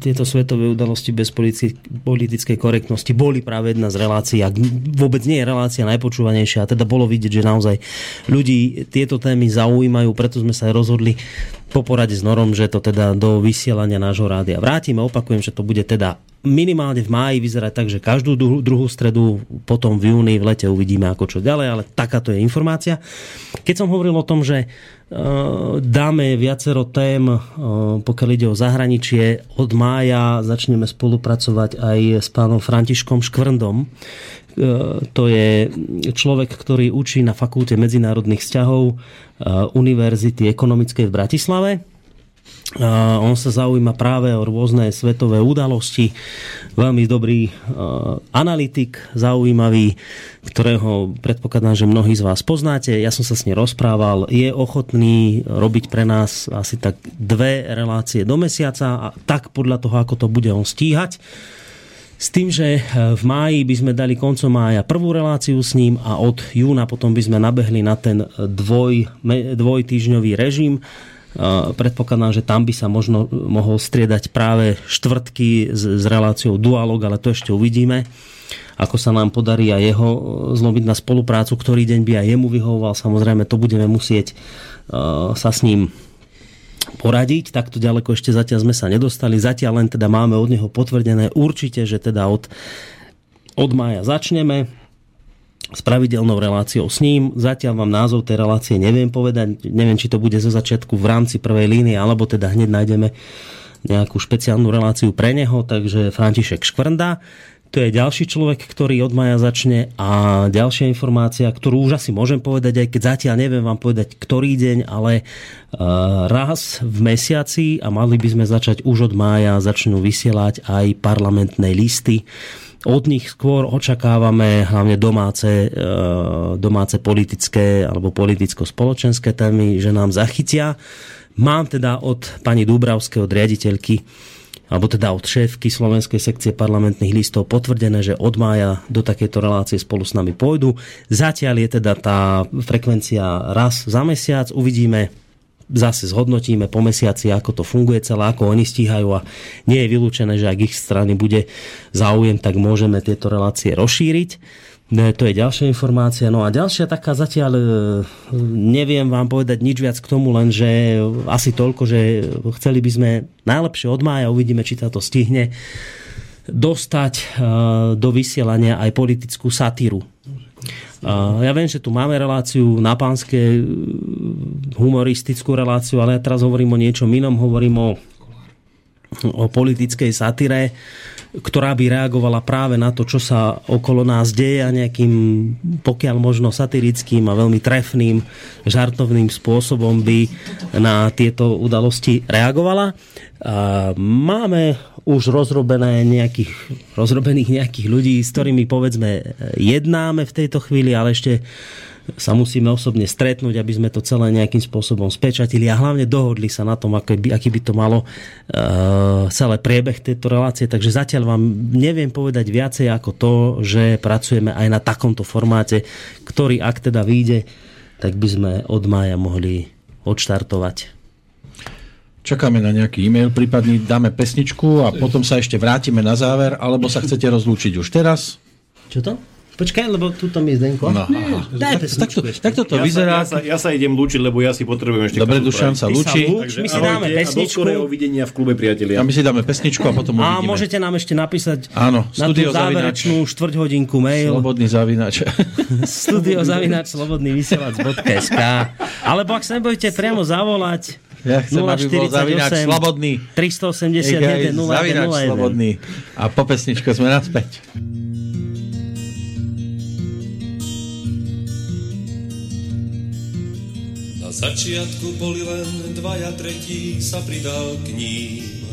tieto svetové udalosti bez politi- politickej korektnosti boli práve jedna z relácií, ak vôbec nie je relácia najpočúvanejšia, a teda bolo vidieť, že naozaj ľudí tieto témy zaujímajú, preto sme sa aj rozhodli po porade s Norom, že to teda do vysielania nášho rádia vrátime. Opakujem, že to bude teda minimálne v máji vyzerať tak, že každú druhú, stredu, potom v júni, v lete uvidíme ako čo ďalej, ale takáto je informácia. Keď som hovoril o tom, že dáme viacero tém, uh, pokiaľ ide o zahraničie, od mája začneme spolupracovať aj s pánom Františkom Škvrndom, to je človek, ktorý učí na fakulte medzinárodných vzťahov Univerzity ekonomickej v Bratislave. On sa zaujíma práve o rôzne svetové udalosti. Veľmi dobrý analytik, zaujímavý, ktorého predpokladám, že mnohí z vás poznáte. Ja som sa s ním rozprával. Je ochotný robiť pre nás asi tak dve relácie do mesiaca a tak podľa toho, ako to bude on stíhať. S tým, že v máji by sme dali koncom mája prvú reláciu s ním a od júna potom by sme nabehli na ten dvoj, dvojtýždňový režim. Predpokladám, že tam by sa možno mohol striedať práve štvrtky s, s reláciou Dualog, ale to ešte uvidíme ako sa nám podarí aj jeho zlobiť na spoluprácu, ktorý deň by aj jemu vyhovoval. Samozrejme, to budeme musieť uh, sa s ním poradiť. Takto ďaleko ešte zatiaľ sme sa nedostali. Zatiaľ len teda máme od neho potvrdené určite, že teda od, od mája začneme s pravidelnou reláciou s ním. Zatiaľ vám názov tej relácie neviem povedať. Neviem, či to bude zo začiatku v rámci prvej línie, alebo teda hneď nájdeme nejakú špeciálnu reláciu pre neho, takže František Škvrnda. To je ďalší človek, ktorý od maja začne a ďalšia informácia, ktorú už asi môžem povedať, aj keď zatiaľ neviem vám povedať, ktorý deň, ale uh, raz v mesiaci a mali by sme začať už od mája začnú vysielať aj parlamentné listy. Od nich skôr očakávame hlavne domáce, uh, domáce politické alebo politicko-spoločenské témy, že nám zachytia. Mám teda od pani Dúbravskej, od riaditeľky alebo teda od šéfky Slovenskej sekcie parlamentných listov potvrdené, že od mája do takejto relácie spolu s nami pôjdu. Zatiaľ je teda tá frekvencia raz za mesiac. Uvidíme, zase zhodnotíme po mesiaci, ako to funguje celé, ako oni stíhajú a nie je vylúčené, že ak ich strany bude záujem, tak môžeme tieto relácie rozšíriť. To je ďalšia informácia. No a ďalšia taká zatiaľ, e, neviem vám povedať nič viac k tomu, len že asi toľko, že chceli by sme najlepšie od mája, uvidíme, či sa to stihne, dostať eh, do vysielania aj politickú satíru. Ja viem, že tu máme reláciu na pánske, eh, humoristickú reláciu, ale ja teraz hovorím o niečom inom, hovorím o, o politickej satire, ktorá by reagovala práve na to, čo sa okolo nás deje a nejakým, pokiaľ možno satirickým a veľmi trefným, žartovným spôsobom by na tieto udalosti reagovala. Máme už rozrobené nejakých, rozrobených nejakých ľudí, s ktorými povedzme jednáme v tejto chvíli, ale ešte sa musíme osobne stretnúť, aby sme to celé nejakým spôsobom spečatili a hlavne dohodli sa na tom, aký by, aký by to malo uh, celé priebeh tejto relácie. Takže zatiaľ vám neviem povedať viacej ako to, že pracujeme aj na takomto formáte, ktorý ak teda vyjde, tak by sme od mája mohli odštartovať. Čakáme na nejaký e-mail, prípadne dáme pesničku a potom sa ešte vrátime na záver, alebo sa chcete rozlúčiť už teraz? Čo to? Počkaj, lebo tu mi Zdenko. No. Daj takto, takto to Ja sa, vyzerá. ja, sa, ja sa idem lúčiť, lebo ja si potrebujem ešte Dobre, Dušan sa lúči. lúč, my si dáme a pesničku. skorého videnia v klube, priatelia. A my si dáme pesničku a potom A uvidíme. môžete nám ešte napísať Áno, na tú studio záverečnú štvrť hodinku mail Slobodný zavinač. studiozavinač.slobodnyvysielac.sk Alebo ak sa nebudete priamo zavolať Ja chcem, aby bol zavinač slobodný. 381 zavinač 0101. slobodný. A po pesničke sme naspäť. Začiatku boli len dvaja, tretí sa pridal k ním.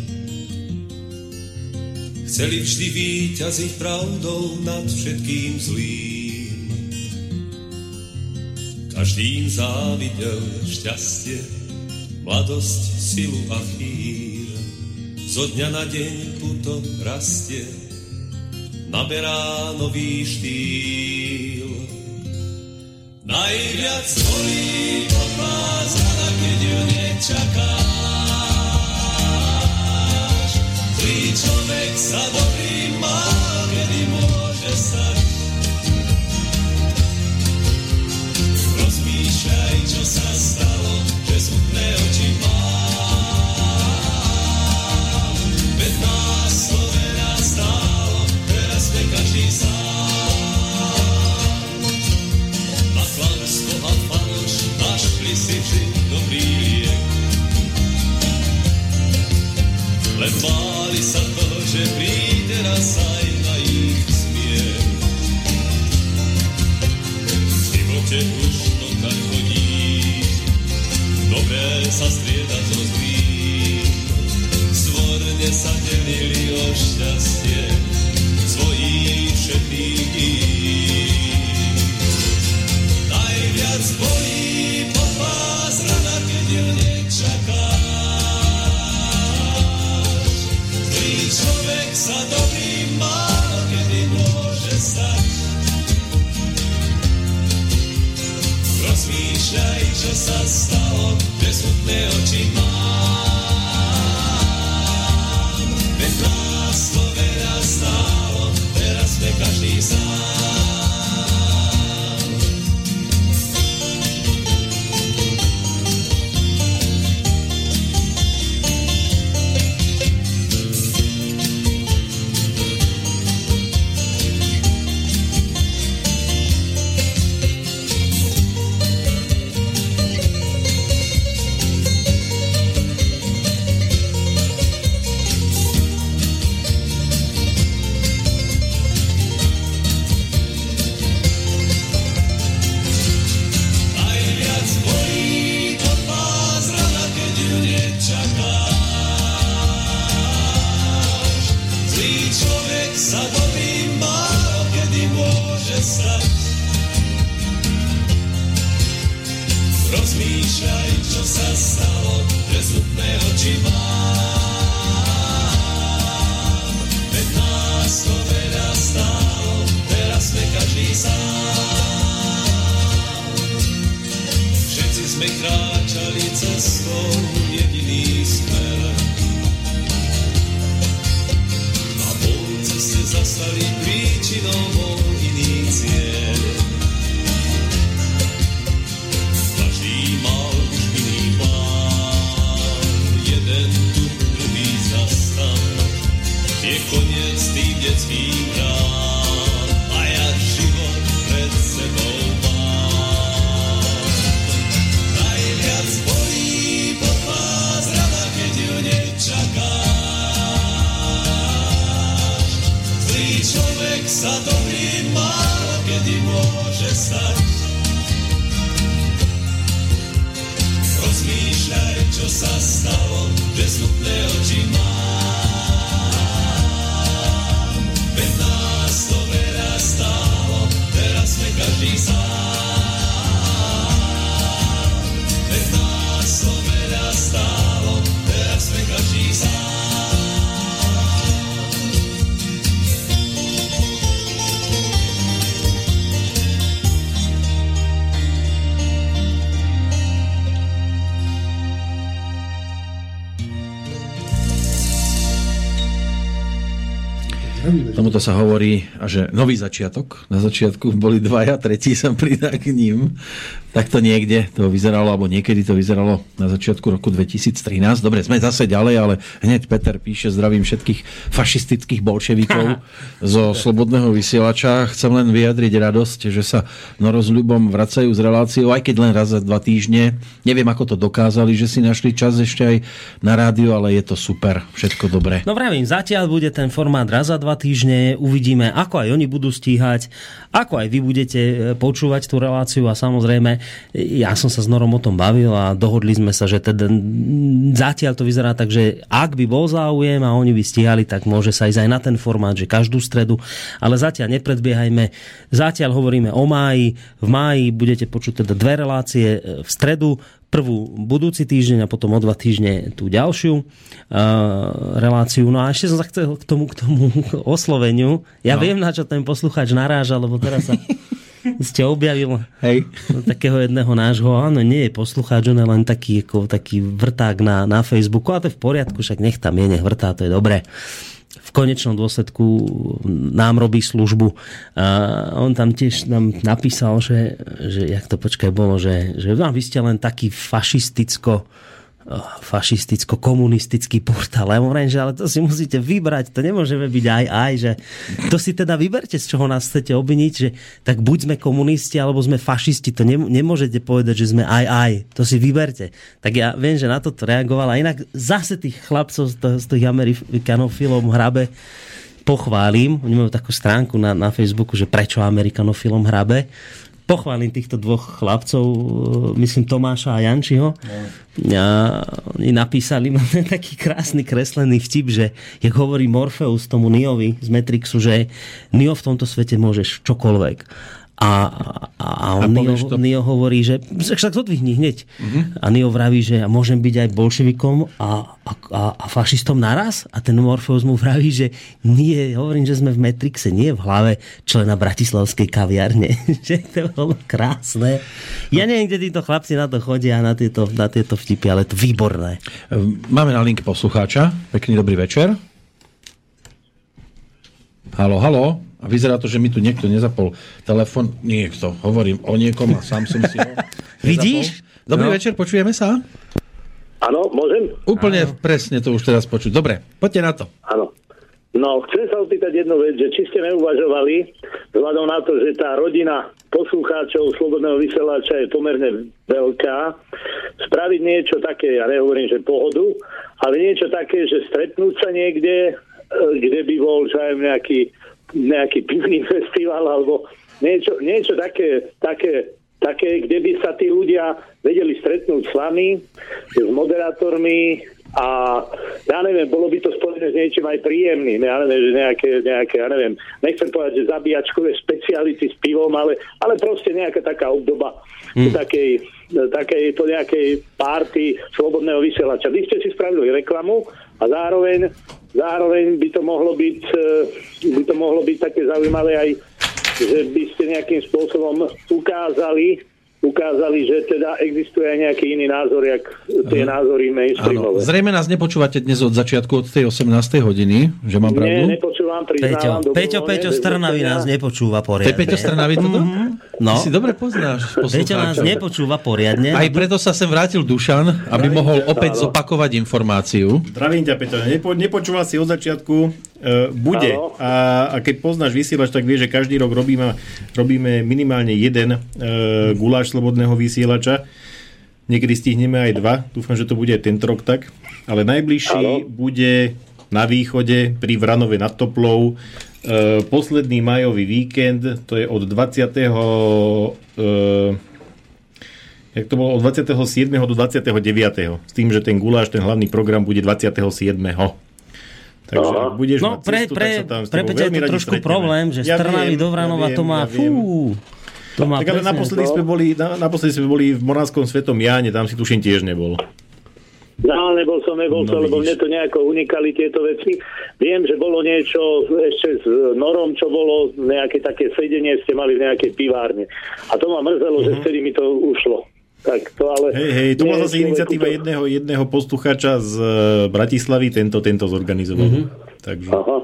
Chceli vždy víťaziť pravdou nad všetkým zlým. Každý im závidel šťastie, mladosť, silu a chýr. Zo dňa na deň puto rastie, naberá nový štýl. Najviac bolí pod vás rada, keď ju nečakáš. Zlý človek sa dobrý má, kedy môže stať. Rozmýšľaj, čo sa stalo, že smutné oči Len báli sa toho, že príde raz aj na ich smiech. V živote už to tak chodí, dobré sa strieda so zlým. Svorne sa delili o šťastie že smutné Tomuto sa hovorí, že nový začiatok. Na začiatku boli dvaja, tretí sa pridá k ním. Tak to niekde to vyzeralo, alebo niekedy to vyzeralo na začiatku roku 2013. Dobre, sme zase ďalej, ale hneď Peter píše, zdravím všetkých fašistických bolševikov zo Slobodného vysielača. Chcem len vyjadriť radosť, že sa Noro s Ľubom vracajú z reláciou, aj keď len raz za dva týždne. Neviem, ako to dokázali, že si našli čas ešte aj na rádio, ale je to super, všetko dobré. No vravím, zatiaľ bude ten formát raz za dva týždne, uvidíme, ako aj oni budú stíhať, ako aj vy budete e, počúvať tú reláciu a samozrejme, ja som sa s Norom o tom bavil a dohodli sme sa, že teda zatiaľ to vyzerá tak, že ak by bol záujem a oni by stíhali, tak môže sa ísť aj na ten formát, že každú stredu, ale zatiaľ nepredbiehajme, zatiaľ hovoríme o máji, v máji budete počuť teda dve relácie e, v stredu, prvú budúci týždeň a potom o dva týždne tú ďalšiu uh, reláciu. No a ešte som sa chcel k tomu, k tomu osloveniu. Ja No. viem, na čo ten poslucháč naráža, lebo teraz sa ste objavil Hej. takého jedného nášho, áno, nie je poslucháč, on je len taký, ako, taký vrták na, na Facebooku, a to je v poriadku, však nech tam je, nech vrtá, to je dobré. V konečnom dôsledku nám robí službu. A on tam tiež nám napísal, že, že jak to počkaj bolo, že, že no, vy ste len taký fašisticko fašisticko-komunistický portál. Ja hovorím, že ale to si musíte vybrať, to nemôžeme byť aj aj, že to si teda vyberte, z čoho nás chcete obviniť, že tak buď sme komunisti, alebo sme fašisti, to nem- nemôžete povedať, že sme aj aj, to si vyberte. Tak ja viem, že na toto reagoval a inak zase tých chlapcov z, tých amerikanofilov hrabe pochválim, oni majú takú stránku na, na Facebooku, že prečo amerikanofilom hrabe, pochválim týchto dvoch chlapcov, e, myslím Tomáša a Jančiho. A oni napísali mám ten taký krásny kreslený vtip, že jak hovorí Morpheus tomu Neovi z Matrixu, že Neo v tomto svete môžeš čokoľvek. A, a, a A povieš to? Neo hovorí, že však zodvihni hneď. A Neo vraví, že môžem byť aj bolševikom a, a, a, a fašistom naraz? A ten Morpheus mu vraví, že nie, hovorím, že sme v Matrixe, nie v hlave člena Bratislavskej kaviarne. že to bolo krásne. Ja neviem, kde títo chlapci na to chodia, na tieto, na tieto vtipy, ale to výborné. Máme na linke poslucháča. Pekný dobrý večer. Halo, halo. A vyzerá to, že mi tu niekto nezapol telefon. Niekto. Hovorím o niekom a sám som si ho Vidíš? Dobrý No. večer, počujeme sa? Áno, môžem? Úplne presne to už teraz počuť. Dobre, poďte na to. Áno. No, chcem sa opýtať jednu vec, že či ste neuvažovali, vzhľadom na to, že tá rodina poslucháčov Slobodného vysielača je pomerne veľká, spraviť niečo také, ja nehovorím, že pohodu, ale niečo také, že stretnúť sa niekde, e, kde by bol že aj nejaký, nejaký pivný festival, alebo niečo, niečo také, také, také, kde by sa tí ľudia vedeli stretnúť s vami, s moderátormi, a ja neviem, bolo by to spojené s niečím aj príjemným. Ja neviem, že nejaké, nejaké ja neviem, nechcem povedať, že zabíjačkové speciality s pivom, ale, ale proste nejaká taká obdoba mm. takej, takej po nejakej párty slobodného vysielača. Vy ste si spravili reklamu a zároveň, zároveň by to mohlo byť eh, by to mohlo byť také zaujímavé aj že by ste nejakým spôsobom ukázali, ukázali, že teda existuje aj nejaký iný názor, jak tie názory Áno, mainstreamové. zrejme nás nepočúvate dnes od začiatku, od tej 18. hodiny, že mám Nie, pravdu? nepočúvam, Peťo, priznávam. Peťo, Peťo bez Strnavy nás nepočúva To je poriadne. Peťo Strnavy toto? No. Ty si dobre poznáš Peťo nás nepočúva poriadne. Aj preto sa sem vrátil Dušan, aby mohol opäť áno. zopakovať informáciu. Zdravím ťa, Peťo. Nepo, nepočúval si od začiatku. E, bude. Áno. A, a keď poznáš vysielač, tak vieš, že každý rok robíme, robíme minimálne jeden e, guláš slobodného vysielača. Niekedy stihneme aj dva. Dúfam, že to bude aj tento rok tak. Ale najbližší Áno. bude na východe pri Vranove nad Toplou posledný majový víkend, to je od 20. E, jak to bolo, od 27. do 29. S tým, že ten guláš, ten hlavný program bude 27. Takže ak budeš No mať pre, cestu, pre, tak sa tam s pre Peťa je to trošku stretneme. problém, že Ja z Trnavy viem, do Vranova ja to má... ja viem. Fú, to má Tak ale naposledy sme, boli, na, naposledy sme boli v Moravskom svetom Jáne, tam si tuším tiež nebol. No, nebol som, nebol No, som, lebo mne to nejako unikali tieto veci. Viem, že bolo niečo ešte s Norom, čo bolo nejaké také sedenie, ste mali v nejakej pivárne. A to ma mrzelo, že vtedy mi to ušlo. Tak to ale... Hej, hej, to bola je zase iniciatíva to- jedného, jedného posluchača z e, Bratislavy, tento, tento zorganizoval. Mhm. Takže... Aha.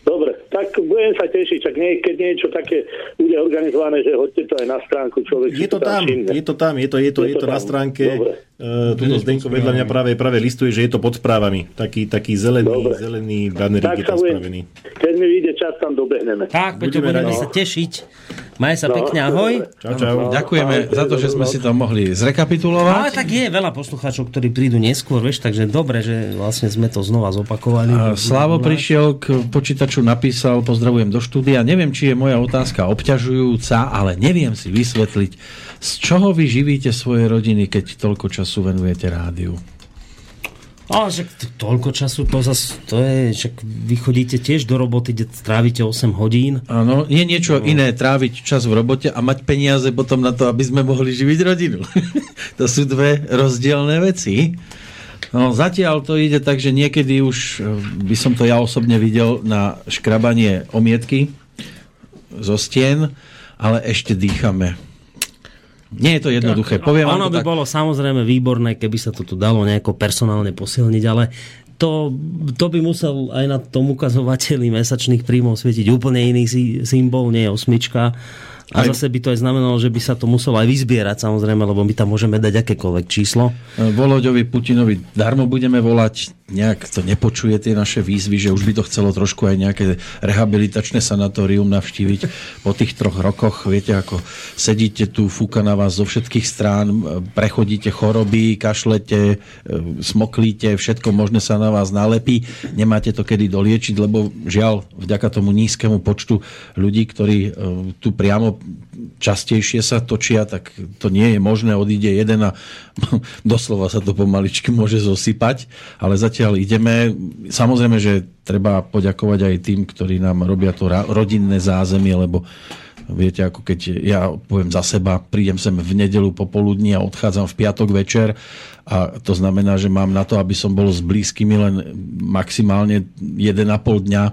Dobre, tak budem sa tešiť, čak nie, keď niečo také bude organizované, že hoďte to aj na stránku človek. Je to tam, všimne. je to tam, je to, je to, je to na tam. stránke. Dobre. Uh, tuto Zdenko vedľa mňa práve, práve listuje, že je to pod správami. Taký, taký zelený, Dobre. zelený bannerík Tak je tam budem, spravený. keď mi vyjde čas, tam dobehneme. Tak, Peťo, Budeme budeme sa tešiť. Maj sa No, pekne, ahoj. Čau, čau. Ďakujeme za to, že sme si to mohli Ale zrekapitulovať. tak je veľa poslucháčov, ktorí prídu neskôr, vieš, takže dobre, že vlastne sme to znova zopakovali. A Slavo prišiel k počítaču, napísal, pozdravujem do štúdia. Neviem, či je moja otázka obťažujúca, ale neviem si vysvetliť, z čoho vy živíte svoje rodiny, keď toľko času venujete rádiu. Ale však toľko času, to zas, to je, však vy chodíte tiež do roboty, kde trávite 8 hodín. Áno, je niečo iné tráviť čas v robote a mať peniaze potom na to, aby sme mohli živiť rodinu. to sú dve rozdielne veci. No, zatiaľ to ide tak, že niekedy už eh, by som to ja osobne videl na škrabanie omietky zo stien, ale ešte dýchame. Nie je to jednoduché. Poviem ono to by tak. bolo samozrejme výborné, keby sa to tu dalo nejako personálne posilniť, ale to, to by musel aj na tom ukazovateli mesačných príjmov svietiť úplne iný sy- symbol, nie osmička. A Aj- zase by to aj znamenalo, že by sa to muselo aj vyzbierať samozrejme, lebo my tam môžeme dať akékoľvek číslo. Voloďovi Putinovi darmo budeme volať, nejak to nepočuje tie naše výzvy, že už by to chcelo trošku aj nejaké rehabilitačné sanatórium navštíviť po tých troch rokoch. Viete, ako sedíte tu, fúka na vás zo všetkých strán, prechodíte choroby, kašlete, e, smoklíte, všetko možné sa na vás nalepí. Nemáte to kedy doliečiť, lebo žiaľ, vďaka tomu nízkemu počtu ľudí, ktorí e, tu priamo častejšie sa točia, tak to nie je možné, odíde jeden a doslova sa to pomaličky môže zosypať, ale zatiaľ ideme. Samozrejme, že treba poďakovať aj tým, ktorí nám robia to rodinné zázemie, lebo viete, ako keď ja poviem za seba, prídem sem v nedelu popoludní a odchádzam v piatok večer a to znamená, že mám na to, aby som bol s blízkymi len maximálne 1,5 dňa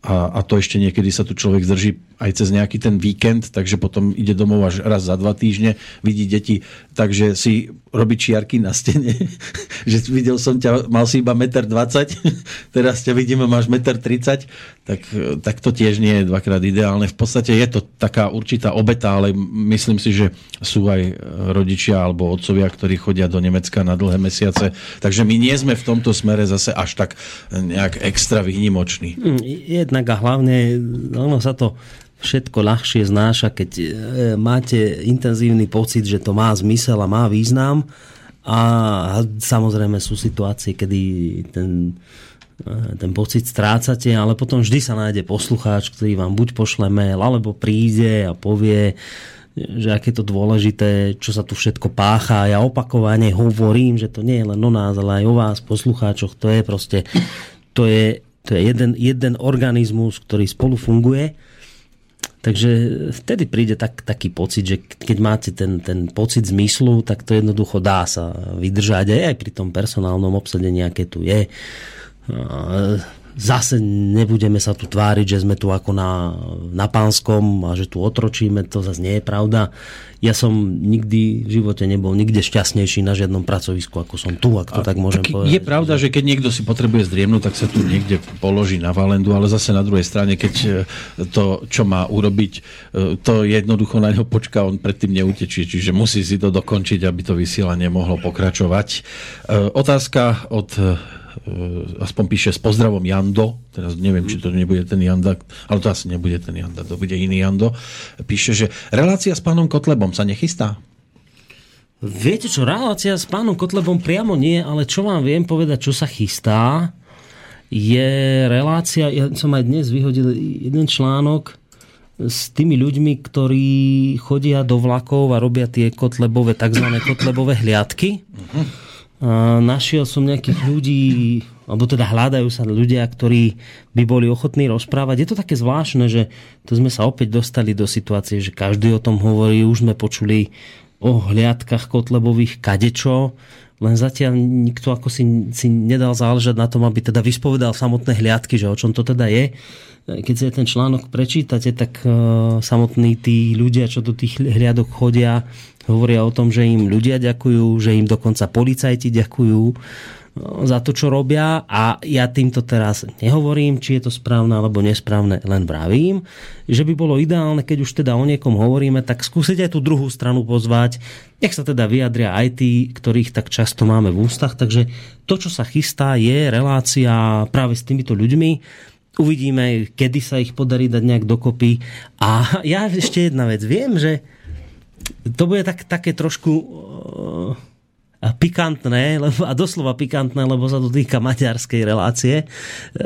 a, a to ešte niekedy sa tu človek zdrží aj cez nejaký ten víkend, takže potom ide domov až raz za dva týždne, vidí deti, takže si robí čiarky na stene, že videl som ťa, mal si iba 1,20 m, teraz ťa vidím a máš 1,30 m, tak, tak to tiež nie je dvakrát ideálne. V podstate je to taká určitá obeta, ale myslím si, že sú aj rodičia alebo otcovia, ktorí chodia do Nemecka na dlhé mesiace, takže my nie sme v tomto smere zase až tak nejak extra výnimoční. Hm, Jednak a hlavne ono sa to všetko ľahšie znáša, keď e, máte intenzívny pocit, že to má zmysel a má význam a samozrejme sú situácie, kedy ten, e, ten pocit strácate, ale potom vždy sa nájde poslucháč, ktorý vám buď pošle mail, alebo príde a povie, že aké to dôležité, čo sa tu všetko pácha. Ja opakovane hovorím, že to nie je len o nás, ale aj o vás, poslucháčoch. To je proste, to je, to je jeden, jeden organizmus, ktorý spolu funguje. Takže vtedy príde tak, taký pocit, že keď máte ten, ten pocit zmyslu, tak to jednoducho dá sa vydržať aj, aj pri tom personálnom obsadení, aké tu je. Zase nebudeme sa tu tváriť, že sme tu ako na, na pánskom a že tu otročíme, to zase nie je pravda. Ja som nikdy v živote nebol nikde šťastnejší na žiadnom pracovisku, ako som tu, ak to tak môžem Tak povedať. Je pravda, že keď niekto si potrebuje zdriemnúť, tak sa tu niekde položí na valendu, ale zase na druhej strane, keď e, to, čo má urobiť, e, to jednoducho na ňo počká, on predtým neutečí, čiže musí si to dokončiť, aby to vysielanie mohlo pokračovať. E, Otázka od aspoň píše s pozdravom Jando, teraz neviem, či to nebude ten Janda, ale to asi nebude ten Janda, to bude iný Jando, píše, že relácia s pánom Kotlebom sa nechystá? Viete čo, relácia s pánom Kotlebom priamo nie, ale čo vám viem povedať, čo sa chystá, je relácia, ja som aj dnes vyhodil jeden článok s tými ľuďmi, ktorí chodia do vlakov a robia tie kotlebové, tzv. kotlebové hliadky. A našiel som nejakých ľudí, alebo teda hľadajú sa ľudia, ktorí by boli ochotní rozprávať. Je to také zvláštne, že to sme sa opäť dostali do situácie, že každý o tom hovorí, už sme počuli o hliadkach kotlebových kadečo, len zatiaľ nikto ako si, si nedal záležať na tom, aby teda vyspovedal samotné hliadky, že o čom to teda je. Keď si ten článok prečítate, tak uh, samotní tí ľudia, čo do tých hliadok chodia, hovoria o tom, že im ľudia ďakujú, že im dokonca policajti ďakujú za to, čo robia. A ja týmto teraz nehovorím, či je to správne alebo nesprávne, len vravím, že by bolo ideálne, keď už teda o niekom hovoríme, tak skúsiť aj tú druhú stranu pozvať, nech sa teda vyjadria aj tí, ktorých tak často máme v ústach, takže to, čo sa chystá, je relácia práve s týmito ľuďmi, uvidíme, kedy sa ich podarí dať nejak dokopy. A ja ešte jedna vec, viem, že to bude tak, také trošku pikantné, lebo, a doslova pikantné, lebo sa to týka maďarskej relácie.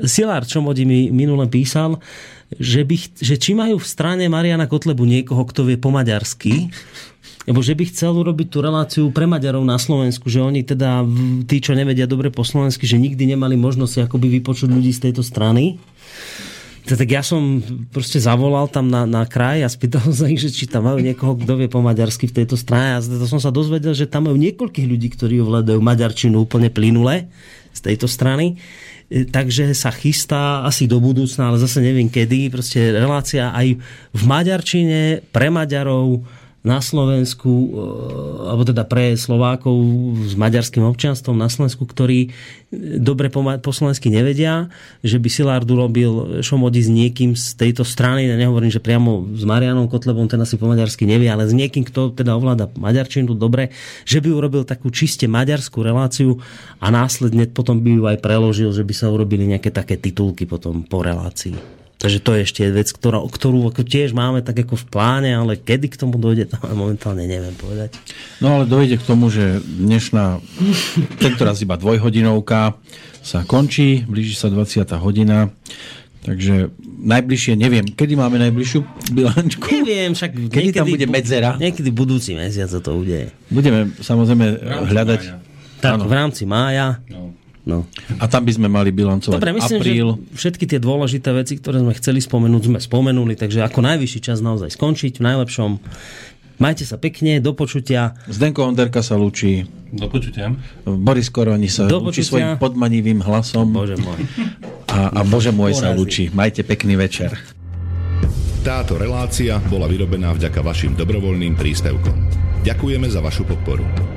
Silár Čomodi mi minule písal, že, by, že či majú v strane Mariana Kotlebu niekoho, kto vie po maďarsky, lebo že by chcel urobiť tú reláciu pre Maďarov na Slovensku, že oni teda, tí, čo nevedia dobre po slovensky, že nikdy nemali možnosť akoby vypočuť ľudí z tejto strany tak ja som proste zavolal tam na, na kraj a spýtal sa ich, že či tam majú niekoho, kto vie po maďarsky v tejto strane. A to som sa dozvedel, že tam majú niekoľkých ľudí, ktorí ovládajú maďarčinu úplne plynule z tejto strany. E, takže sa chystá asi do budúcna, ale zase neviem kedy, proste relácia aj v maďarčine pre Maďarov na Slovensku, e, alebo teda pre Slovákov s maďarským občianstvom na Slovensku, ktorí dobre po, slovensky nevedia, že by Silárd urobil šomodi s niekým z tejto strany, ja nehovorím, že priamo s Marianom Kotlebom, ten asi po maďarsky nevie, ale s niekým, kto teda ovláda maďarčinu dobre, že by urobil takú čiste maďarskú reláciu a následne potom by ju aj preložil, že by sa urobili nejaké také titulky potom po relácii. Takže to je ešte vec, ktorá, ktorú ako tiež máme tak ako v pláne, ale kedy k tomu dojde, to momentálne neviem povedať. No ale dojde k tomu, že dnešná, tento raz iba dvojhodinovka sa končí, blíži sa 20. hodina, takže najbližšie, neviem, kedy máme najbližšiu bilančku? Neviem, však kedy niekedy, tam bude medzera? Niekedy budúci mesiac sa to udeje. Budeme samozrejme hľadať... Mája. Tak, ano. v rámci mája. No No. A tam by sme mali bilancovať Dobre, myslím, apríl. že všetky tie dôležité veci, ktoré sme chceli spomenúť, sme spomenuli, takže ako najvyšší čas naozaj skončiť v najlepšom. Majte sa pekne, do počutia. Zdenko Onderka sa lúči. Do počutia. Boris Koroni sa do lúči svojim podmanivým hlasom. Bože môj. A, a Bože môj sa lúči. Majte pekný večer. Táto relácia bola vyrobená vďaka vašim dobrovoľným príspevkom. Ďakujeme za vašu podporu.